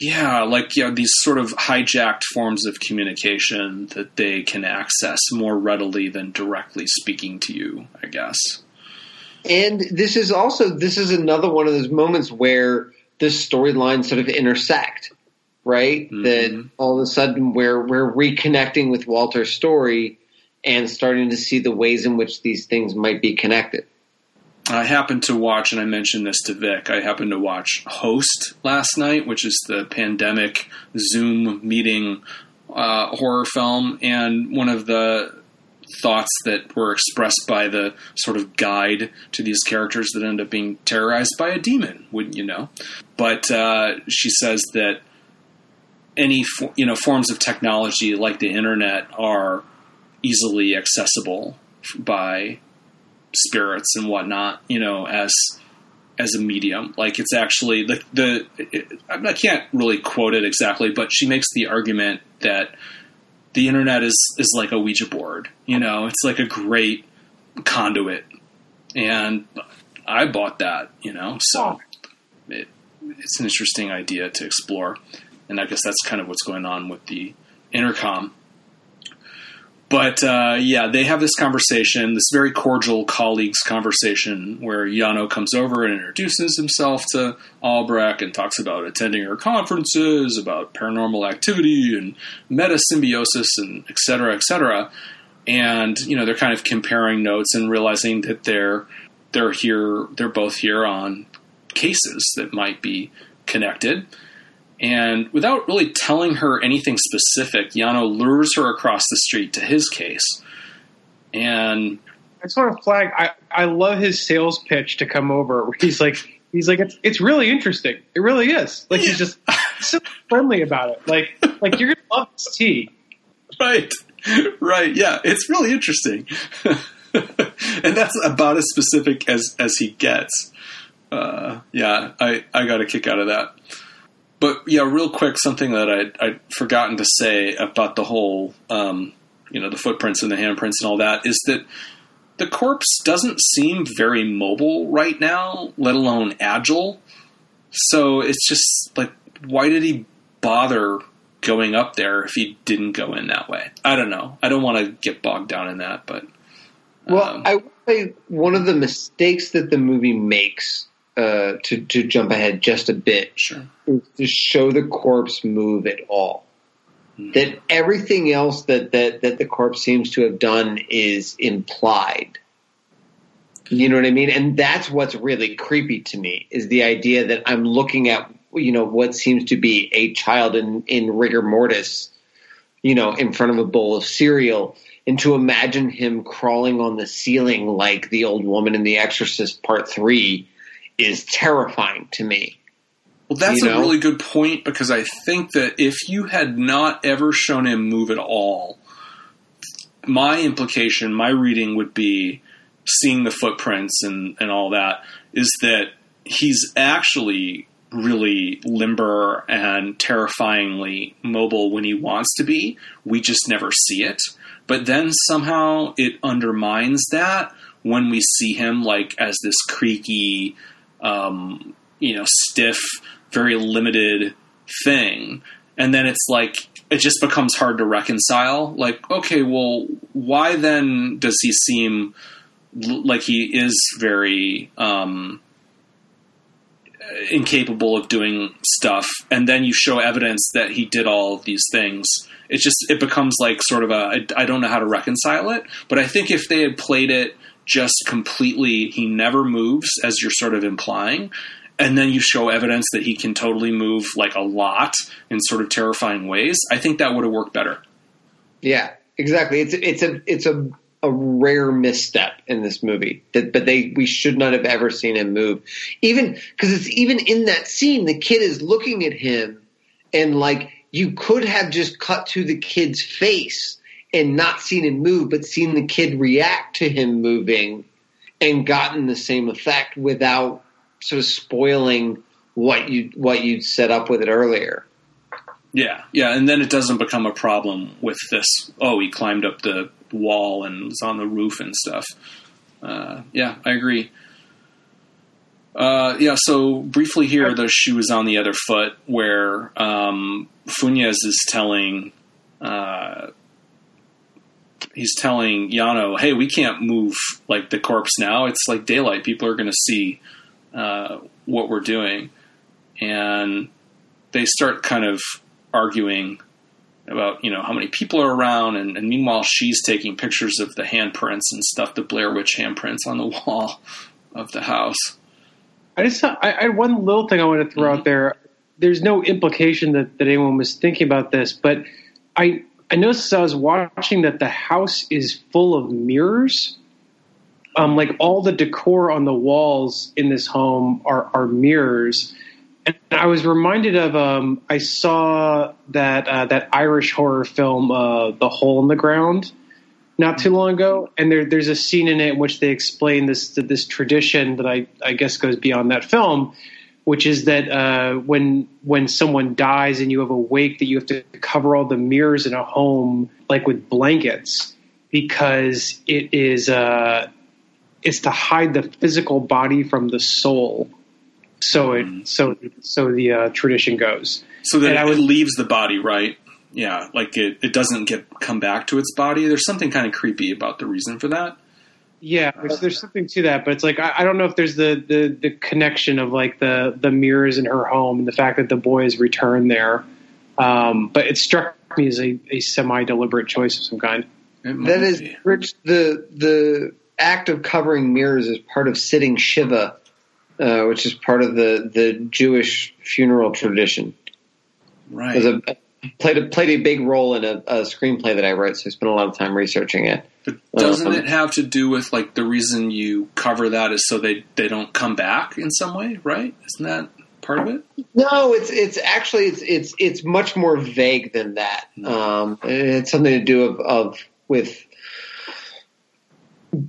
Yeah, like yeah, these sort of hijacked forms of communication that they can access more readily than directly speaking to you, I guess. And this is also this is another one of those moments where the storylines sort of intersect, right? Mhm. That all of a sudden we're we're reconnecting with Walter's story and starting to see the ways in which these things might be connected. I happened to watch, and I mentioned this to Vic. I happened to watch Host last night, which is the pandemic Zoom meeting uh, horror film, and one of the thoughts that were expressed by the sort of guide to these characters that end up being terrorized by a demon, wouldn't you know? But uh, she says that any you know forms of technology like the internet are easily accessible by spirits and whatnot, you know, as as a medium. Like it's actually the the it, I can't really quote it exactly, but she makes the argument that the internet is is like a Ouija board. You know, it's like a great conduit, and I bought that. You know, so it it's an interesting idea to explore, and I guess that's kind of what's going on with the intercom. But uh, yeah, they have this conversation, this very cordial colleagues conversation, where Yano comes over and introduces himself to Albreck and talks about attending her conferences, about paranormal activity and metasymbiosis, and et cetera, et cetera. And you know, they're kind of comparing notes and realizing that they're they're here, they're both here on cases that might be connected. And without really telling her anything specific, Yano lures her across the street to his case. And I just want to flag. I, I love his sales pitch to come over. He's like, he's like, it's it's really interesting. It really is. Like he's just so friendly about it. Like like you're gonna love this tea. right, right, yeah, it's really interesting. and that's about as specific as as he gets. Uh, yeah, I I got a kick out of that. But yeah, real quick, something that I I'd forgotten to say about the whole, um, you know, the footprints and the handprints and all that is that the corpse doesn't seem very mobile right now, let alone agile. So it's just like, why did he bother going up there if he didn't go in that way? I don't know. I don't want to get bogged down in that, but Well, um, I would say one of the mistakes that the movie makes uh, to to jump ahead just a bit sure. to show the corpse move at all. Hmm. That everything else that, that that the corpse seems to have done is implied. You know what I mean? And that's what's really creepy to me is the idea that I'm looking at you know what seems to be a child in in rigor mortis, you know, in front of a bowl of cereal, and to imagine him crawling on the ceiling like the old woman in The Exorcist Part Three is terrifying to me. Well, that's You a really good point because I think that if you had not ever shown him move at all, my implication, my reading would be seeing the footprints and, and all that is that he's actually really limber and terrifyingly mobile when he wants to be. We just never see it. But then somehow it undermines that when we see him like as this creaky, um, you know, stiff, very limited thing. And then it's like, it just becomes hard to reconcile. Like, okay, well, why then does he seem like he is very um, incapable of doing stuff, and then you show evidence that he did all of these things. It just it becomes like sort of a I, I don't know how to reconcile it. But I think if they had played it just completely, he never moves, as you're sort of implying, and then you show evidence that he can totally move like a lot in sort of terrifying ways, I think that would have worked better. Yeah, exactly. It's it's a it's a a rare misstep in this movie that but they we should not have ever seen him move even because it's even in that scene the kid is looking at him and like you could have just cut to the kid's face and not seen him move but seen the kid react to him moving and gotten the same effect without sort of spoiling what you what you'd set up with it earlier yeah, yeah, and then it doesn't become a problem with this. Oh, he climbed up the wall and was on the roof and stuff. Uh, yeah, I agree. Uh, yeah, so briefly here, the shoe is on the other foot, where um, Funes is telling, uh, he's telling Yano, "Hey, we can't move like the corpse now. It's like daylight. People are going to see uh, what we're doing," and they start kind of arguing about you know how many people are around, and, and, meanwhile she's taking pictures of the handprints and stuff, the Blair Witch handprints on the wall of the house. I just I, I had one little thing I want to throw mm-hmm. out there. There's no implication that, that anyone was thinking about this, but I I noticed as I was watching that the house is full of mirrors. Um, like all the decor on the walls in this home are, are mirrors. And I was reminded of um, I saw that uh, that Irish horror film, uh, The Hole in the Ground, not too long ago, and there, there's a scene in it in which they explain this this tradition that I, I guess goes beyond that film, which is that uh, when when someone dies and you have a wake, that you have to cover all the mirrors in a home like with blankets because it is uh, it's to hide the physical body from the soul so it mm. so so the uh, tradition goes. So that it leaves the body, right? Yeah, like it, it doesn't get come back to its body. There's something kind of creepy about the reason for that. Yeah, there's, there's something to that, but it's like I, I, don't know if there's the, the, the connection of like the the mirrors in her home and the fact that the boys has returned there. Um, but it struck me as a, a semi deliberate choice of some kind. That is, Rich. The the act of covering mirrors is part of sitting shiva uh, which is part of the, the Jewish funeral tradition. Right. A, played a, played a big role in a, a, screenplay that I wrote, so I spent a lot of time researching it. But doesn't um, it have to do with like the reason you cover that is so they they don't come back in some way, right? Isn't that part of it? No, it's it's actually it's it's it's much more vague than that. Um, it's something to do of, of with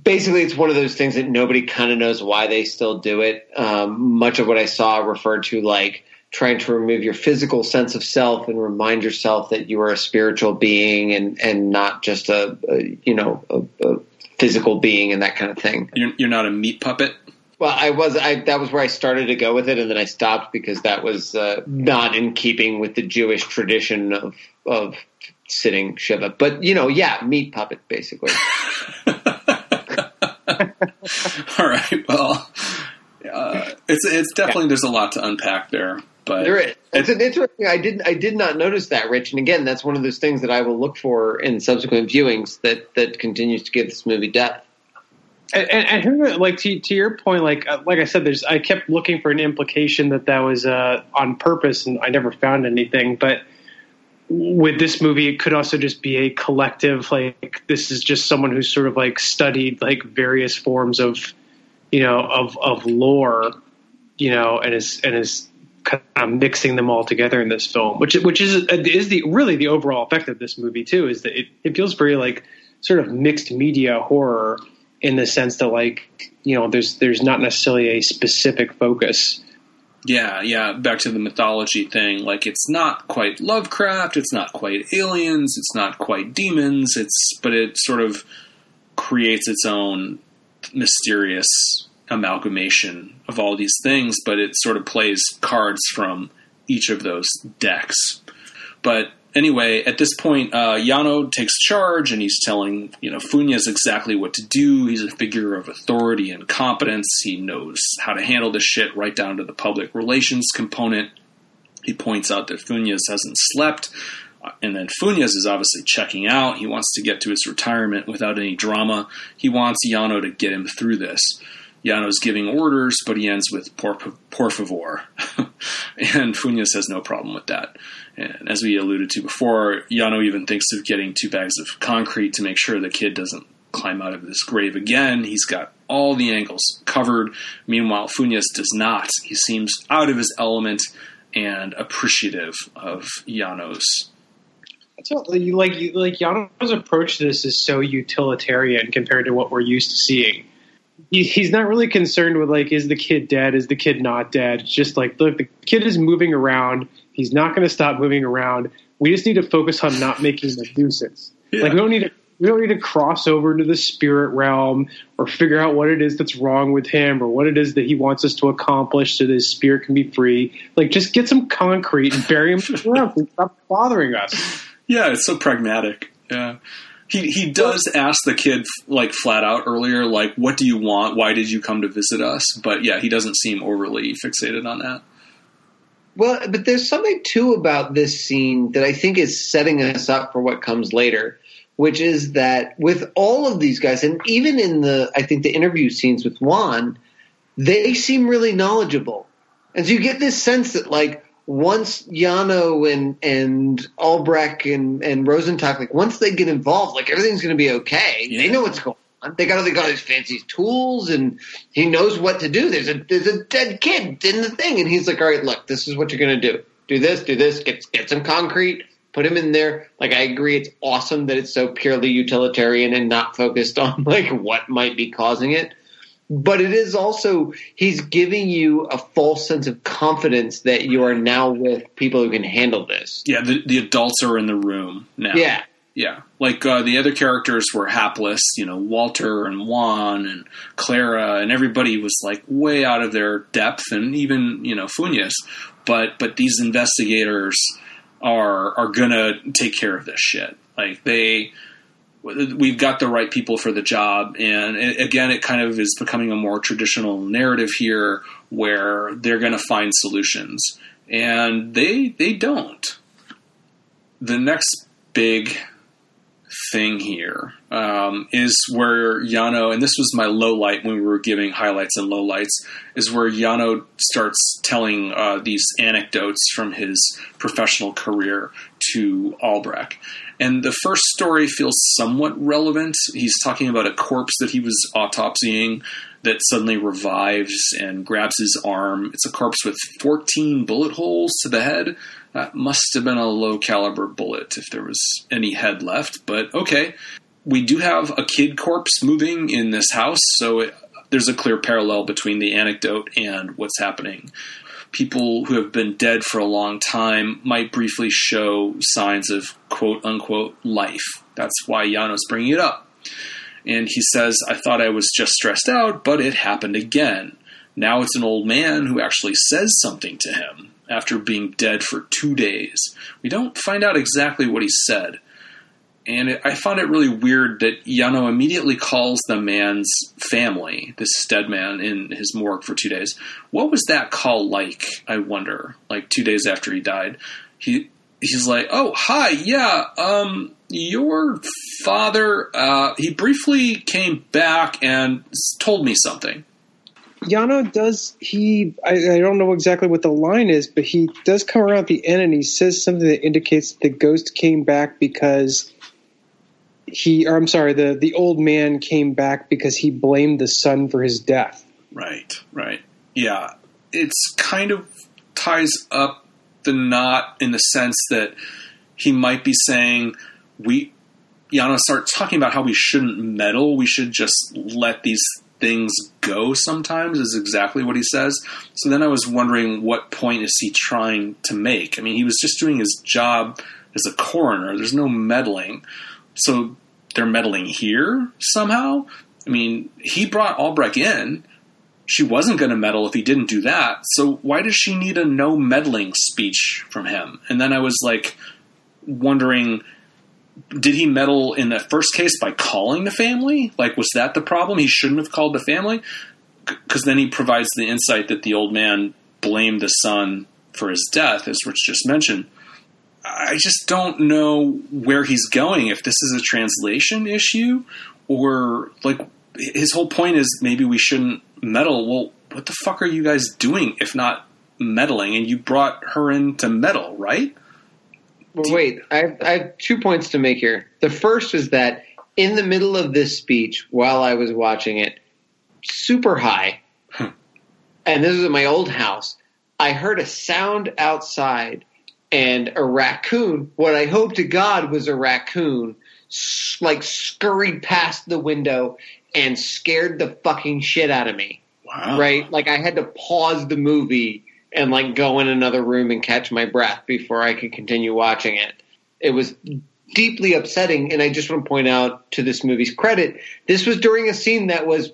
basically it's one of those things that nobody kind of knows why they still do it. Um, much of what I saw referred to like trying to remove your physical sense of self and remind yourself that you are a spiritual being and and not just a, a you know a, a, physical being and that kind of thing. You're, you're not a meat puppet. Well, I was. I that was where I started to go with it, and then I stopped because that was uh, not in keeping with the Jewish tradition of of sitting shiva. But you know, yeah, meat puppet basically. All right. Well, uh, it's it's definitely there's a lot to unpack there. But there is. It's an interesting. I didn't. I did not notice that, Rich. And again, that's one of those things that I will look for in subsequent viewings that that continues to give this movie depth. And, and, and like to, to your point, like uh, like I said, there's I kept looking for an implication that that was uh, on purpose, and I never found anything. But with this movie, it could also just be a collective. Like this is just someone who's sort of like studied like various forms of, you know, of of lore, you know, and is and is kind of mixing them all together in this film, which which is is the really the overall effect of this movie too. Is that it, it feels very like sort of mixed media horror in the sense that like you know there's there's not necessarily a specific focus yeah, yeah, back to the mythology thing. Like it's not quite Lovecraft, it's not quite aliens, it's not quite demons, it's but it sort of creates its own mysterious amalgamation of all these things, but it sort of plays cards from each of those decks. But anyway, at this point, uh, Yano takes charge and he's telling you know Funes exactly what to do. He's a figure of authority and competence. He knows how to handle this shit right down to the public relations component. He points out that Funes hasn't slept. And then Funes is obviously checking out. He wants to get to his retirement without any drama. He wants Yano to get him through this. Yano's giving orders, but he ends with por, por favor. and Funes has no problem with that. And as we alluded to before, Yano even thinks of getting two bags of concrete to make sure the kid doesn't climb out of this grave again. He's got all the angles covered. Meanwhile, Funes does not. He seems out of his element and appreciative of Yano's. Like like Yano's approach to this is so utilitarian compared to what we're used to seeing. He, he's not really concerned with like is the kid dead, is the kid not dead. It's just like look, the kid is moving around. He's not going to stop moving around. We just need to focus on not making a nuisance. Yeah. Like we don't need to we don't need to cross over into the spirit realm or figure out what it is that's wrong with him or what it is that he wants us to accomplish so that his spirit can be free. Like, just get some concrete and bury him stop bothering us. Yeah, it's so pragmatic. Yeah. He he does ask the kid like flat out earlier, like, "What do you want? Why did you come to visit us?" But yeah, he doesn't seem overly fixated on that. Well, but there's something too about this scene that I think is setting us up for what comes later which is that with all of these guys, and even in the, I think the interview scenes with Juan, they seem really knowledgeable. And so you get this sense that like once Yano and and Albreck and and Rosenthal, like once they get involved, like everything's going to be okay. Yeah. They know what's going on. They got they got these fancy tools, and he knows what to do. There's a there's a dead kid in the thing, and he's like, all right, look, this is what you're going to do. Do this, do this. Get get some concrete put him in there. Like I agree, it's awesome that it's so purely utilitarian and not focused on like what might be causing it. But it is also he's giving you a false sense of confidence that you are now with people who can handle this. Yeah, the, the adults are in the room now. Yeah. Yeah, like uh, the other characters were hapless, you know, Walter and Juan and Clara, and everybody was like way out of their depth, and even you know Funes. But but these investigators, are are gonna take care of this shit. Like they, we've got the right people for the job, and again, it kind of is becoming a more traditional narrative here, where they're gonna find solutions, and they they don't. The next big thing here um, is where Yano, and this was my low light when we were giving highlights and lowlights, is where Yano starts telling uh, these anecdotes from his professional career to Albreck. And the first story feels somewhat relevant. He's talking about a corpse that he was autopsying that suddenly revives and grabs his arm. It's a corpse with 14 bullet holes to the head. That must have been a low caliber bullet if there was any head left, but okay. We do have a kid corpse moving in this house, so it, there's a clear parallel between the anecdote and what's happening. People who have been dead for a long time might briefly show signs of quote unquote life. That's why Yano's bringing it up. And he says, I thought I was just stressed out, but it happened again. Now it's an old man who actually says something to him after being dead for two days. We don't find out exactly what he said. And it, I found it really weird that Yano immediately calls the man's family, this dead man, in his morgue for two days. What was that call like, I wonder, like two days after he died? He He's like, oh, hi, yeah, um, your father, uh, he briefly came back and told me something. Yano does he I, I, don't know exactly what the line is, but he does come around at the end and he says something that indicates that the ghost came back because he or I'm sorry, the the old man came back because he blamed the son for his death. Right, right. Yeah. It's kind of ties up the knot in the sense that he might be saying we Yano start talking about how we shouldn't meddle, we should just let these things go sometimes is exactly what he says. So then I was wondering what point is he trying to make? I mean, he was just doing his job as a coroner. There's no meddling. So they're meddling here somehow? I mean, he brought Albreck in. She wasn't going to meddle if he didn't do that. So why does she need a no meddling speech from him? And then I was like, wondering did he meddle in the first case by calling the family? Like, was that the problem? He shouldn't have called the family? Because then he provides the insight that the old man blamed the son for his death, as Rich just mentioned. I just don't know where he's going. If this is a translation issue, or like his whole point is maybe we shouldn't meddle. Well, what the fuck are you guys doing if not meddling? And you brought her in to meddle, right? Well, wait, I have, I have two points to make here. The first is that in the middle of this speech, while I was watching it, super high, and this was at my old house, I heard a sound outside, and a raccoon, what I hope to God was a raccoon, like scurried past the window and scared the fucking shit out of me. Wow. Right? Like I had to pause the movie and like go in another room and catch my breath before I could continue watching it. It was deeply upsetting, and I just want to point out to this movie's credit, this was during a scene that was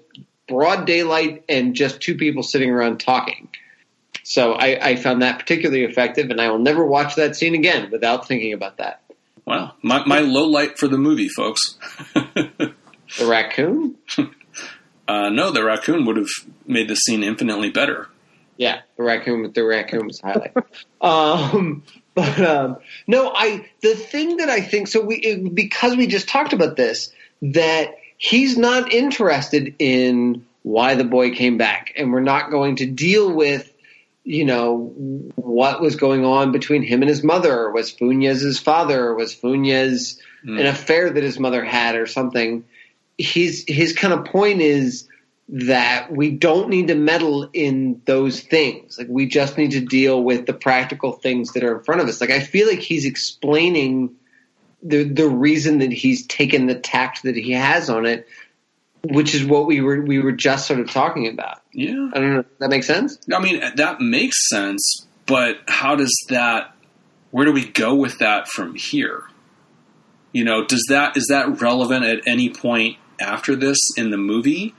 broad daylight and just two people sitting around talking. So I, I found that particularly effective, and I will never watch that scene again without thinking about that. Wow, my, my low light for the movie, folks. the raccoon? Uh, no, the raccoon would have made the scene infinitely better. Yeah, the raccoon with the raccoon was highlight. um, but um, no, I the thing that I think so we it, because we just talked about this that he's not interested in why the boy came back, and we're not going to deal with you know what was going on between him and his mother. Was Funes his father? Was Funes mm. an affair that his mother had, or something? His his kind of point is that we don't need to meddle in those things. Like we just need to deal with the practical things that are in front of us. Like I feel like he's explaining the the reason that he's taken the tact that he has on it, which is what we were we were just sort of talking about. Yeah. I don't know. That makes sense? I mean that makes sense, but how does that where do we go with that from here? You know, does that is that relevant at any point after this in the movie?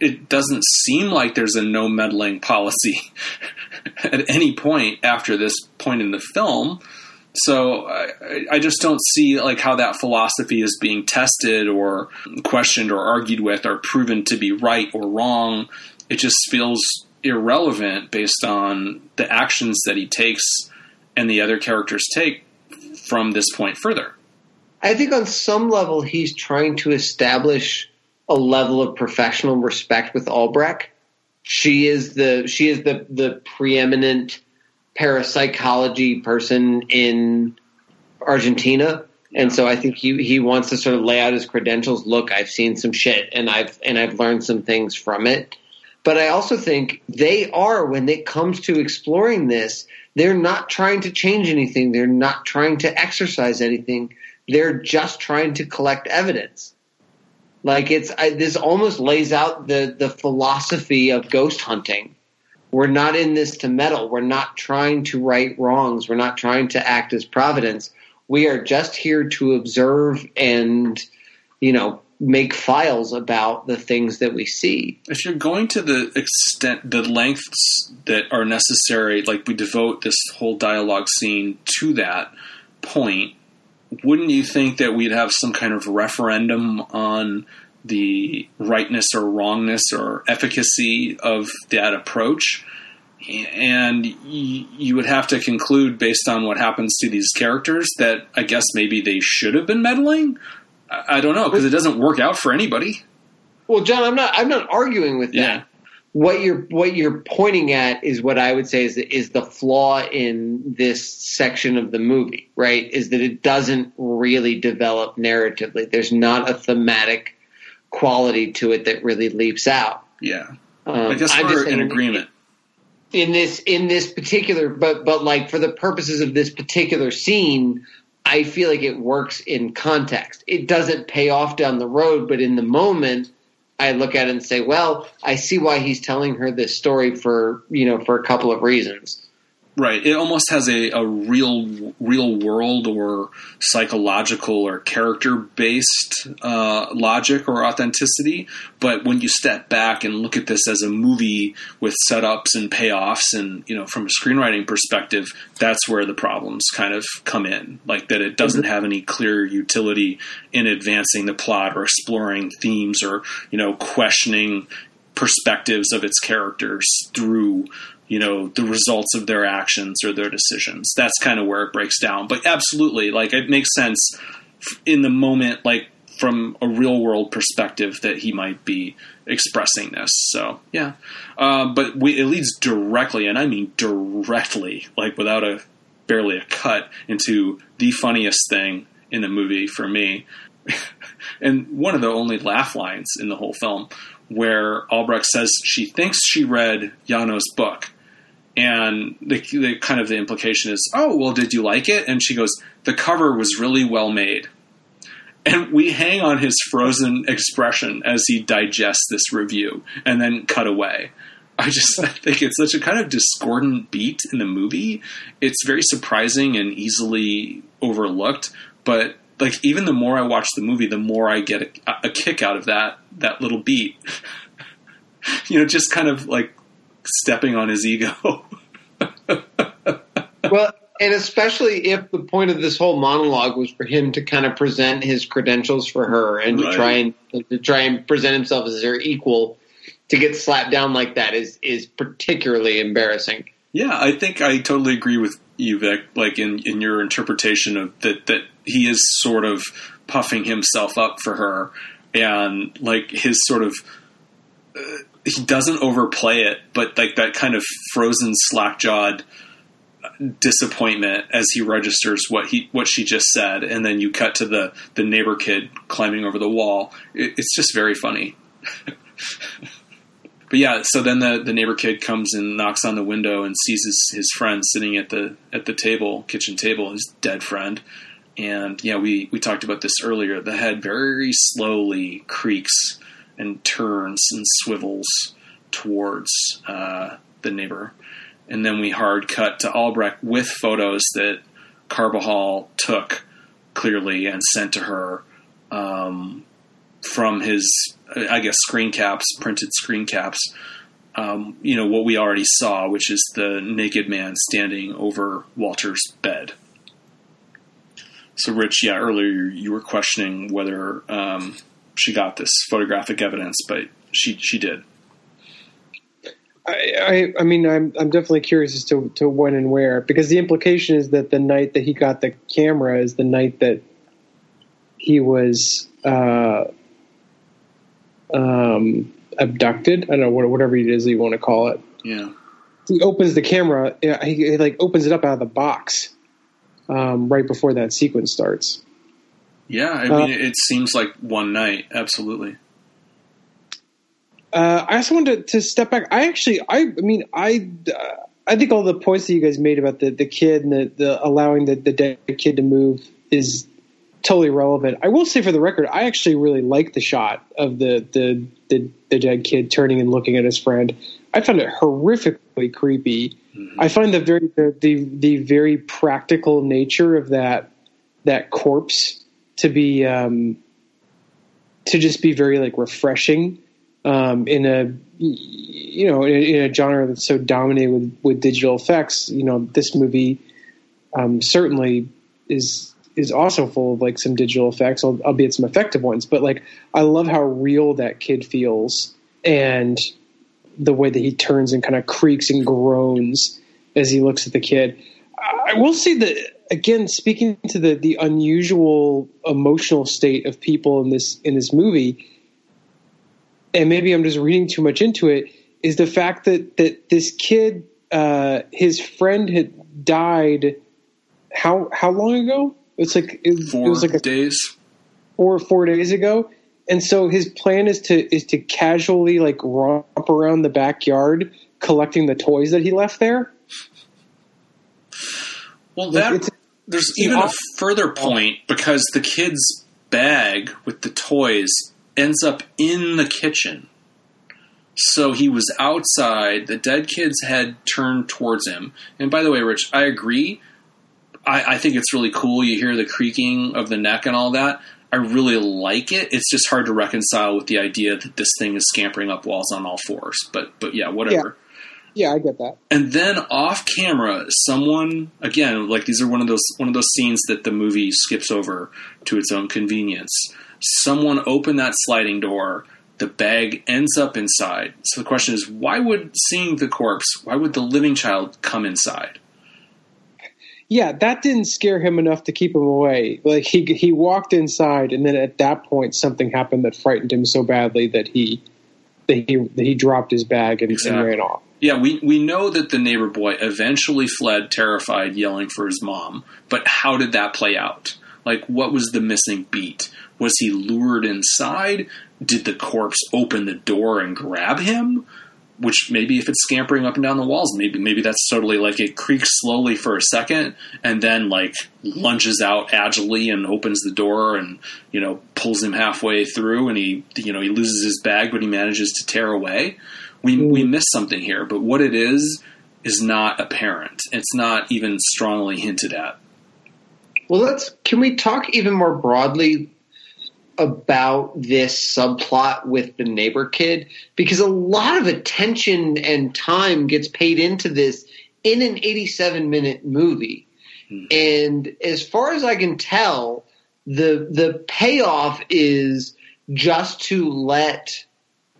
it doesn't seem like there's a no meddling policy at any point after this point in the film. So I, I, just don't see like how that philosophy is being tested or questioned or argued with or proven to be right or wrong. It just feels irrelevant based on the actions that he takes and the other characters take from this point further. I think on some level he's trying to establish a level of professional respect with Albreck. She is the she is the the preeminent parapsychology person in Argentina. And so I think he, he wants to sort of lay out his credentials. Look, I've seen some shit and I've and I've learned some things from it. But I also think they are when it comes to exploring this, they're not trying to change anything. They're not trying to exercise anything. They're just trying to collect evidence. Like it's I, this almost lays out the the philosophy of ghost hunting. We're not in this to meddle. We're not trying to right wrongs. We're not trying to act as providence. We are just here to observe and you know make files about the things that we see. If you're going to the extent, the lengths that are necessary, like we devote this whole dialogue scene to that point, wouldn't you think that we'd have some kind of referendum on the rightness or wrongness or efficacy of that approach? And you would have to conclude, based on what happens to these characters, that I guess maybe they should have been meddling. I don't know because it doesn't work out for anybody. Well, John, I'm not. I'm not arguing with that. Yeah what you're what you're pointing at is what I would say is is the flaw in this section of the movie, right? Is that it doesn't really develop narratively. There's not a thematic quality to it that really leaps out. Yeah, um, I guess I'm we're in agreement. In this in this particular, but but like for the purposes of this particular scene, I feel like it works in context. It doesn't pay off down the road, but in the moment I look at it and say, well, I see why he's telling her this story for you know for a couple of reasons. Right. It almost has a, a real real world or psychological or character based uh, logic or authenticity. But when you step back and look at this as a movie with setups and payoffs, and you know, from a screenwriting perspective, that's where the problems kind of come in. Like that, it doesn't have any clear utility in advancing the plot or exploring themes or you know questioning perspectives of its characters through you know the results of their actions or their decisions. That's kind of where it breaks down. But absolutely like it makes sense in the moment like from a real world perspective that he might be expressing this. So yeah. Uh, but we, it leads directly and i mean directly like without a barely a cut into the funniest thing in the movie for me. And one of the only laugh lines in the whole film where Albreck says she thinks she read Yano's book and the, the, kind of the implication is, oh, well, did you like it? And she goes, the cover was really well made. And we hang on his frozen expression as he digests this review and then cut away. I just I think it's such a kind of discordant beat in the movie. It's very surprising and easily overlooked, but like even the more I watch the movie, the more I get a, a kick out of that that little beat. you know, just kind of like stepping on his ego. well, and especially if the point of this whole monologue was for him to kind of present his credentials for her and right. to try and to try and present himself as her equal, to get slapped down like that is is particularly embarrassing. Yeah, I think I totally agree with you, Vic. Like in in your interpretation of that that he is sort of puffing himself up for her, and like his sort of. Uh, he doesn't overplay it, but like that kind of frozen, slack jawed disappointment as he registers what he what she just said, and then you cut to the the neighbor kid climbing over the wall. It, it's just very funny. but yeah, so then the the neighbor kid comes and knocks on the window and sees his, his friend sitting at the at the table, kitchen table, his dead friend. And yeah, we we talked about this earlier. The head very slowly creaks and turns and swivels towards uh, the neighbor. And then we hard cut to Albreck with photos that Carbajal took clearly and sent to her um, from his, I guess, screen caps, printed screen caps. Um, you know, what we already saw, which is the naked man standing over Walter's bed. So, Rich, yeah, earlier you were questioning whether um, she got this photographic evidence, but she she did. I, I, I mean I'm I'm definitely curious as to to when and where because the implication is that the night that he got the camera is the night that he was uh, um, abducted. I don't know whatever it is you want to call it. Yeah. He opens the camera. He, he like opens it up out of the box um, right before that sequence starts. Yeah, I mean, uh, it seems like one night. Absolutely. Uh, I also wanted to, to, step back. I actually, I, I mean, I, uh, I think all the points that you guys made about the, the kid and the, the allowing the, the dead kid to move is totally relevant. I will say for the record, I actually really like the shot of the, the, the, the dead kid turning and looking at his friend. I found it horrifically creepy. Mm-hmm. I find the very the, the the very practical nature of that that corpse to be um, to just be very like refreshing um, in a you know in, in, a genre that's so dominated with with digital effects. You know, this movie um, certainly is is also full of like some digital effects, albeit some effective ones. But like, I love how real that kid feels and the way that he turns and kind of creaks and groans as he looks at the kid. I will say that again, speaking to the the unusual emotional state of people in this in this movie, and maybe I'm just reading too much into it, is the fact that that this kid, uh, his friend had died. How how long ago? It's like it, four it was like a, days, four four days ago. And so his plan is to is to casually like romp around the backyard collecting the toys that he left there. Well, that there's even a further oh. point because the kid's bag with the toys ends up in the kitchen. So he was outside. The dead kid's head turned towards him. And by the way, Rich, I agree. I, I think it's really cool. You hear the creaking of the neck and all that. I really like it. It's just hard to reconcile with the idea that this thing is scampering up walls on all fours. But but yeah, whatever. Yeah, I get that. And then off camera, someone again, like these are one of those one of those scenes that the movie skips over to its own convenience. Someone opened that sliding door. The bag ends up inside. So the question is, why would seeing the corpse, why would the living child come inside? Yeah, that didn't scare him enough to keep him away. Like he he walked inside, and then at that point, something happened that frightened him so badly that he that he that he dropped his bag and, exactly. and ran off. Yeah, we, we know that the neighbor boy eventually fled, terrified, yelling for his mom. But how did that play out? Like, what was the missing beat? Was he lured inside? Did the corpse open the door and grab him? Which maybe if it's scampering up and down the walls, maybe maybe that's totally like it creaks slowly for a second and then like lunges out agilely and opens the door and you know pulls him halfway through and he you know he loses his bag but he manages to tear away we mm. we miss something here, but what it is is not apparent. It's not even strongly hinted at. Well, let's can we talk even more broadly about this subplot with the neighbor kid because a lot of attention and time gets paid into this in an 87 minute movie. Hmm. And as far as I can tell, the the payoff is just to let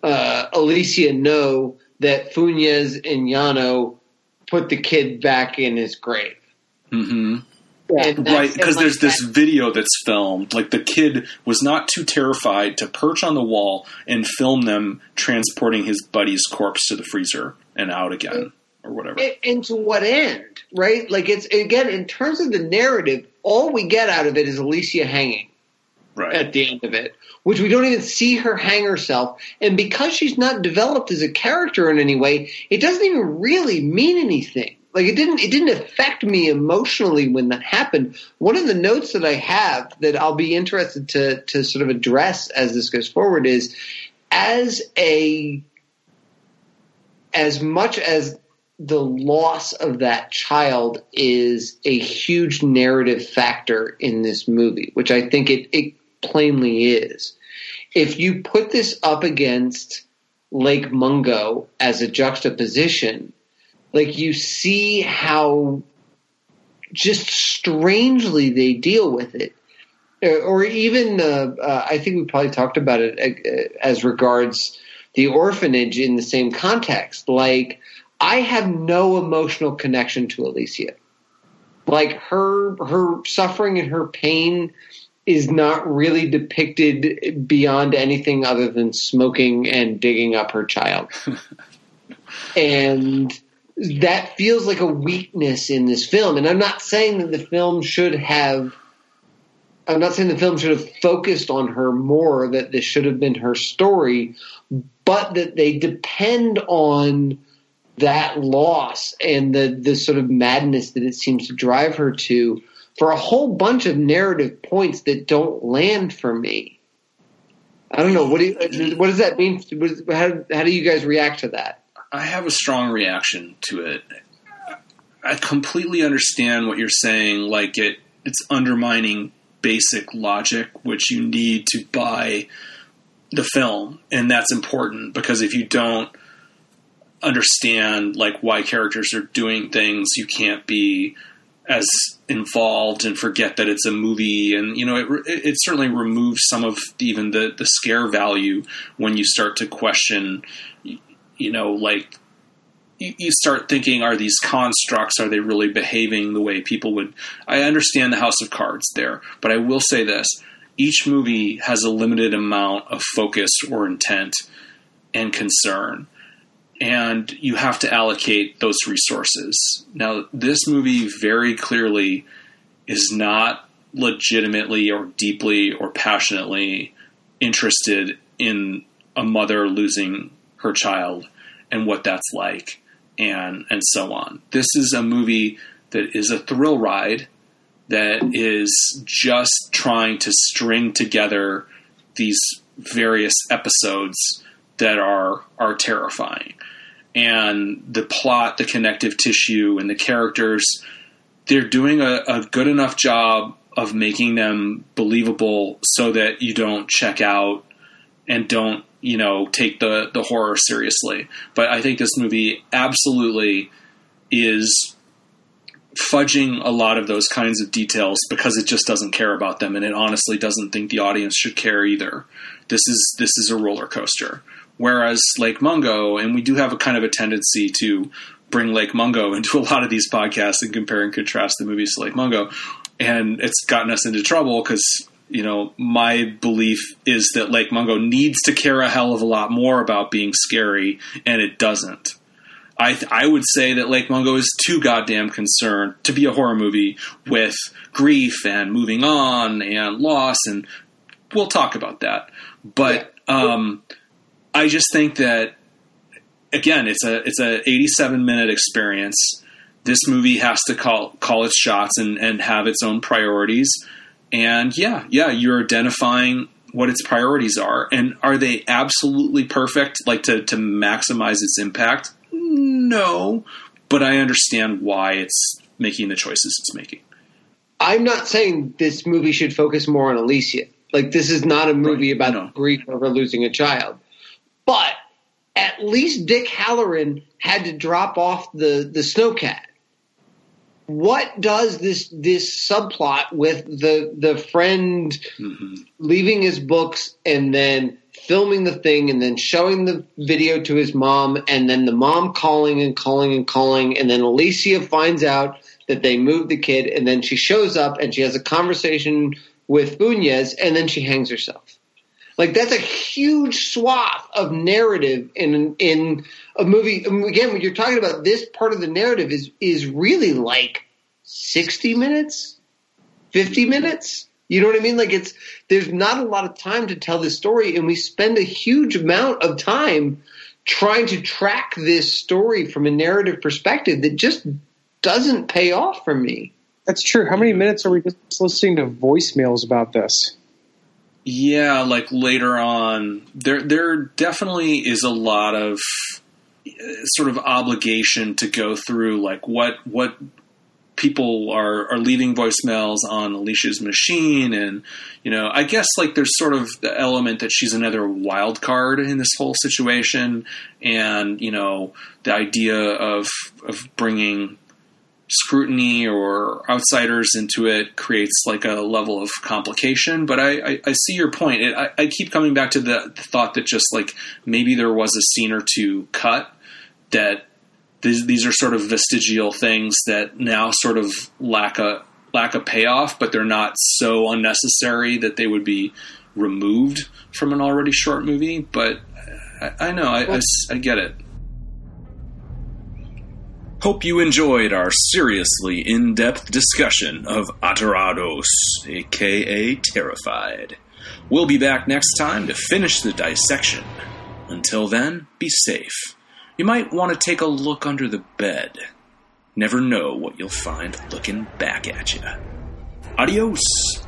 uh, Alicia know that Funes and Yano put the kid back in his grave. Mm-hmm. Yeah. right, because like there's that. this video that's filmed. Like the kid was not too terrified to perch on the wall and film them transporting his buddy's corpse to the freezer and out again, or whatever. And, and to what end? Right? Like it's again in terms of the narrative, all we get out of it is Alicia hanging. Right. At the end of it, which we don't even see her hang herself. And because she's not developed as a character in any way, it doesn't even really mean anything. Like it didn't it didn't affect me emotionally when that happened. One of the notes that I have that I'll be interested to to sort of address as this goes forward is as a as much as the loss of that child is a huge narrative factor in this movie, which I think it, it plainly is. If you put this up against Lake Mungo as a juxtaposition, like you see how just strangely they deal with it. Or even, uh, uh, I think we probably talked about it uh, as regards the orphanage in the same context. Like, I have no emotional connection to Alicia. Like her, her suffering and her pain is not really depicted beyond anything other than smoking and digging up her child. and that feels like a weakness in this film. And I'm not saying that the film should have I'm not saying the film should have focused on her more, that this should have been her story, but that they depend on that loss and the the sort of madness that it seems to drive her to for a whole bunch of narrative points that don't land for me. I don't know. What do you, what does that mean? How, how do you guys react to that? I have a strong reaction to it. I completely understand what you're saying. Like it, it's undermining basic logic, which you need to buy the film, and that's important because if you don't understand like why characters are doing things, you can't be as involved and forget that it's a movie. And you know it, it certainly removes some of even the the scare value when you start to question you know like you start thinking are these constructs are they really behaving the way people would? I understand the house of cards there but i will say this. Each movie has a limited amount of focus or intent and concern and you have to allocate those resources. Now, this movie very clearly is not legitimately or deeply or passionately interested in a mother losing her child and what that's like and and so on. This is a movie that is a thrill ride that is just trying to string together these various episodes that are are terrifying. And the plot, the connective tissue, and the characters, they're doing a, a good enough job of making them believable so that you don't check out and don't you know take the the horror seriously. But I think this movie absolutely is fudging a lot of those kinds of details because it just doesn't care about them and it honestly doesn't think the audience should care either. This is this is a roller coaster. Whereas Lake Mungo, and we do have a kind of a tendency to bring Lake Mungo into a lot of these podcasts and compare and contrast the movies to Lake Mungo, and it's gotten us into trouble because you know my belief is that Lake Mungo needs to care a hell of a lot more about being scary, and it doesn't. I, th- I would say that Lake Mungo is too goddamn concerned to be a horror movie with grief and moving on and loss, and we'll talk about that. But um, I just think that again, it's a it's a 87 minute experience. This movie has to call call its shots and, and have its own priorities. And yeah, yeah, you're identifying what its priorities are, and are they absolutely perfect, like to to maximize its impact? No, but I understand why it's making the choices it's making. I'm not saying this movie should focus more on Alicia. Like this is not a movie right. about no. grief over losing a child. But at least Dick Hallorann had to drop off the the snowcat. What does this this subplot with the the friend mm-hmm. leaving his books and then filming the thing and then showing the video to his mom and then the mom calling and calling and calling and then Alicia finds out that they moved the kid and then she shows up and she has a conversation with Funes and then she hangs herself. Like that's a huge swath of narrative in in a movie. Again, when you're talking about this part of the narrative is is really like sixty minutes, fifty minutes. You know what I mean? Like it's there's not a lot of time to tell this story, and we spend a huge amount of time trying to track this story from a narrative perspective that just doesn't pay off for me. That's true. How many minutes are we just listening to voicemails about this? Yeah, like later on, there there definitely is a lot of uh, sort of obligation to go through like what what people are are leaving voicemails on Alicia's machine and you know I guess like there's sort of the element that she's another wild card in this whole situation and you know the idea of of bringing scrutiny or outsiders into it creates like a level of complication. But I, I, I see your point. It, I, I, keep coming back to the, the, thought that just like maybe there was a scene or two cut that these, these are sort of vestigial things that now sort of lack a lack a payoff, but they're not so unnecessary that they would be removed from an already short movie. But I, I know I, I, I get it. Hope you enjoyed our seriously in depth discussion of Aterrados, aka Terrified. We'll be back next time to finish the dissection. Until then, be safe. You might want to take a look under the bed. Never know what you'll find looking back at you. Adios!